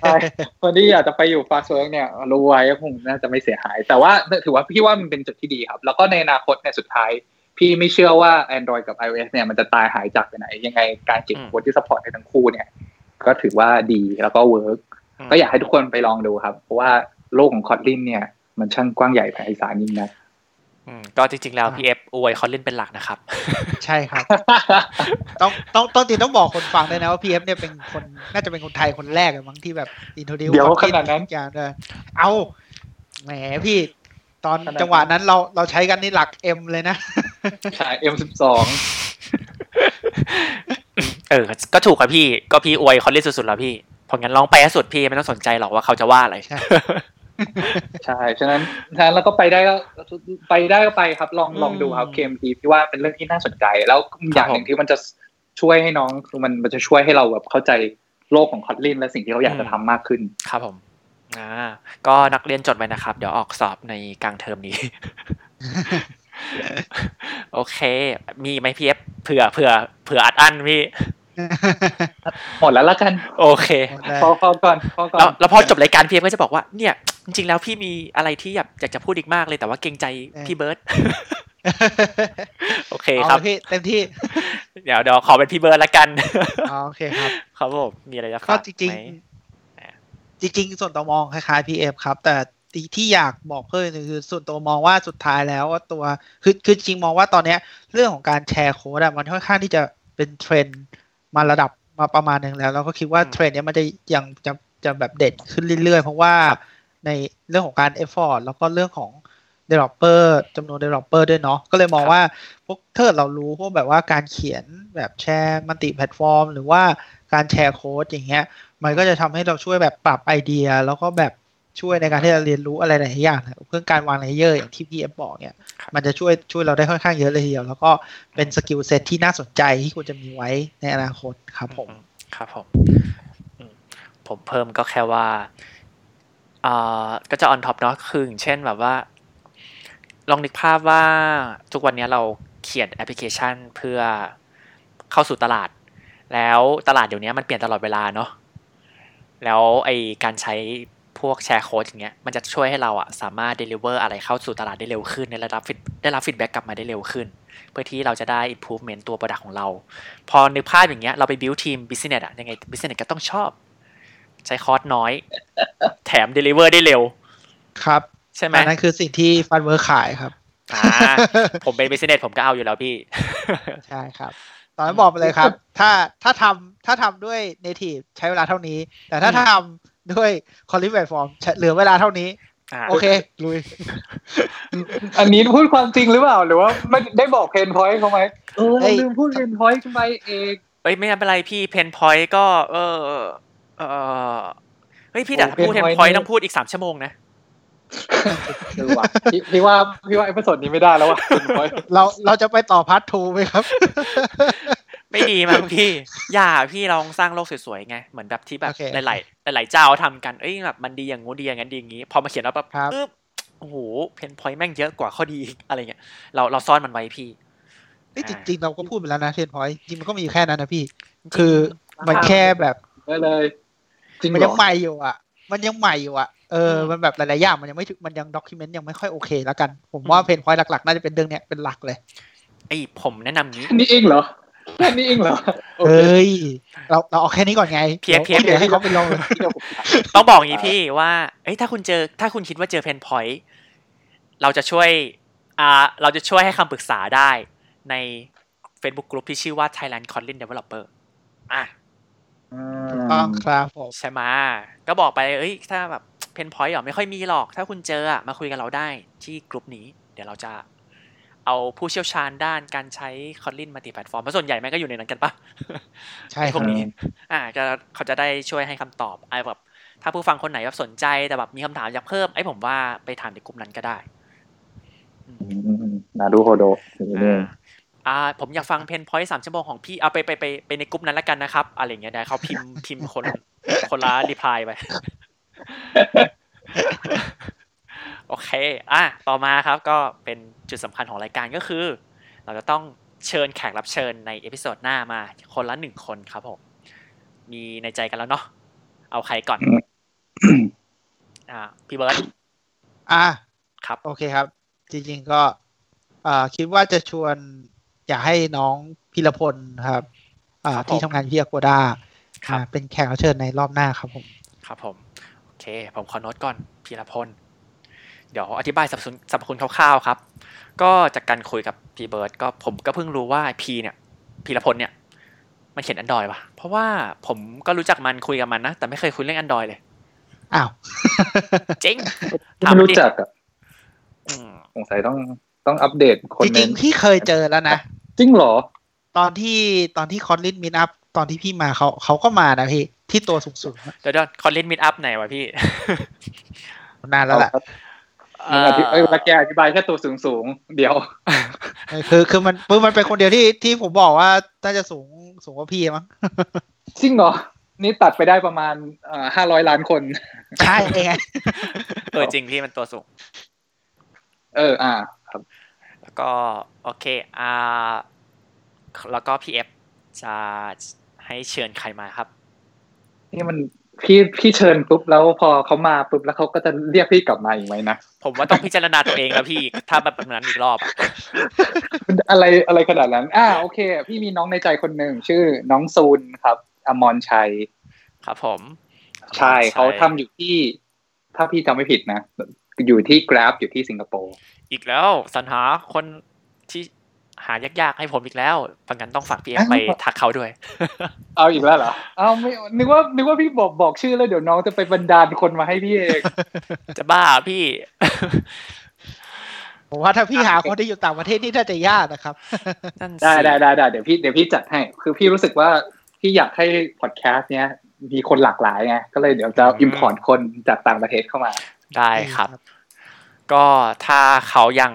ใช่คนที่อยากจะไปอยู่ Fast Work เนี่ยรู้ไว้ก็คงน่าจะไม่เสียหาย แต่ว่าถือว่าพี่ว่ามันเป็นจุดที่ดีครับ แล้วก็ในอนาคตเนี่ยสุดท้าย พี่ไม่เชื่อว่า Android กับ iOS เนี่ยมันจะตายหายจากไปไหน ยังไงการเขียนอืมโค้ดที่ support ให้ทั้งคู่เนี่ย ก็ถือว่าดีแล้วก็ work อืมก็อยากให้ทุกคนไปลองดูครับ เพราะว่าโลกของ Kotlin เนี่ย มันช่างกว้างใหญ่ไพศาลยิ่งนะอืม ก็จริงๆแล้วพีเอฟอวย Kotlin เป็นหลักนะครับ ใช่ครับ ต้องต้องต้องจริงต้องบอกคนฟังด้วยนะว่าพีเอฟเนี่ยเป็นคนน่าจะเป็นคนไทยคนแรกอะมั้งที่แบบอินโทรดิวเดี๋ยวขนาดนั้นอย่างเออเอาแหมพี่ตอนขนาดนั้นจังหวะนั้นเราเราใช้กันนี่หลักเอ็มเลยนะใช่ M12 เออ ก็ถูกครับพี่ ก็พี่อวยคอนเล่นสุดๆแล้วพี่เพราะงั้นลองไปให้สุดพี่ไม่ต้องสนใจหรอกว่าเขาจะว่าอะไร ใช่ใช่ฉะนั้นฉะนั้นเราก็ไปได้ก็ไปได้ก็ไปครับลองอืมลองดูครับ KMP พี่ว่าเป็นเรื่องที่น่าสนใจ แล้วอย่างหนึ่งที่มันจะช่วยให้น้องคือมันมันจะช่วยให้เราแบบเข้าใจโลกของ Kotlin และสิ่งที่เขาอยากจะทำมากขึ้น ครับผมอ่าก็นักเรียนจดไว้นะครับ เดี๋ยวออกสอบในกลางเทอมนี้ โอเค มีไหมพี่เอฟเผื่อเผื่อเผื่ออัดอั้นพี่หมดแล้วละกัน โอเคพอพอก่อนพอก่อนแล้วแล้วพอจบรายการพี่เอฟก็จะบอกว่าเนี่ย จริงๆแล้วพี่มีอะไรที่อยากอยากจะพูดอีกมากเลยแต่ว่าเกรงใจพี่เบิร์ตโอเคเอาครับเลยพี่เต็มที่ เดี๋ยวเดี๋ยวขอเป็นพี่เบิร์ดละกันอ๋อโอเคครับครับผมมีอะไรจะก็ฝากจริงไหมๆจริงๆ ส่วนตัวมองคล้ายๆ PF ครับ แต่ที่ที่อยากบอกเพิ่มนึงคือส่วนตัวมองว่าสุดท้ายแล้วว่าตัวคือคือจริงมองว่าตอนเนี้ย เรื่องของการแชร์โค้ดอะมันค่อนข้างที่จะเป็นเทรนด์มาระดับมาประมาณหนึ่งแล้วแล้วก็คิดว่าเทรนด์เนี้ยมันจะยังจะจะแบบเด่นขึ้นเรื่อยๆ เพราะว่า ในเรื่องของการ effort แล้วก็เรื่องของ developer จำนวน developer ด้วยเนาะก็เลยมองว่าพวกถ้าเกิดเรารู้พวกแบบว่าการเขียนแบบ share multiplatform หรือว่าการ share code อย่างเงี้ย มันก็จะทำให้เราช่วยแบบปรับไอเดีย แล้วก็แบบช่วยในการที่จะเรียนรู้อะไรหลายอย่างเรื่องการวาง layer อย่างที่พี่เอฟบอกเนี่ย มันจะช่วยช่วยเราได้ค่อนข้างเยอะเลยทีเดียว แล้วก็เป็น skill set ที่น่าสนใจที่ควรจะมีไว้ในอนาคตครับผม ครับผมอืมผมเพิ่มก็แค่ว่าอ่า ก็จะ on top เนาะคืออย่างเช่นแบบว่า ลองนึกภาพว่าทุกวันนี้เราเขียนแอปพลิเคชันเพื่อเข้าสู่ตลาด แล้วตลาดเดี๋ยวนี้มันเปลี่ยนตลอดเวลาเนาะแล้วไอการใช้พวก share code อย่างเงี้ยมันจะช่วยให้เราอะสามารถ deliver อะไรเข้าสู่ตลาดได้เร็วขึ้นได้รับได้รับ feedback กลับมาได้เร็วขึ้น เพื่อที่เราจะได้ improvement ตัว product ของเรา พอนึกภาพอย่างเงี้ยเราไป build team business อะยังไง business ก็ต้องชอบ ใช้คอร์สน้อย แถม deliver ได้เร็ว ครับ ใช่ไหมอันนั้นคือสิ่งที่ Flutter ขายครับอ่าผมเป็น business ผมก็เอาอยู่แล้วพี่ ใช่ครับ ตอนนั้นบอกไปเลยครับ ถ้าถ้าทำถ้าทำด้วย native ใช้เวลาเท่านี้ แต่ถ้าทำด้วย c o l l i n platform ใช้เหลือเวลาเท่านี้อ่าโอเคลุย อันนี้พูดความจริงหรือเปล่า หรือว่าไม่ได้บอก pain point เขาไหมเออเอ้ยลืมพูด painอยต์ไปเองเอ้ยไม่เป็นไรพี่ pain point ก็ เออ เออเฮ้ยพี่แต่ถ้าพูด pain point ต้องพูดอีกสามชั่วโมงนะเออว่ะพี่พี่ว่าพี่ว่า episode นี้ไม่ได้แล้วว่ะ pain point เราเราจะไปต่อ part two ไหมครับ ไม่ดีมั้งพี่ อย่าพี่ลองสร้างโลกสวยๆไง เหมือนแบบที่แบบโอเคหลายๆหลายๆเจ้าทำกันเอ้ยแบบมันดีอย่างงู้นดีอย่างนั้นดีอย่างงี้ พอมาเขียนแล้วแบบครับเออโอ้โห pain point แม่งเยอะกว่าข้อดีอีกอะไรเงี้ยเราเราซ่อนมันไว้พี่เอ้ยจริงๆเราก็พูดไปแล้วนะเทนพอยจริงมันก็มีอยู่แค่นั้นนะพี่ คือมันแค่แบบได้เลย จริงมันเหรยังอใหม่อยู่อะ มันยังใหม่อยู่อะเอออืมมันแบบหลายๆอย่างมันยังไม่ถึงมันยังด็อกิเมนต์ยังไม่ค่อยโอเคแล้วกัน ผมว่าเพนพอยต์หลักๆ น่าจะเป็นเรื่องเนี้ยเป็นหลักเลยไอ้ผมแนะนำงี้นี่เองเหรอแค่นี้เองเหรอโอเอเค้ย เราเราเอาแค่นี้ก่อนไง เพียบดี๋วเพียบที่เหลือให้เขาไปลองเลยเดี๋ยวผมต้องบอกอย่างนี้พี่ว่าเอ้ยถ้าคุณเจอถ้าคุณคิดว่าเจอ pain point เราจะช่วยอ่าเราจะช่วยให้คำปรึกษาได้ใน Facebook Group ที่ชื่อว่า Thailand Kotlin Developer อะ ต้องครับผมใช่ไหมะก็บอกไปเอ้ย ถ้าแบบ pain point หรอไม่ค่อยมีหรอก ถ้าคุณเจออะมาคุยกับเราได้ที่กลุ่มนี้ เดี๋ยวเราจะเอาผู้เชี่ยวชาญด้านการใช้ Kotlin multiplatform เพราะส่วนใหญ่แม่งก็อยู่ในนั้นกันปะใช่ไอ้คพรัวบกนี้ อ่าก็เขาจะได้ช่วยให้คำตอบไอ้แบบถ้าผู้ฟังคนไหนแบบสนใจแต่แบบมีคำถามอยากเพิ่มไอ้ผมว่าไปถามในกลุ่มนั้นก็ได้อืมนาดูโฮโดนี่เอ่าผมอยากฟังเพนพอยต์สามชั่วโมงของพี่เอาไปไปไปไปในกลุ่มนั้นแล้วกันนะครับ อะไรเงี้ยได้เขาพิมพ์พิมพ์คนคนละรีプライไปโอเค อะ ต่อมาครับก็เป็นจุดสำคัญของรายการก็คือ เราจะต้องเชิญแขกรับเชิญใน episode หน้ามาคนละหนึ่งคนครับผม มีในใจกันแล้วเนาะ เอาใครก่อน อ่า พี่เบิร์ดอ่า ครับ โอเคครับ จริงๆก็ อ่า คิดว่าจะชวน อยากให้น้องพีรพลครับอ่าครับผมที่ทำงานที่อากูด้าครับอ่าเป็นแขกรับเชิญในรอบหน้าครับผม ครับผม โอเค ผมขอโน้ตก่อนพีรพล เดี๋ยวอธิบายสรรพคุณสรรพคุณคร่าวๆครับ ก็จากการคุยกับพี่เบิร์ดก็ผมก็เพิ่งรู้ว่าพีเนี่ยพีรพลเนี่ย มันเขียน Android ป่ะ เพราะว่าผมก็รู้จักมันคุยกับมันนะ แต่ไม่เคยคุยเรื่อง Android เลยอ้าวจริงไม่รู้จักอะอืมสงสัยต้องต้องอัปเดตคนจในริงๆพี่เคยเจอแล้วนะ จริงเหรอ ตอนที่ตอนที่ Kotlin meetup ตอนที่พี่มาเขาเขาก็มานะพี่ ที่ตัวสูงๆอะเดี๋ยวเดี๋ยวคอนเล่นมิดอัพไหนวะพี่ นานแล้วแหละมึงอธิเอ้ยแล้วแกอธิบายแค่ตัวสูงสูงๆเดี๋ยวเออคือคือมันคือมันเป็นคนเดียวที่ที่ผมบอกว่าน่าจะสูงสูงกว่าพี่มั้งจริงเหรอ นี่ตัดไปได้ประมาณห้าร้อยล้านคน ใช่ไงเออจริงพี่มันตัวสูง เอออ่า ครับ แล้วก็โอเคอ่าแล้วก็พีเอฟจะให้เชิญใครมาครับ นี่มันพี่พี่เชิญปุ๊บแล้วพอเขามาปุ๊บแล้วเขาก็จะเรียกพี่กลับมาอีกไหมนะผมว่าต้องพิจารณาตัวเองแล้วพี่ถ้าแบบนั้นอีกรอบอะอะไรอะไรขนาดนั้น อ่าโอเค พี่มีน้องในใจคนหนึ่งชื่อน้องซูนครับ อมรชัย ครับ ผมใช่เขาทำอยู่ที่ ถ้าพี่จำไม่ผิดนะ อยู่ที่ Grab อยู่ที่สิงคโปร์ อีกแล้วสรรหาคนที่หายากๆให้ผมอีกแล้วพังกันต้องฝากพี่เอฟไปทักเขาด้วย เอาอีกแล้วเหรอ เอาไม่ นึกว่า นึกว่าพี่บอกบอกชื่อแล้วเดี๋ยวน้องจะไปบันดาลคนมาให้พี่เองจะบ้าพี่ ผมว่าถ้าพี่หาคนที่อยู่ต่างประเทศนี่น่าจะยากนะครับนั่นสิได้ได้ได้ได้เดี๋ยวพี่เดี๋ยวพี่จัดให้ คือพี่รู้สึกว่าพี่อยากให้พอดแคสต์เนี้ยมีคนหลากหลายไง ก็เลยเดี๋ยวจะ import คนจากต่างประเทศเข้ามา ได้ครับ ก็ถ้าเขายัง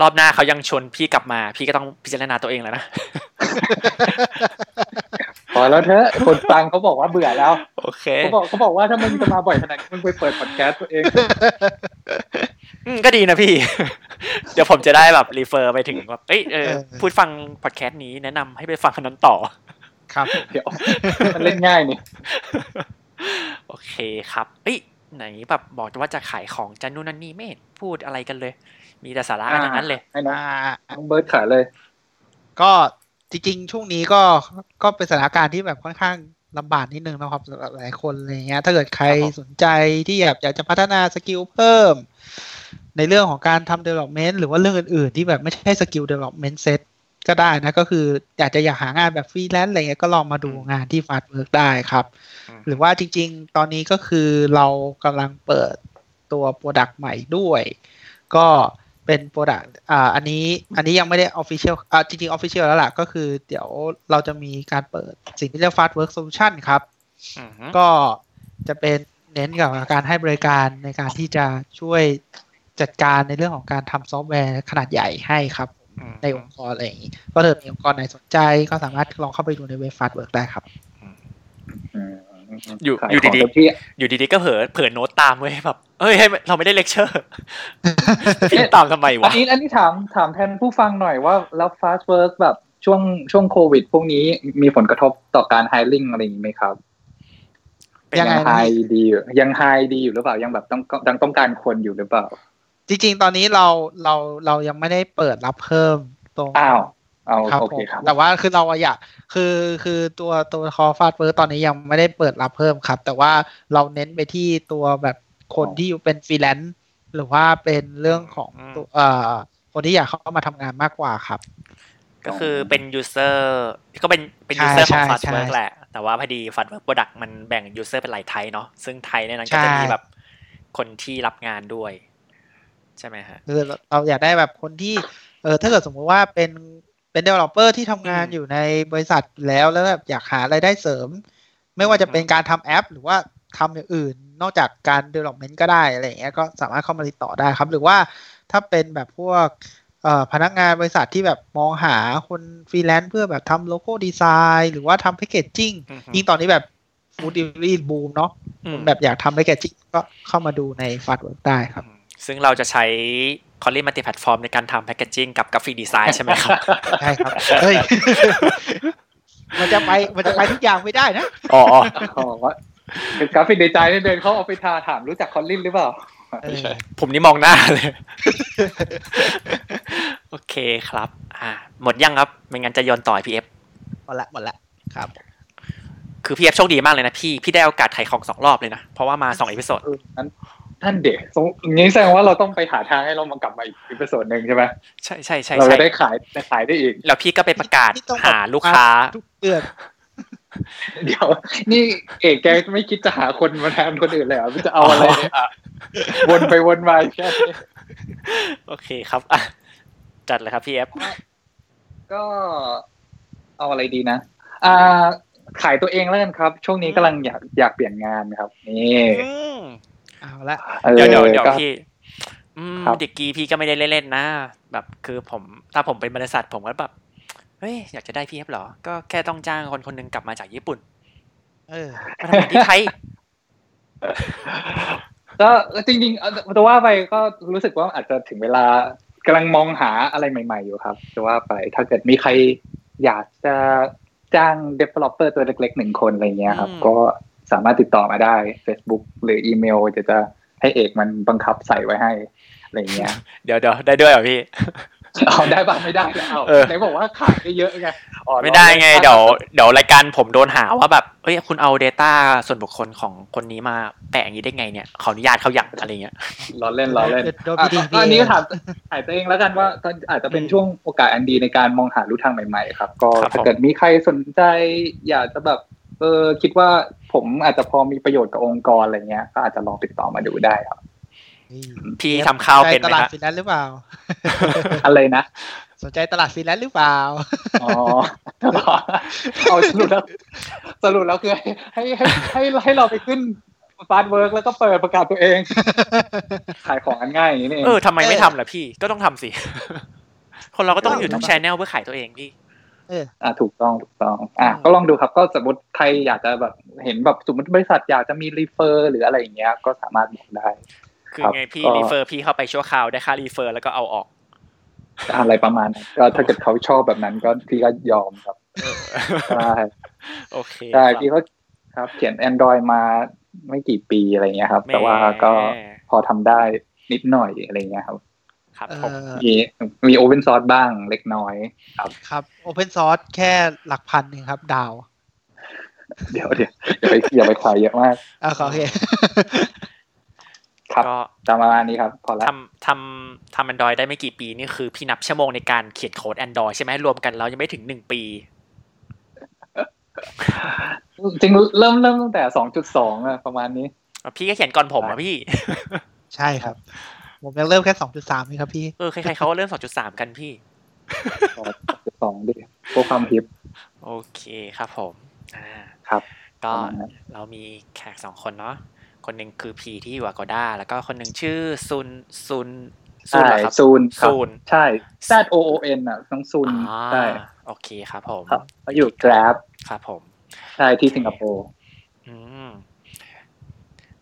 รอบหน้าเขายังชวนพี่กลับมา พี่ก็ต้องพิจารณาตัวเองแล้วนะพอแล้วเถอะคนฟังเขาบอกว่าเบื่อแล้วโอเคเขาบอกเขาบอกว่าถ้ามึงจะมาบ่อยขนาดนี้มึงไปเปิดพอดแคสต์ตัวเองอืมก็ดีนะพี่ เดี๋ยวผมจะได้แบบรีเฟอร์ไปถึงแบบเอ้ยเออเออพูดฟังพอดแคสต์นี้แนะนำให้ไปฟังคนนั้นต่อ ครับ เดี๋ยวมันเล่นง่ายนี่โอเคครับเอ้ย ไหนแบบบอกว่าจะขายของจะนู่นนั่นนี่ไม่เห็นพูดอะไรกันเลย มีแต่สาระกันทั้งนั้นเลยให้น้องอ่าน้องเบิร์ดขายเลย ก็จริง ๆ ช่วงนี้ก็ก็เป็นสถานการณ์ที่แบบค่อนข้างลำบากนิดนึงนะครับสำหรับหลายคนอะไรเงี้ย ถ้าเกิดใครครับผมสนใจที่อยากอยากจะพัฒนา skill เพิ่ม ในเรื่องของการทำ development หรือว่าเรื่องอื่น ๆ ที่แบบไม่ใช่ skill development set ก็ได้นะ ก็คืออยากจะอยากหางานแบบฟรีแลนซ์อะไรเงี้ยก็ลองมาดูงานที่ Fast Work ได้ครับ หรือว่าจริง ๆ ตอนนี้ก็คือเรากำลังเปิดตัว Product ใหม่ด้วย ก็เป็น Product อ่าอันนี้อันนี้ยังไม่ได้ Official อ่าจริงๆ Official แล้วล่ะ ก็คือเดี๋ยวเราจะมีการเปิดสิ่งที่เรียก Fast Work Solution ครับอือฮึก็จะเป็นเน้นกับการให้บริการในการที่จะช่วยจัดการในเรื่องของการทำซอฟต์แวร์ขนาดใหญ่ให้ครับอืม ในองค์กรอะไรอย่างนี้ ก็ถ้าเกิดมีองค์กรไหนสนใจ ก็สามารถลองเข้าไปดูในเว็บ Fast Work ได้ครับอยู่ขายอยู่ของดีเต็มที่ๆอยู่ดีๆก็เผลอเผลอโน้ตตามเว้ยแบบเอ้ยให้เราไม่ได้เลคเชอร์พี่ตามทำไมอัวะนนี้อันนี้ถามถามแทนผู้ฟังหน่อยว่าแล้ว Fastwork แบบช่วงช่วงโควิด พวกนี้มีผลกระทบต่อการ hiring อะไรอย่างนี้ไหมครับยังไงยังนะไฮดีอยู่ยังไฮดีอยู่หรือเปล่ายังแบบต้องยังต้องการคนอยู่หรือเปล่า จริง ๆ ตอนนี้เราเราเรายังไม่ได้เปิดรับเพิ่มตรงอ้าวเอาครับโอผเคมครับ แต่ว่าคือเราอะอยากคือคือตัวตัวคอฟาดเฟิร์ตอนนี้ยังไม่ได้เปิดรับเพิ่มครับ แต่ว่าเราเน้นไปที่ตัวแบบคนที่อยู่เป็นฟรีแลนซ์หรือว่าเป็นเรื่องของตัวเอ่อคนที่อยากเข้ามาทำงานมากกว่าครับ ก็คือเป็นยูเซอร์ก็เป็นเป็นใช่ user ของใช่ Fast ใช่ Work แหละ แต่ว่าพอดี Fast Work Product มันแบ่ง user เป็นหลาย type เนาะซึ่ง type ในนั้นก็จะใช่มีแบบคนที่รับงานด้วย ใช่ไหมฮะคือเราอยากได้แบบคนที่เออถ้าเกิดสมมุติว่าเป็นเป็น developer ที่ทำงานอืมอยู่ในบริษัทอยู่แล้วแล้วแบบอยากหารายได้เสริม ไม่ว่าจะเป็นการทำแอป หรือว่าทำอย่างอื่น นอกจากการ development ก็ได้อะไรอย่างเงี้ยก็สามารถเข้ามาติดต่อได้ครับ หรือว่าถ้าเป็นแบบพวกเอ่อพนักงานบริษัทที่แบบมองหาคนฟรีแลนซ์เพื่อแบบทำโลโก้ดีไซน์หรือว่าทำแพ c เกจจิ้งอือฮึยิ่งตอนนี้แบบ food delivery boom เนาะอืมแบบอยากทำแพ c เกจจิ้งก็เข้ามาดูในฟาดเวิร์กได้ครับอืม ซึ่งเราจะใช้คอลลี่มัลติแพลตฟอร์มในการทำแพ c เกจจิ้งกับกราฟิกดีไซน์ใช่ไหมครับ ใช่ครับ เฮ้ย มันจะไปมันจะไปทุกอย่างไม่ได้นะ อ๋ออ๋อว่าเป็น graphic design เนี่ยเดินเขาเอาไปทาถามรู้จัก Kotlin หรือเปล่าเออผมนี่มองหน้าเลย โอเคครับ อ่า หมดยังครับ ไม่งั้นจะโยนต่อพี่เอฟหมดละหมดละครับ คือพี่เอฟโชคดีมากเลยนะพี่ พี่ได้โอกาสขายของสองรอบเลยนะ เพราะว่ามาสอง episode เออนั้น ท่านเด็กงี้แสดงว่าเราต้องไปหาทางให้เรามากลับมาอีก episode หนึ่งใช่ไหมใช่ใช่ใช่เราใช่จะได้ขายได้ขายได้อีก แล้วพี่ก็ไปประกาศที่ต้องหาลูกค้าทุกเดือนเดี๋ยว นี่เอกแกไม่คิดจะหาคนมาแทนคนอื่นเลยเหรอมันจะเอาอะไรเนี่ยอะวนไปวนมาแค่นี้โอเคครับอะจัดเลยครับพี่เอฟก็เอาอะไรดีนะ อ่าขายตัวเองแล้วกันครับ ช่วงนี้กำลังอยากอยากเปลี่ยนงานครับ นี่ เอาละออเดี๋ยวเดี๋ยวเดี๋ยวก็พี่อืมครับเด็กกี้พี่ก็ไม่ได้เล่นๆนะ แบบคือผมถ้าผมเป็นบริษัทผมก็แบบเฮ้ยอยากจะได้พี่เอฟเหรอ ก็แค่ต้องจ้างคนคนหนึงกลับมาจากญี่ปุ่น เออมาทำงานที่ไทยก็จริงๆเอาแต่ว่าไปก็รู้สึกว่าอาจจะถึงเวลากำลังมองหาอะไรใหม่ ๆ อยู่ครับจะว่าไปถ้าเกิดมีใครอยากจะจ้าง developer ตัวเล็กๆหนึ่งคนอะไรเงี้ยครับอืมก็ สามารถติดต่อมาได้ Facebook หรืออีเมลจะจะให้เอกมันบังคับใส่ไว้ให้อะไรเงี้ย เดี๋ยวเดี๋ยวได้ด้วยเหรอพี่เอาได้บ้างไม่ได้แล้วเออไหนบอกว่าขายได้เยอะไงอ๋อไม่ได้ไงเดี๋ยวเดี๋ยวรายการผมโดนหาว่าแบบเอ้ยคุณเอา Data ส่วนบุคคลของคนนี้มาแปะอย่างนี้ได้ไงเนี่ยขออนุญาตเขาอย่างอะไรเงี้ยล้อเล่นล้อเล่นโดนอะพี่ดีก็อันนี้ก็ถามถ่ายตัวเองแล้วกันว่าก็อาจจะเป็นช่วงโอกาสอันดีในการมองหาลู่ทางใหม่ๆครับ ก็ครับผมถ้าเกิดมีใครสนใจอยากจะแบบ เออคิดว่าผมอาจจะพอมีประโยชน์กับองค์กรอะไรเงี้ย ก็อาจจะลองติดต่อมาดูได้ครับพี่ทำข้าวเป็นตไหมลาดครับฟินแลนซ์หรือเปล่า อะไรนะ สนใจตลาดฟินแลนซ์หรือเปล่า อ๋อ เอาสรุปแล้วสรุปแล้วคือให้ให้ให้ให้ให้เราไปขึ้นฟาสเวิร์กแล้วก็เปิดประกาศตัวเอง ขายของกันง่ายอย่างนี้นี่เองเออทำไมไม่ทำล่ะพี่ก็ต้องทำสิ คนเราก็ต้องอยู่ทุกชแนลเพื่อขายตัวเองพี่เอออ่าถูกต้องถูกต้องอะก็ลองดูครับ ก็สมมติใครอยากจะแบบเห็นแบบสมมติบริษัทอยากจะมีรีเฟอรหรืออะไรอย่างเงี้ยก็สามารถบอกได้ คือครับไงพี่ก็ referอร์พี่เข้าไปชั่วคราวได้ค่า refer แล้วก็เอาออก อะไรประมาณนั้นก็ถ้าเกิดเขาชอบแบบนั้นก็พี่ก็ยอมครับใช่โอเคใช่ครับพี่ก็ครับเขียน Android มาไม่กี่ปีอะไรเงี้ยครับแหม่แต่ว่าก็พอทำได้นิดหน่อยอะไรเงี้ยครับ ครับเอผมอมีมี Open Source บ้างเล็กน้อย ครับครับ Open Source แค่หลักพันเองครับ ดาว เดี๋ยวเดี๋ยวอย่าไปอย่าไปขายเยอะมากอะโอเคครับก็จำประมาณนี้ครับ พอละทำทำทำ Android ได้ไม่กี่ปีนี่คือพี่นับชั่วโมงในการเขียนโค้ด Android ใช่ไหมรวมกันแล้วยังไม่ถึงหนึ่งปี จริงๆเริ่มเริ่มตั้งแต่สองจุดสองอะประมาณนี้ พี่ก็เขียนก่อนผมอะพี่ ใช่ครับ ผมยังเริ่มแค่สองจุดสามเองครับพี่ เออ ใครๆเขาก็เริ่ม2.3กันพี่สองดิพวกความฮิป โอเคครับผม อ่า ครับ ก็ประมาณนั้นเรามีแขกสองคนเนาะ คนหนึ่งคือพีที่อยู่อ g ก d a แล้วก็คนหนึ่งชื่อซุน ซุน ซุนใช่เหรอครับซูนครับซูน ใช่ Z O O N อะน้องซูนอ่าใช่ โอเคครับผมครับเขาอยู่ Grab ครับผม ใช่ ที่สิงคโปร์ อืม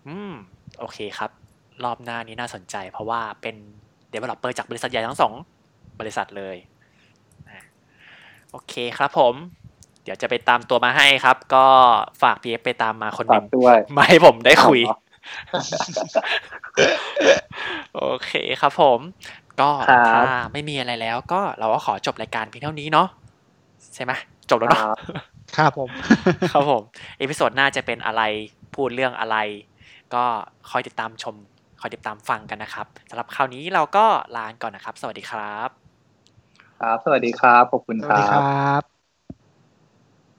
อืม โอเคครับ รอบหน้านี้น่าสนใจ เพราะว่าเป็น developer จากบริษัทใหญ่ทั้งสองบริษัทเลยอะโอเคครับผม เดี๋ยวจะไปตามตัวมาให้ครับ ก็ฝากพี่เอฟไปตามมาคนหฝานึ่กงด้วยมาให้ผมได้คุยอ๋อโอเคครับผม ก็ครับถ้าไม่มีอะไรแล้ว ก็เราก็ขอจบรายการเพียงเท่านี้เนาะใช่ไหมจบแล้วคเนาะรับครับผม ครับผม episode หน้าจะเป็นอะไรพูดเรื่องอะไร ก็คอยติดตามชม คอยติดตามฟังกันนะครับสำหรับคราวนี้เราก็ลาก่อนนะครับ สวัสดีครับ ครับ สวัสดีครับขอบคุณสควัสรัดีคบรับ